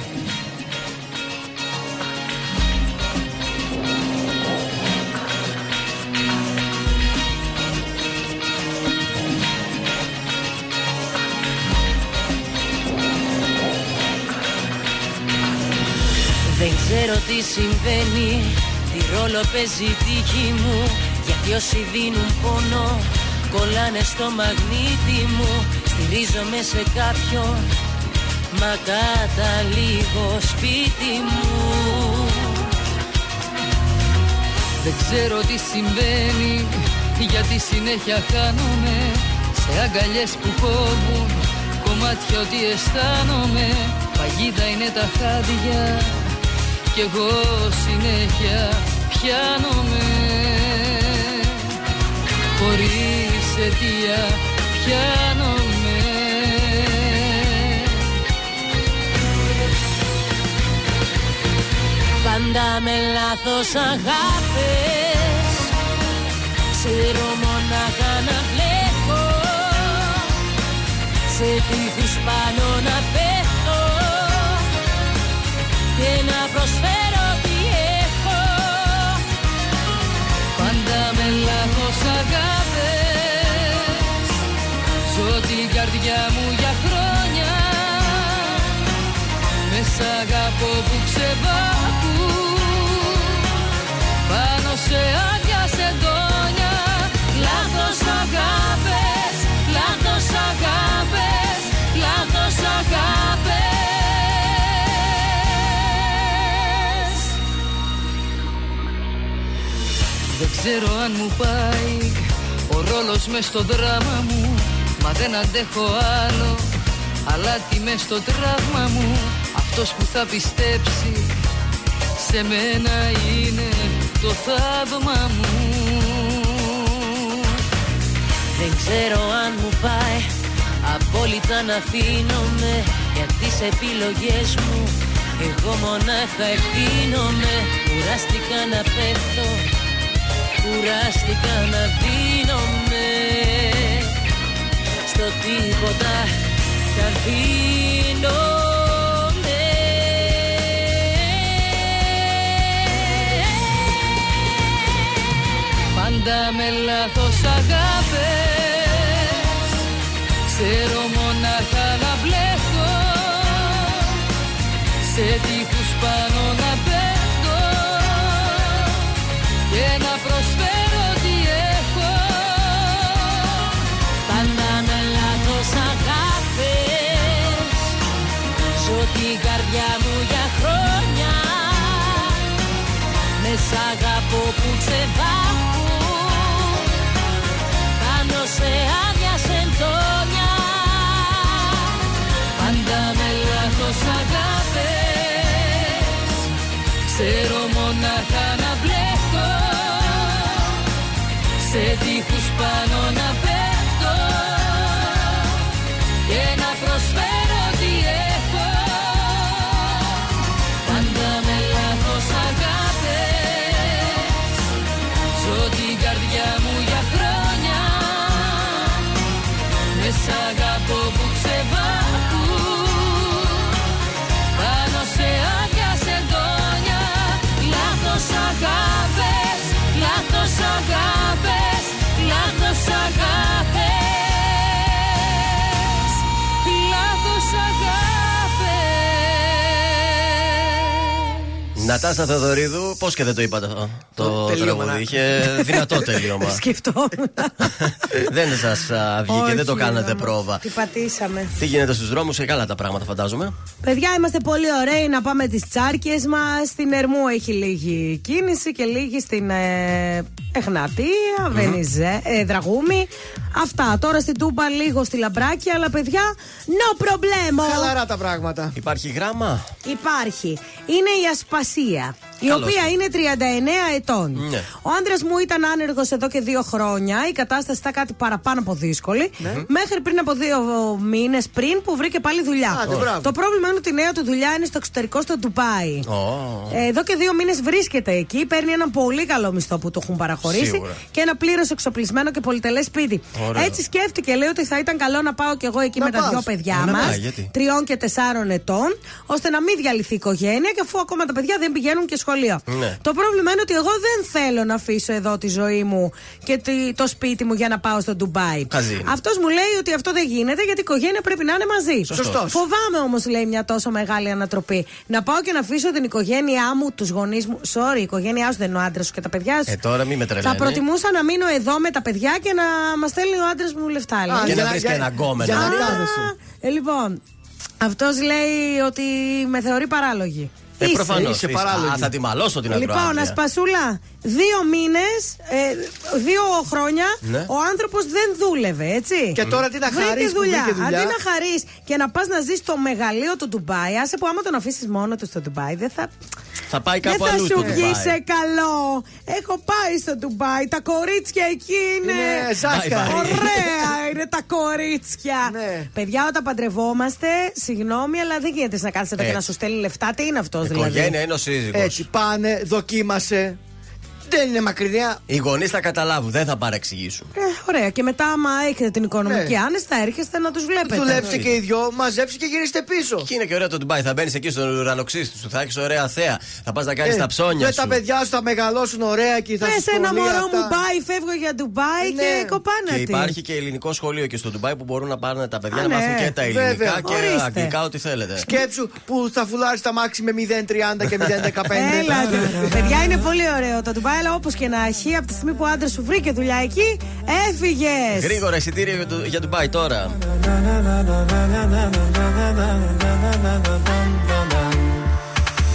Δεν ξέρω τι συμβαίνει, τι ρόλο παίζει η τύχη μου Γιατί όσοι δίνουν πόνο, κολλάνε στο μαγνήτη μου. Στηρίζομαι σε κάποιον, μα καταλήγω σπίτι μου. Δεν ξέρω τι συμβαίνει Γιατί συνέχεια χάνομαι. Σε αγκαλιές που κόβουν Κομμάτια ότι αισθάνομαι. Παγίδα είναι τα χάδια Κι εγώ συνέχεια πιάνομαι. Χωρίς εξαιτία πιάνομαι. Πάντα με λάθος αγάπες Ξέρω μονάχα να βλέπω. Σε τείχους πάνω να πέφτω Και να προσφέρω καρδιά μου για χρόνια. Με σ' αγαπώ που ξεβάκου. Πάνω σε άδεια σεντόνια Λάθος αγάπες, λάθος αγάπες, λάθος αγάπες. Δεν ξέρω αν μου πάει ο ρόλος μες στο δράμα μου Μα δεν αντέχω άλλο Αλλά τι μες στο τραύμα μου Αυτός που θα πιστέψει Σε μένα είναι το θαύμα μου. Δεν ξέρω αν μου πάει Απόλυτα να αφήνομαι Για τις επιλογές μου. Εγώ μονάχα ευθύνομαι Κουράστηκα να πέφτω Κουράστηκα να δίνομαι Στο τίποτα και αφήνομαι Πάντα με λάθος αγάπες Ξέρω μονάχα να μπλέκω Σε τείχους πάνω να πέφτω Και να προσφέρω Ζω την καρδιά μου για χρόνια. Με σ' αγαπώ που ξεβάκου Πάνω σε άδεια σεντόνια. Πάντα με λάθος αγάπες. Ξέρω μονάχα να μπλέκω. Σε τείχους πάνω να πέφτω Νατάσα Θεοδωρίδου, πώς και δεν το είπατε αυτό το τελείωμα, τραγούδι. να. Είχε δυνατό τελείωμα. Σκεφτόμουν. δεν σας βγήκε, δεν το Όχι, κάνατε όμως. πρόβα. Τι πατήσαμε. Τι γίνεται στους δρόμους, σε καλά τα πράγματα φαντάζομαι. Παιδιά, είμαστε πολύ ωραίοι να πάμε τις τσάρκες μας. Στην Ερμού έχει λίγη κίνηση και λίγη στην ε, Εχνατία, Βενιζέ, ε, Δραγούμη. Αυτά. Τώρα στην Τούμπα λίγο στη Λαμπράκη, αλλά παιδιά, no problemo. Χαλαρά τα πράγματα. Υπάρχει γράμμα; Υπάρχει. Είναι η Ασπασία. Η Καλώς. οποία είναι 39 ετών. Ναι. Ο άντρας μου ήταν άνεργος εδώ και δύο χρόνια. Η κατάσταση ήταν κάτι παραπάνω από δύσκολη. Ναι. Μέχρι πριν από δύο μήνες πριν που βρήκε πάλι δουλειά. Άντε, μπράβο. Το πρόβλημα είναι ότι η νέα του δουλειά είναι στο εξωτερικό, στο Ντουμπάι. Ω. Ε, Εδώ και δύο μήνες βρίσκεται εκεί. Παίρνει ένα πολύ καλό μισθό που του έχουν παραχωρήσει Σίγουρα. και ένα πλήρως εξοπλισμένο και πολυτελές σπίτι. Ωραίο. Έτσι σκέφτηκε, λέει, ότι θα ήταν καλό να πάω κι εγώ εκεί Να με τα πας. δυο παιδιά Να μας, πάει, γιατί; τριών και τεσσάρων ετών, ώστε να μην διαλυθεί η οικογένεια και αφού ακόμα τα παιδιά δεν πηγαίνουν και σχολείο. Ναι. Το πρόβλημα είναι ότι εγώ δεν θέλω να αφήσω εδώ τη ζωή μου και τη- το σπίτι μου για να πάω στο Ντουμπάι. Χαζή είναι. Αυτός μου λέει ότι αυτό δεν γίνεται γιατί η οικογένεια πρέπει να είναι μαζί. Σωστός. Φοβάμαι όμως, λέει, μια τόσο μεγάλη ανατροπή. Να πάω και να αφήσω την οικογένειά μου, τους γονείς μου. Sorry, η οικογένειά σου δεν είναι ο άντρας σου και τα παιδιά σου. Ε, τώρα μη με Θα τρελαίνει. προτιμούσα να μείνω εδώ με τα παιδιά και να μας στέλνει ο άντρας μου λεφτά. λέει. Και για να βρει για- και ένα γκόμενο. για να Α, κάθεσαι. ε, λοιπόν, αυτός λέει ότι με θεωρεί παράλογη. Ε, Είσαι. προφανώς. είσαι παράλογη. Θα τη μαλώσω την Λοιπόν, ακροάτρια. Ασπασούλα, δύο μήνες, δύο χρόνια Ναι. ο άνθρωπος δεν δούλευε, έτσι. Και τώρα τι να Βρήκε χαρείς που δουλειά. βρήκε δουλειά. Αντί να χαρείς και να πας να ζεις στο μεγαλείο του Ντουμπάι, άσε που άμα τον αφήσεις μόνο του στο Ντουμπάι, δεν θα. Θα πάει Δεν κάπου θα αλλού σου στο βγει Ντουμπάι. σε καλό. Έχω πάει στο Ντουμπάι. Τα κορίτσια εκεί είναι. Είναι ζάχαρη. Bye, bye. Ωραία είναι τα κορίτσια. Ναι. Παιδιά, όταν παντρευόμαστε, συγγνώμη, αλλά δεν γίνεται να κάθεσαι εδώ και Έτσι. να σου στέλνει λεφτά. Τι είναι αυτός δηλαδή; Οικογένεια είναι ο σύζυγο. Έτσι, πάνε, δοκίμασε. Δεν είναι μακρινιά. Οι γονείς θα καταλάβουν, δεν θα παρεξηγήσουν. Ε, ωραία. Και μετά, άμα έχετε την οικονομική Ναι. άνεση, θα έρχεστε να τους βλέπετε. Δουλέψτε και οι δυο, μαζέψτε και γυρίστε πίσω. Και είναι και ωραίο το Ντουμπάι. Θα μπαίνεις εκεί στον ουρανοξύστη σου, θα έχεις ωραία θέα. Θα πας να κάνεις Ε, τα ψώνια με σου. τα παιδιά σου θα μεγαλώσουν ωραία και θα Πε σου ένα πω μωρό λίγα μου αυτά. πάει, φεύγω για Ντουμπάι Ναι. και κοπάνα Και τη. υπάρχει και ελληνικό σχολείο και στο Ντουμπάι που μπορούν να πάρουν τα παιδιά Α, να ναι, μάθουν και τα ελληνικά βέβαια. και Ορίστε. αγγλικά, ό,τι θέλετε. Σκέψου που θα φουλάρεις τα μάξι με 0,30 και 0,15. Έλα, παιδιά, είναι πολύ ωραίο το Ντουμπάι, αλλά όπω και να έχει, από τη στιγμή που ο άντρα σου βρήκε δουλειά εκεί, έφυγε. Γρήγορα εισιτήρια για, το- για Ντουμπάι τώρα.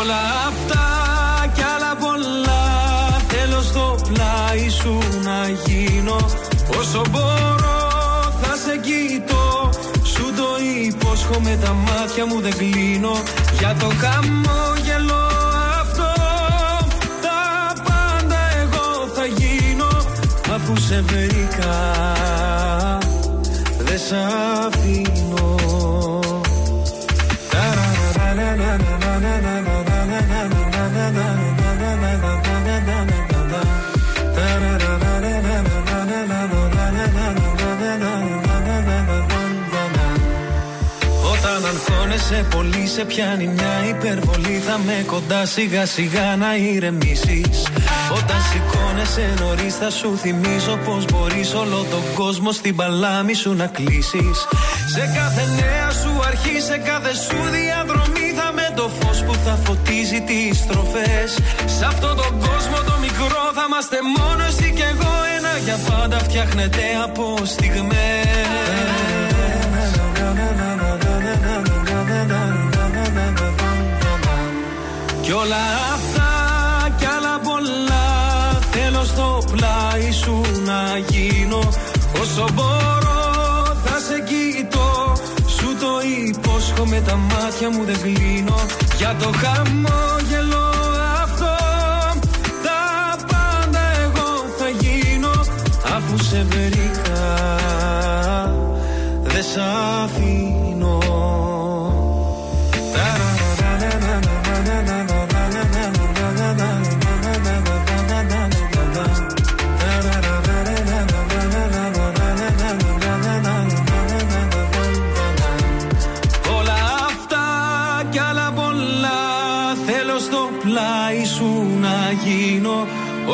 όλα αυτά κι άλλα πολλά. Θέλω στο πλάι σου να γίνω. Όσο μπορώ θα σε κοιτώ. Σου το υπόσχομαι τα μάτια μου δεν κλείνω. Για το χαμόγελο αυτό Τα πάντα εγώ θα γίνω. Αφού σε βρήκα Δεν σ' αγχώνεσαι πολύ σε πιάνει μια υπερβολή. Θα με κοντά σιγά σιγά να ηρεμήσεις. Όταν σηκώνεσαι νωρίς θα σου θυμίζω Πως μπορείς όλο τον κόσμο στην παλάμη σου να κλείσεις. Σε κάθε νέα σου αρχή, σε κάθε σου διαδρομή Θα με το φως που θα φωτίζει τις στροφές. Σε αυτόν τον κόσμο το μικρό θα είμαστε μόνο εσύ και εγώ. Ένα για πάντα φτιάχνεται από στιγμές Κι όλα αυτά κι άλλα πολλά Θέλω στο πλάι σου να γίνω. Όσο μπορώ θα σε κοιτώ Σου το υπόσχομαι τα μάτια μου δεν κλείνω. Για το χαμόγελο αυτό Τα πάντα εγώ θα γίνω. Αφού σε βρήκα Δεν σ'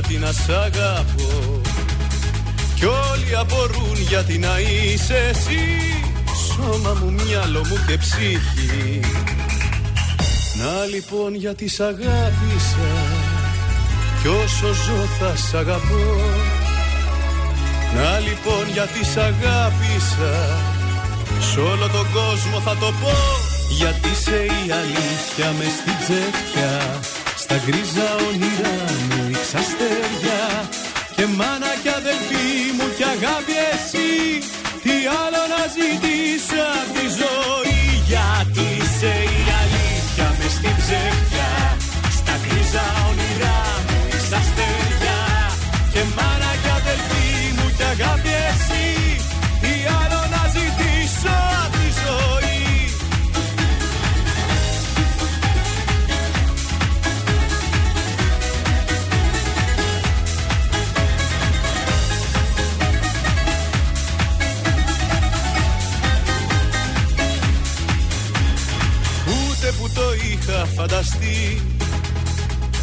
γιατί να σ' αγαπώ. Κι όλοι απορούν γιατί να είσαι εσύ. Σώμα μου, μυαλό μου και ψυχή. Να λοιπόν γιατί σ' αγάπησα. Κι όσο ζω θα σ' αγαπώ. Να λοιπόν γιατί σ' αγάπησα. Σ' όλο τον κόσμο θα το πω. Γιατί είσαι η αλήθεια μες στην τσέπια Στα γκρίζα όνειρά μου η ξαστεριά Κι Και μάνα κι αδελφή μου κι αγάπη εσύ Τι άλλο να ζητήσω απ' τη ζωή. Γιατί είσαι η αλήθεια μες στην ψεύδια Στα γκρίζα όνειρά φανταστεί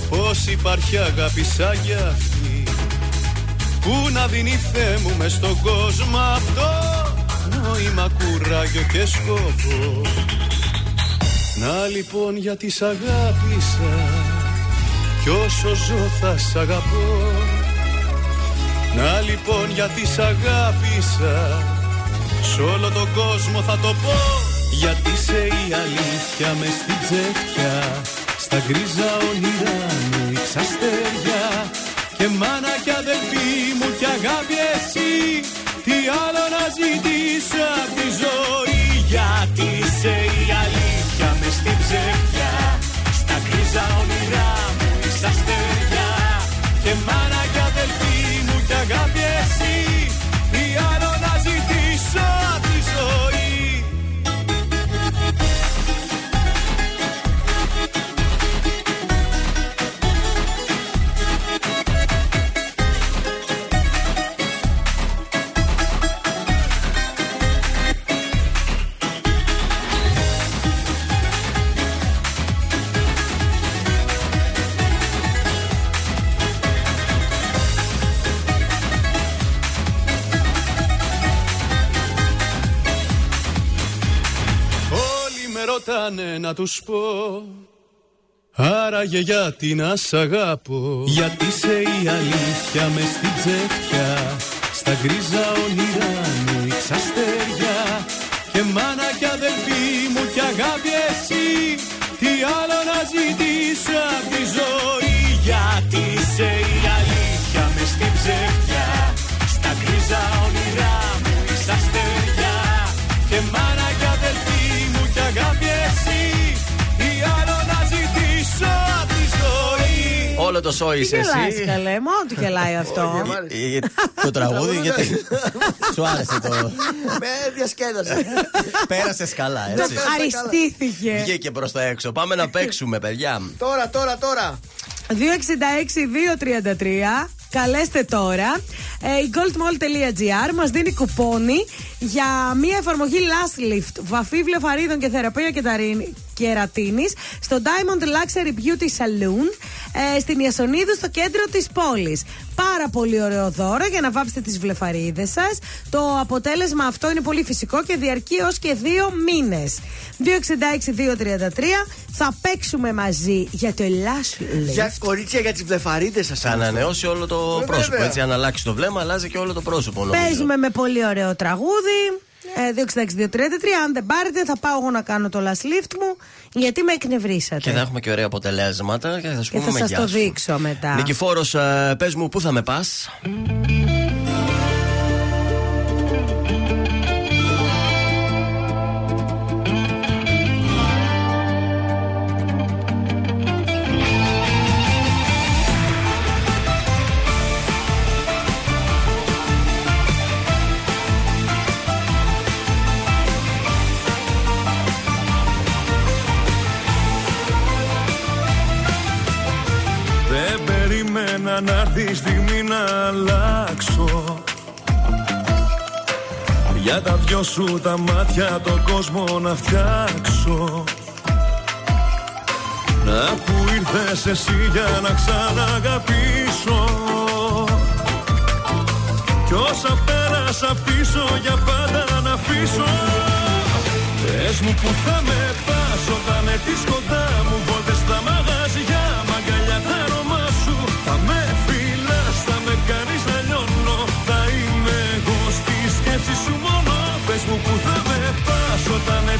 Πως υπάρχει αγάπη σαν κι αυτή. Που να δίνει Θεέ μου μες στον κόσμο αυτό Νόημα, κουράγιο και σκόπο Να λοιπόν γιατί σ' αγάπησα Κι όσο ζω θα σ' αγαπώ. Να λοιπόν γιατί σ' αγάπησα Σ' όλο τον κόσμο θα το πω Γιατί σε η αλήθεια μες στην τσέφια Στα γκρίζα όνειρά μου ρίξα αστέρια. Και μάνα κι αδελφή μου κι αγάπη εσύ Τι άλλο να ζητήσω απ' ρωτάνε να τους πω. Άραγε γιατί να σ' αγάπω Γιατί σε η αλήθεια με στην τσέφια Στα γκρίζα όνειρά μου ρίξα αστέρια. Και μάνα κι αδελφή μου κι αγάπη εσύ Τι άλλο να ζητήσω απ' τη ζωή. Γιατί σε η αλήθεια με στην ψεύδια Στα γκρίζα όνειρά Όλο το σόι είσαι Γελάς εσύ. καλέ, μόνο του γελάει αυτό. Ε, Το τραγούδι, γιατί. Σου άρεσε το. Με διασκέδασε. Πέρασες καλά, Το έτσι. ευχαριστήθηκε. Βγήκε προς τα έξω. Πάμε να παίξουμε, παιδιά. Τώρα, τώρα, τώρα. 266-233. Καλέστε τώρα. Ε, η goldmall.gr μας δίνει κουπόνι για μια εφαρμογή Last Lift, βαφή βλεφαρίδων και θεραπεία κεταρίνη- κερατίνης στο Diamond Luxury Beauty Saloon ε, στην Ιασονίδου στο κέντρο της πόλης. Πάρα πολύ ωραίο δώρο για να βάψετε τις βλεφαρίδες σας. Το αποτέλεσμα αυτό είναι πολύ φυσικό και διαρκεί ως και δύο μήνες. 266-233 θα παίξουμε μαζί για το Last Lift. Για κορίτσια για τις βλεφαρίδες σας. Θα ανανεώσει όλο το Ε, πρόσωπο. βέβαια. Έτσι, αν αλλάξει το βλέμμα, αλλάζει και όλο το πρόσωπο. νομίζω. Παίζουμε με πολύ ωραίο τραγούδι. Ε, 266-233. Αν δεν πάρετε, θα πάω εγώ να κάνω το last lift μου, γιατί με εκνευρίσατε. Και θα έχουμε και ωραία αποτελέσματα και θα σου Και πούμε θα με σας γεια το σου. δείξω μετά. Νικηφόρος, ε, πες μου, πού θα με πας; Για τα δυο σου τα μάτια το κόσμο να φτιάξω. Να που ήρθες εσύ για να ξαναγαπήσω. Κι όσα πέρασα πίσω για πάντα να αφήσω. Πες μου που θα με πας όταν έρθεις κοντά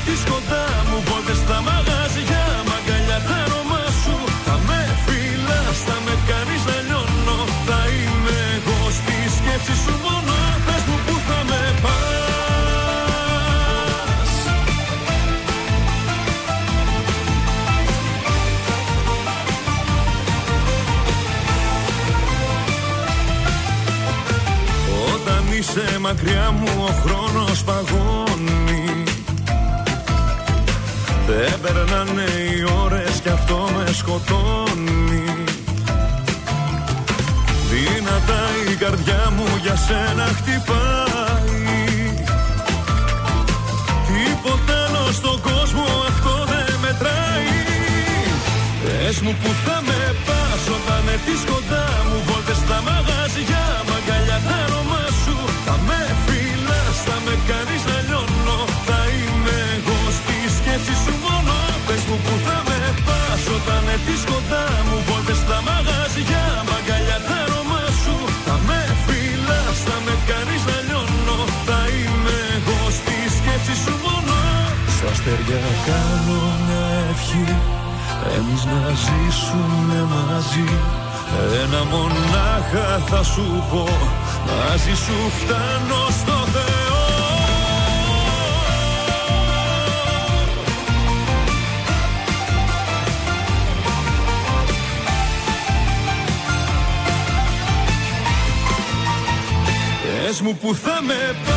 Τι κοντά μου. Πότε στα μαγαζιά μ' αγκαλιά τα αρώμα σου. Θα με φυλάς, θα με κάνεις να λιώνω. Θα είμαι εγώ στη σκέψη σου μόνο. Πες μου που θα με πας. Όταν είσαι μακριά μου ο χρόνος παγώνει. σκοτώνει. Δυνατά η καρδιά μου για σένα χτυπάει. Τίποτα άλλο στον κόσμο αυτό δεν μετράει. Πες μου που θα με πας όταν έρθεις κοντά. αστέρια κάνω μια ευχή. Εμείς να ζήσουμε μαζί. Ένα μονάχα θα σου πω. Μαζί σου φτάνω στο Θεό. Πες μου που θα με πάει.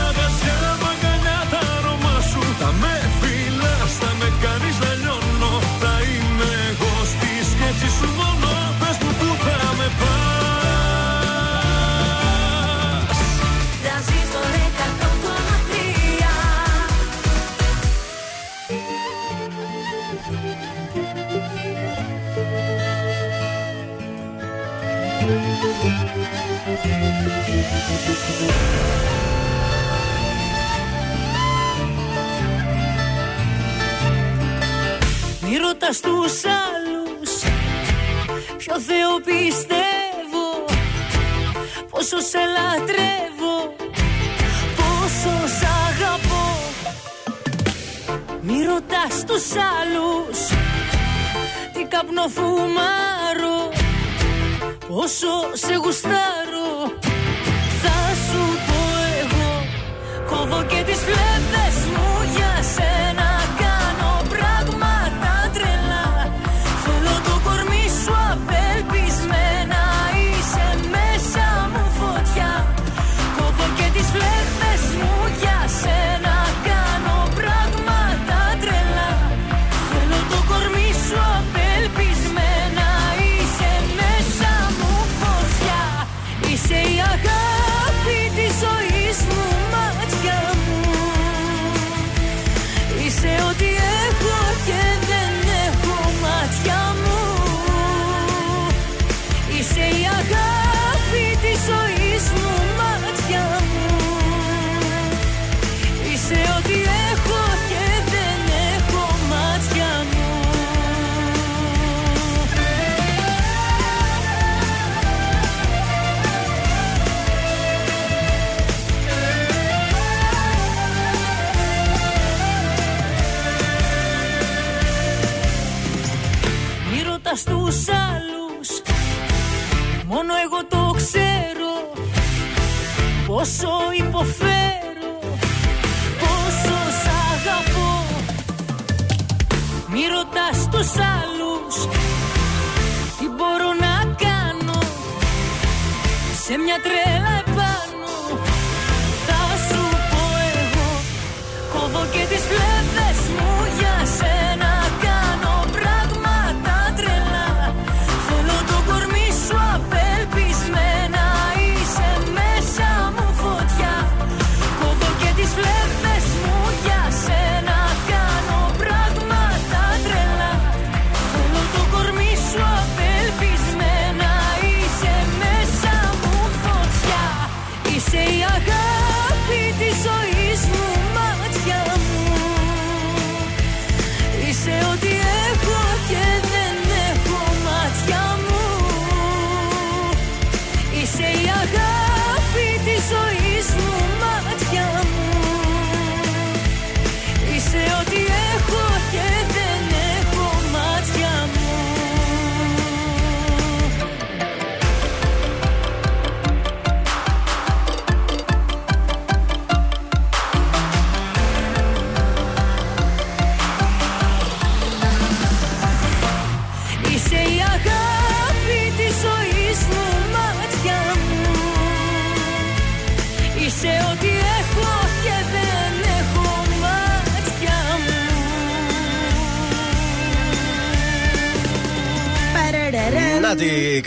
Μη ρωτάς τους άλλους Ποιο Θεό πιστεύω Πόσο σε λατρεύω Πόσο σ' αγαπώ. Μη ρωτάς τους άλλους Τι καπνοφουμάς Όσο σε γουστά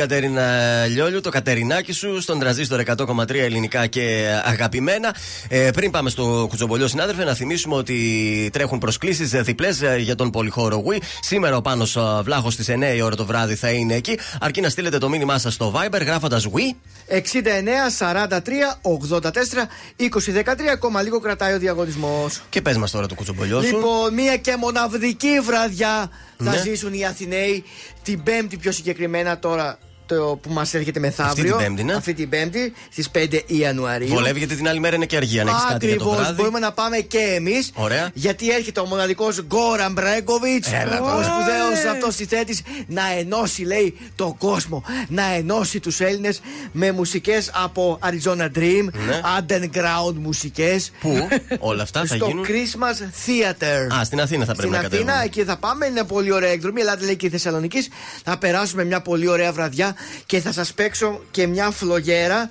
Κατερίνα Λιόλιου, το Κατερινάκι σου στον τραζίστορ 100,3 ελληνικά και αγαπημένα. Ε, πριν πάμε στο κουτσομπολιό, συνάδελφε, να θυμίσουμε ότι τρέχουν προσκλήσεις διπλές για τον πολυχώρο Wii. Σήμερα ο Πάνος Βλάχος στις 9 η ώρα το βράδυ θα είναι εκεί. Αρκεί να στείλετε το μήνυμά σας στο Viber γράφοντας Wii. 69 43 84 20 13. Ακόμα λίγο κρατάει ο διαγωνισμός. Και πες μας τώρα το κουτσομπολιό σου. Λοιπόν, μία και μοναδική βραδιά θα Ναι. ζήσουν οι Αθηναίοι την Πέμπτη πιο συγκεκριμένα τώρα το που μας έρχεται μεθαύριο. Αυτή την Πέμπτη, ναι. Αυτή την Πέμπτη στις 5 Ιανουαρίου. Βολεύει γιατί την άλλη μέρα είναι και αργία. Αν έχεις κάτι για το Ακριβώς. βράδυ. Μπορούμε να πάμε και εμείς. Ωραία. Γιατί έρχεται ο μοναδικός Γκόραν Μπρέγκοβιτς. Έλα Ο τώρα. σπουδαίος αυτός συθέτη να ενώσει, λέει, τον κόσμο. Να ενώσει τους Έλληνες με μουσικές από Arizona Dream, Ναι. underground μουσικές. Πού; Όλα αυτά θα Στο γίνουν; Christmas Theater. Α, στην Αθήνα θα πρέπει Στην να Αθήνα, κατέβουμε. εκεί θα πάμε. Είναι πολύ ωραία εκδρομή. Ελάτε, λέει και η Θεσσαλονίκης. Θα περάσουμε μια πολύ ωραία βραδιά και θα σας παίξω και μια φλογέρα.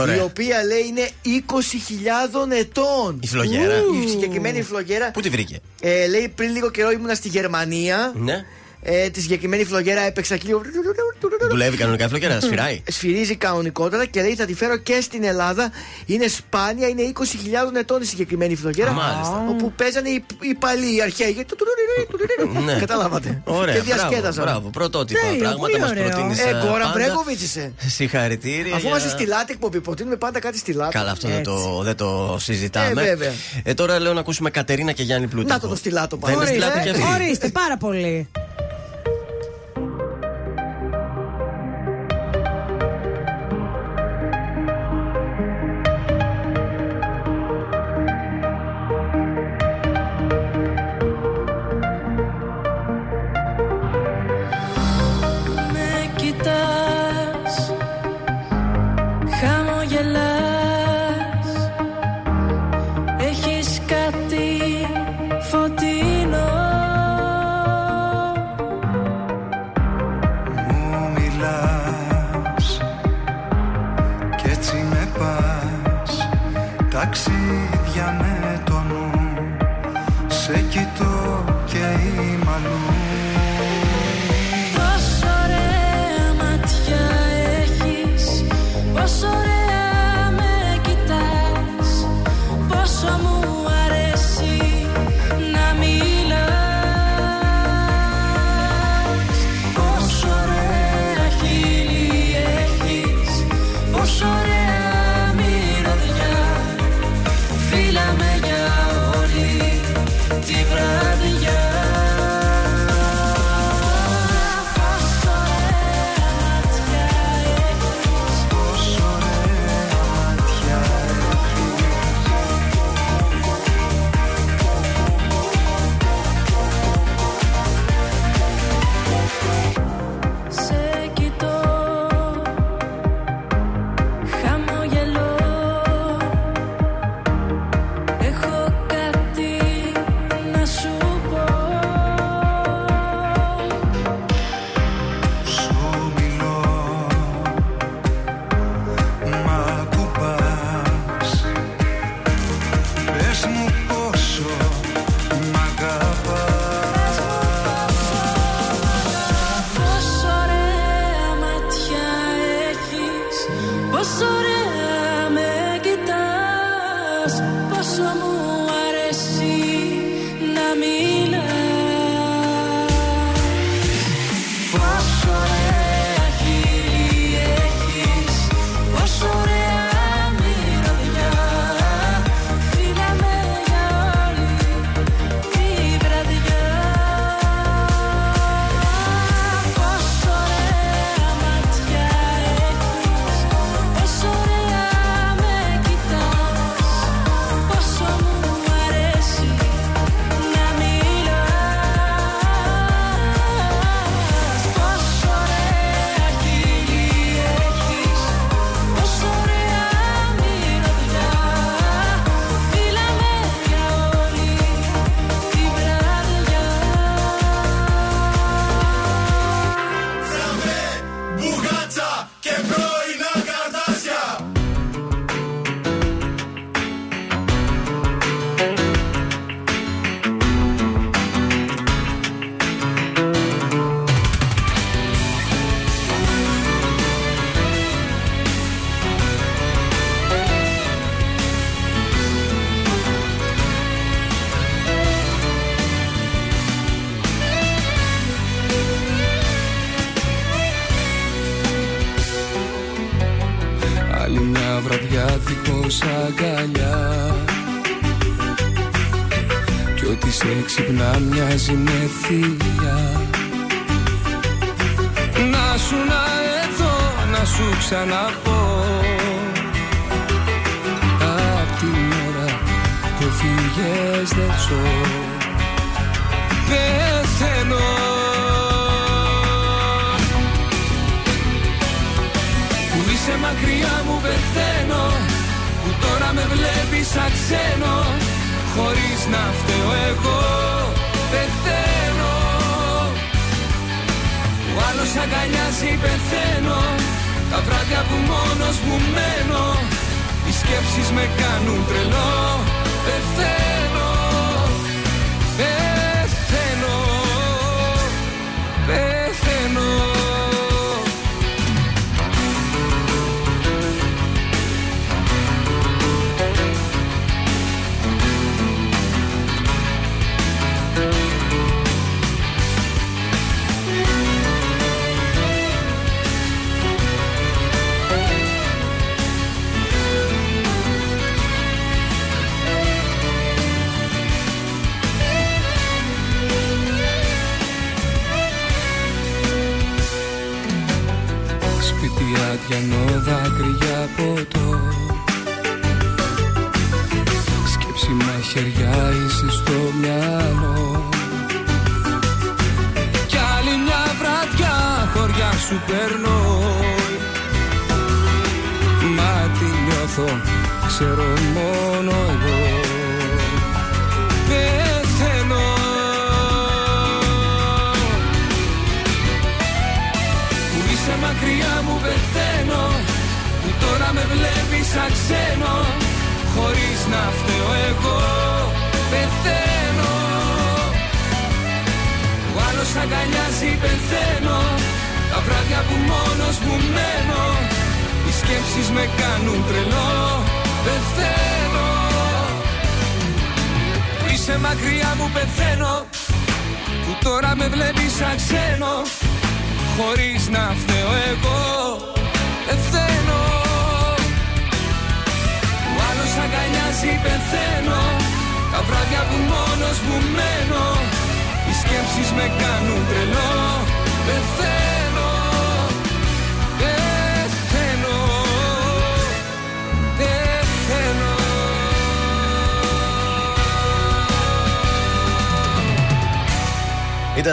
ωραία. η οποία λέει είναι 20.000 ετών. Η φλογέρα. Η συγκεκριμένη φλογέρα. Πού τη βρήκε; Ε, λέει πριν λίγο καιρό ήμουνα στη Γερμανία. Ναι. Ε, τη συγκεκριμένη φλογέρα έπαιξα και λίγο. Δουλεύει κανονικά η φλογέρα, σφυράει. Σφυρίζει κανονικότατα και λέει θα τη φέρω και στην Ελλάδα. Είναι σπάνια, είναι 20.000 ετών η συγκεκριμένη φλογέρα. Μάλιστα. Όπου παίζανε οι, οι παλιοί, οι αρχαίοι. Ναι. Καταλάβατε. Ωραία, Και μπράβο, διασκέδασαν. μπράβο. Πρωτότυπα Τέλειο, πράγματα πολύ μας ωραίο. προτείνει. Ε, Γκόρα Μπρέκοβιτ είσαι. Συγχαρητήρια. Αφού για- είμαστε στη λάτη εκπομπή, προτείνουμε πάντα κάτι στη λάτη. Καλά, αυτό δεν το, δεν το συζητάμε. Ε, βέβαια. Ε, τώρα λέω να ακούσουμε Κατερίνα και Γιάννη Πλούταρχο. Να το το στυλάτο Δεν είναι πάλι. στυλάτο κι αυτή. Ορίστε, πάρα πολύ.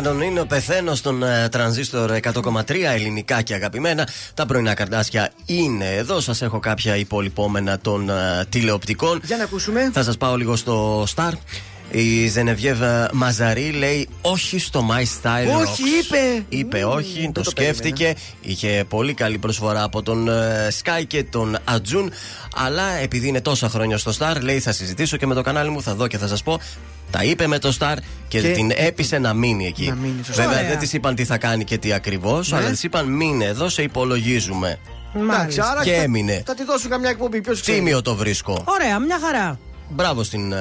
Ήταν ο Νίνο Πεθαίνω στον ε, τρανζίστορ 100,3 ελληνικά και αγαπημένα. Τα πρωινά καρτάσια είναι εδώ. Σας έχω κάποια υπολοιπόμενα των ε, τηλεοπτικών. Για να ακούσουμε. Θα σας πάω λίγο στο Star. Η Ζενεβιέβα Μαζαρή λέει όχι στο My Style Όχι, Rocks». είπε. Είπε όχι, το, το σκέφτηκε. Είχε πολύ καλή προσφορά από τον ε, Sky και τον Ατζούν. Αλλά επειδή είναι τόσα χρόνια στο Star, λέει θα συζητήσω και με το κανάλι μου, θα δω και θα σας πω. Τα είπε με το Star και, Και- την έπεισε να μείνει εκεί. Να μείνει, σωστά. Βέβαια Ωραία. δεν της είπαν τι θα κάνει και τι ακριβώς, Ναι. αλλά της είπαν μείνε εδώ, σε υπολογίζουμε. Εντάξει, άρα Και θα- έμεινε. Θα τη δώσω καμιά εκπομπή. Ποιος ξέρει. Τίμιο το βρίσκω. Ωραία, μια χαρά. Μπράβο στην ε,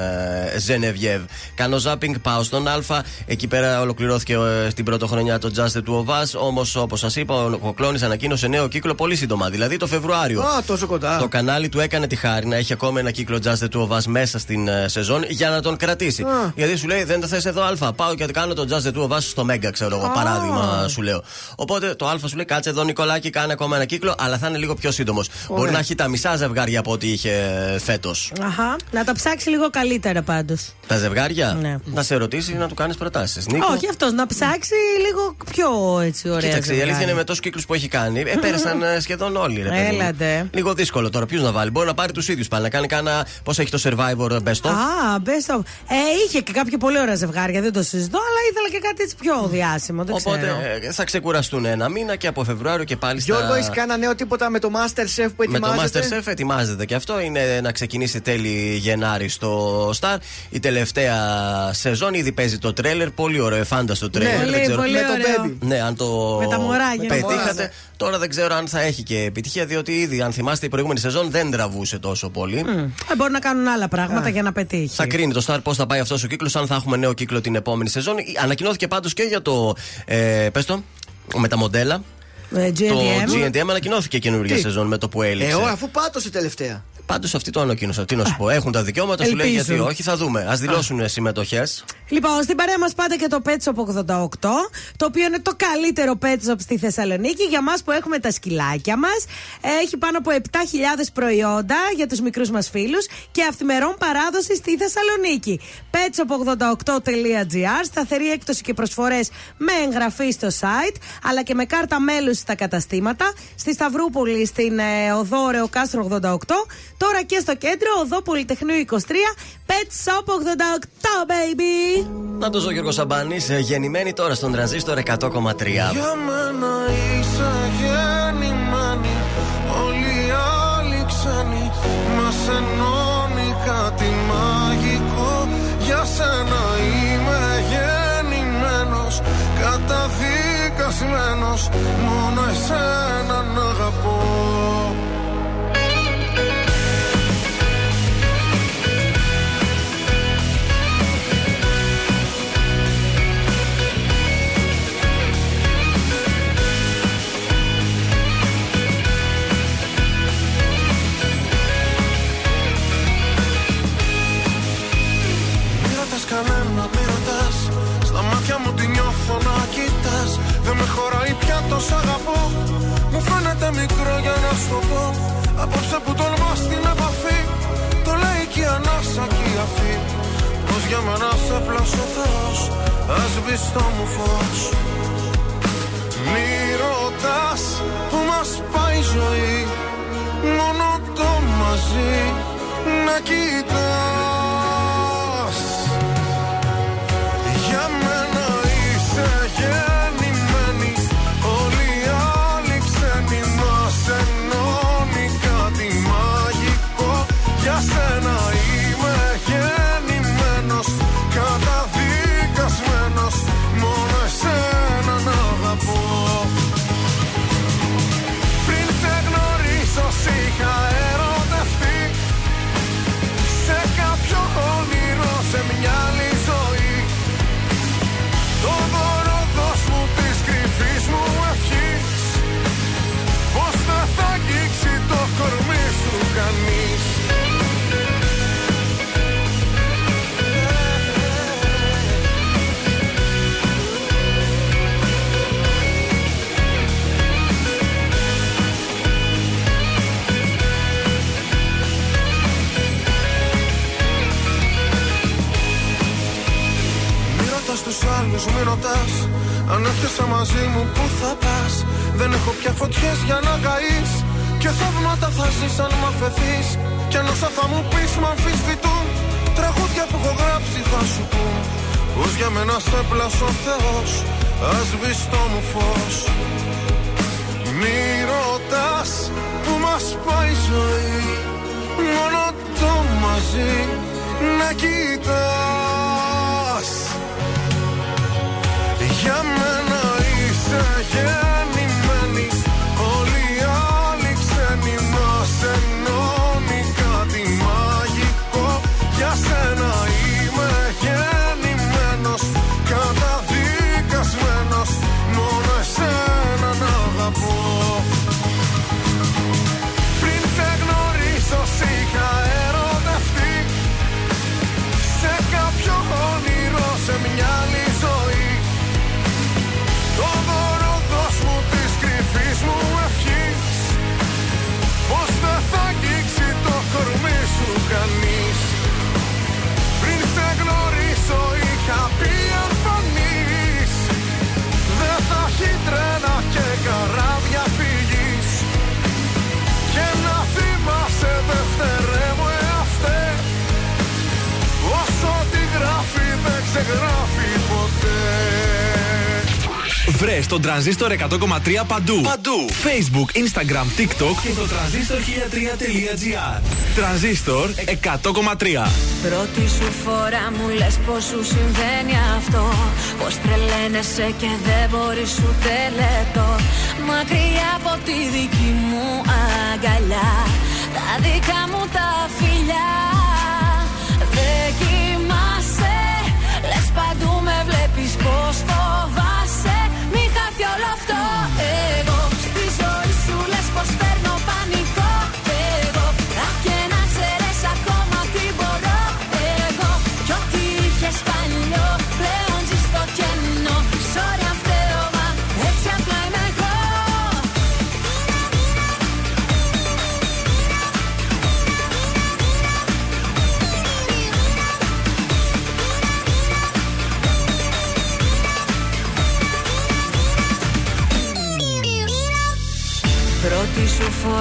Ζενεβιέβ. Κάνω ζάπινγκ, πάω στον Α. Εκεί πέρα ολοκληρώθηκε ε, στην πρωτοχρονιά το Just the Two of Us. Όμως, όπως σας είπα, ο Κοκλώνη ανακοίνωσε νέο κύκλο πολύ σύντομα, δηλαδή το Φεβρουάριο. Α, τόσο κοντά. Το κανάλι του έκανε τη χάρη να έχει ακόμα ένα κύκλο Just the Two of Us μέσα στην ε, σεζόν για να τον κρατήσει. Α. Γιατί σου λέει δεν το θες εδώ Α. Πάω και κάνω το Just the Two of Us στο Μέγκα, ξέρω εγώ. Α. Παράδειγμα σου λέω. Οπότε το Α σου λέει κάτσε εδώ Νικολάκη, κάνε ακόμα ένα κύκλο, αλλά θα είναι λίγο πιο σύντομος. Μπορεί να έχει τα μισά ζευγάρια από ό,τι είχε φέτος. Αχα. Να τα ψάξει λίγο καλύτερα πάντως. Τα ζευγάρια; Ναι. Να σε ρωτήσει να του κάνεις προτάσεις. Όχι αυτός, να ψάξει λίγο πιο έτσι ωραία. Κοίταξε, η αλήθεια ζευγάρια. είναι με τόσους κύκλους που έχει κάνει. Ε, πέρασαν ε, σχεδόν όλοι. Ρε, παιδί μου. Έλατε. Λίγο δύσκολο τώρα. Ποιο να βάλει. Μπορεί να πάρει τους ίδιους πάλι. Να κάνει κάνα. Πώς έχει το survivor best of. Α, best of. Ε, είχε και κάποια πολύ ωραία ζευγάρια, δεν το συζητώ, αλλά ήθελα και κάτι έτσι πιο διάσημο. Δεν Οπότε ξέρω. ε, θα ξεκουραστούν ένα μήνα και από Φεβρουάριο και πάλι στα. Γιώργο, έχεις κανένα νέο τίποτα με το Masterchef που Με το ετοιμάζεται; Masterchef ετοιμάζεται και αυτό είναι να ξεκινήσει τέλη Γενάρη στο Star. Η τελευταία σεζόν ήδη παίζει το τρέλερ. Πολύ ωραίο, φάνταστο τρέλερ. πολύ, Δεν ξέρω- πολύ με το ωραίο. baby. Ναι, αν το Με τα μωράγια. πετύχατε. Ναι. Τώρα δεν ξέρω αν θα έχει και επιτυχία, διότι ήδη, αν θυμάστε, η προηγούμενη σεζόν δεν τραβούσε τόσο πολύ. Ε, μπορεί να κάνουν άλλα πράγματα για να πετύχει. Θα κρίνει το Star πώς θα πάει αυτός ο κύκλος, αν θα έχουμε νέο κύκλο την επόμενη σεζόν. Ανακοινώθηκε πάντως και για το. Ε, πες το, με τα μοντέλα. Ε, GNTM. Το GNTM ανακοινώθηκε καινούργια Τι; σεζόν με το που έλειξε. Ε, ω, αφού πάτωσε τελευταία. Πάντως αυτοί το ανακοίνωσαν. Τι να σου πω. Έχουν τα δικαιώματα, σου λέει ελπίζουν. γιατί όχι, θα δούμε. Α δηλώσουν συμμετοχές. Λοιπόν, στην παρέα μας πάντα και το Pet Shop 88, το οποίο είναι το καλύτερο Pet Shop στη Θεσσαλονίκη για μας που έχουμε τα σκυλάκια μας. Έχει πάνω από 7.000 προϊόντα για τους μικρούς μας φίλους και αυθημερών παράδοση στη Θεσσαλονίκη. petshop88.gr, σταθερή έκπτωση και προσφορές με εγγραφή στο site, αλλά και με κάρτα μέλους στα καταστήματα. Στη Σταυρούπολη, στην ε, οδό Ρεοκάστρο 88, τώρα και στο κέντρο, οδό Πολυτεχνείου 23, Pet Shop 88, baby! Να το ζω Γιώργο Σαμπάνη, γεννημένη τώρα στον τρανζίστορ 100,3. Για μένα είσαι γεννημένη. Όλοι οι άλλοι ξένοι Μας ενώνει κάτι μαγικό. Για σένα είμαι γεννημένος Καταδικασμένος. Μόνο εσένα να αγαπώ κανένα, μη ρωτάς. Στα μάτια μου τη νιώθω να κοιτάς. Δεν με χωράει πια τόσο αγαπώ. Μου φαίνεται μικρό για να σου το πω. Απόψε που τολμάς στην επαφή. Το λέει και η ανάσα και η αφή. Πως για μένα σε πλάσω Θεός Ας το μου φως. Μη ρωτάς που μας πάει η ζωή. Μόνο το μαζί να κοιτάς Για ρωτάς τους άλλους, μη ρωτάς. Αν έρχεσαι μαζί μου που θα πας; Δεν έχω πια φωτιές για να καείς. Και θαύματα θα ζεις αν μ' αφαιθείς. Κι αν όσα θα μου πεις μ' αμφισβητούν. Τραγούδια που έχω γράψει θα σου πούν. Πως για μένα σε πλάσω ο Θεός Ας σβήσει το μου φως. Μη ρωτάς που μας πάει η ζωή Μόνο το μαζί να κοιτάς Για μένα είσαι γεννημένη Βρες τον τρανζίστορ 100,3 παντού. Παντού. Facebook, Instagram, TikTok και το τρανζίστορ 1003.gr. Τρανζίστορ 100,3. Πρώτη σου φορά μου λες πως σου συμβαίνει αυτό Πως τρελαίνεσαι και δεν μπορείς ούτε λεπτό Μακριά από τη δική μου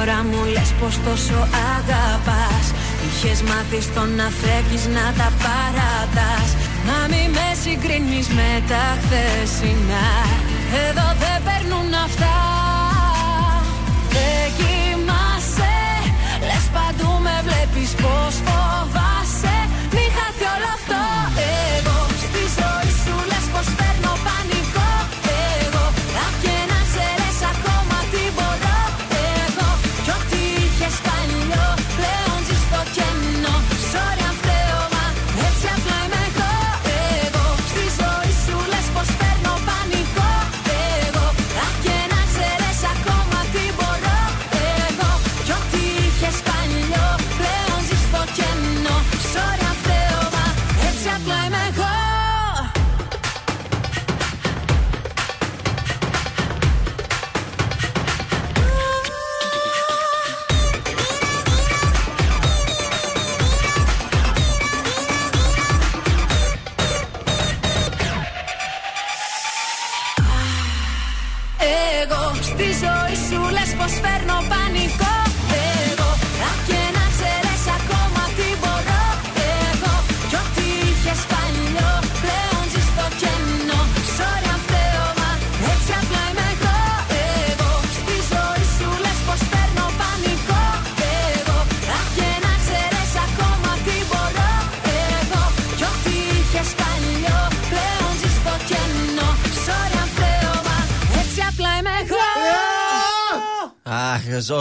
σου φορά μου λες πως τόσο αγαπάς. Είχες μάθει στο να φεύγεις να τα παρατάς. Μα μη με συγκρίνεις με τα χθεσινά. Εδώ δεν παίρνουν αυτά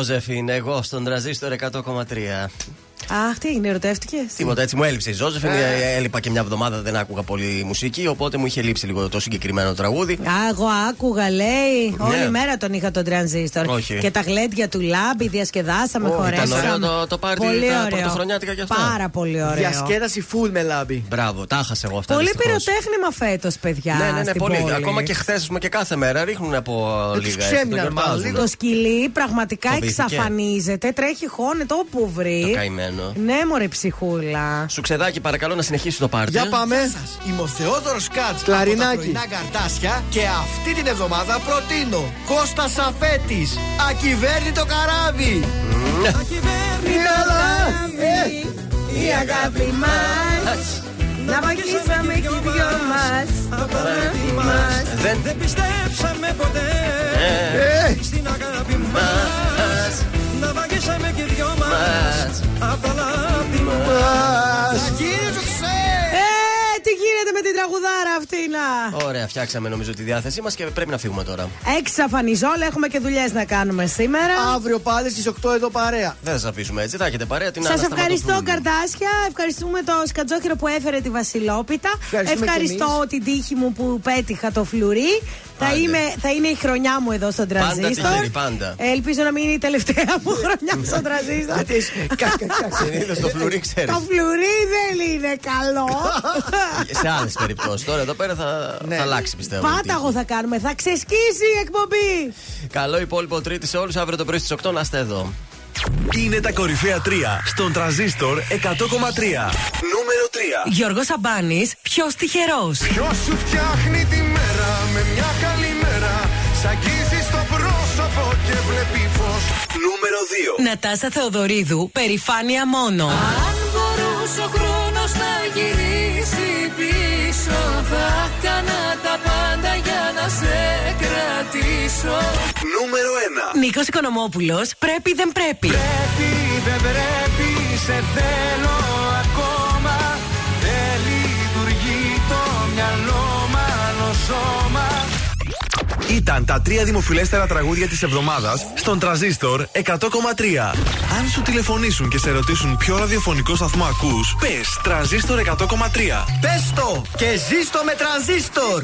Αχ, Ζώζεφιν, εγώ στον τραζίστορ 100,3. Αχ, τι έγινε, ερωτεύτηκες; Τίποτα έτσι μου έλειψε η Ζώζεφιν. ε, Έλειπα και μια εβδομάδα, δεν άκουγα πολύ μουσική. Οπότε μου είχε λείψει λίγο το συγκεκριμένο τραγούδι. Α, εγώ άκουγα, λέει. Ναι. Όλη μέρα τον είχα τον τρανζίστορ. Όχι. Και τα γλέντια του λάμπη, διασκεδάσαμε, Ω, χωρέσαμε. Ήταν ωραίο το, το πάρτι Πολύ τα ωραίο. πρωτοχρονιάτικα κι αυτά. Πάρα πολύ ωραίο. Διασκέδαση full με λάμπη. Μπράβο, τα έχασα εγώ αυτά. Πολύ δυστυχώς. πυροτέχνημα φέτος, παιδιά. Ναι, ναι, ναι, στην πολύ. πόλη. Ακόμα και χθες και κάθε μέρα ρίχνουν από τους λίγα. ξέμειναν έτσι, το μάλλον, γιορτάζουν. Το σκυλί πραγματικά Φοβήθηκε. εξαφανίζεται, τρέχει χώνεται όπου βρει. Το καημένο. Ναι, μωρέ ψυχούλα. Σου ξεδάκι, παρακαλώ να συνεχίσει το πάρτι. Για πάμε. Είμαι ο Θεόδωρος Κάτς Κλαρινάκι. από τα πρωινά καρτάσια και αυτή την εβδομάδα προτείνω Κώστα Σαφέτης. Ακυβέρνητο καράβι. Η αγάπη μας. Να βαγίσαμε και οι δυο μας. Μας. Δεν Δεν πιστέψαμε ποτέ Ε. Στην αγάπη μας Να βαγίσαμε και δυο μας Απ' τα λάθη μας Ε, τι γίνεται με την τραγουδάρα αυτή να Ωραία, φτιάξαμε νομίζω τη διάθεσή μας και πρέπει να φύγουμε τώρα. Εξαφανιζόλα, έχουμε και δουλειές να κάνουμε σήμερα. Αύριο πάλι στις 8 εδώ παρέα. Δεν θα σας αφήσουμε έτσι, θα έχετε παρέα την Σας Άννα ευχαριστώ, Σταματοπούλου. Καρτάσια. Ευχαριστούμε το σκατζόχυρο που έφερε τη Βασιλόπιτα. Ευχαριστούμε Ευχαριστώ την τύχη μου που πέτυχα το φλουρί. Θα, Άντε. είμαι, θα είναι η χρονιά μου εδώ στον Πάντα τραζίστορ. τυχερή, πάντα. Ελπίζω να μην είναι η τελευταία μου χρονιά στον τραζίστορ. Συνήθω το φλουρί ξέρεις. Το φλουρί δεν είναι καλό. Σε άλλες περιπτώσεις. Τώρα εδώ πέρα θα, Ναι. θα αλλάξει πιστεύω. η Πάταγο τύχη. θα κάνουμε. Θα ξεσκίσει η εκπομπή. Καλό υπόλοιπο Τρίτη σε όλους. Αύριο το πρωί στις 8 να είστε εδώ. Είναι τα κορυφαία 3 στον τραζίστορ 100,3. Νούμερο 3. Γιώργος Αμπάνης, ποιος τυχερός. Ποιος σου φτιάχνει τη μέρα με μια καλή μέρα. Σ' αγγίζει στο πρόσωπο και βλέπει φως. Νούμερο 2. Νατάσα Θεοδωρίδου, περηφάνεια μόνο. Αν μπορούσε ο χρόνος να γυρίσει πίσω Θα Νούμερο 1. Νίκος Οικονομόπουλος, πρέπει δεν πρέπει. Πρέπει δεν πρέπει σε θέλω ακόμα Δεν λειτουργεί το μυαλό μάλλον σώμα Ήταν τα τρία δημοφιλέστερα τραγούδια της εβδομάδας στον τραζίστορ 100,3. Αν σου τηλεφωνήσουν και σε ρωτήσουν ποιο ραδιοφωνικό σταθμό ακούς, πες τραζίστορ 100,3. Πες το και ζήστο με τρανζίστορ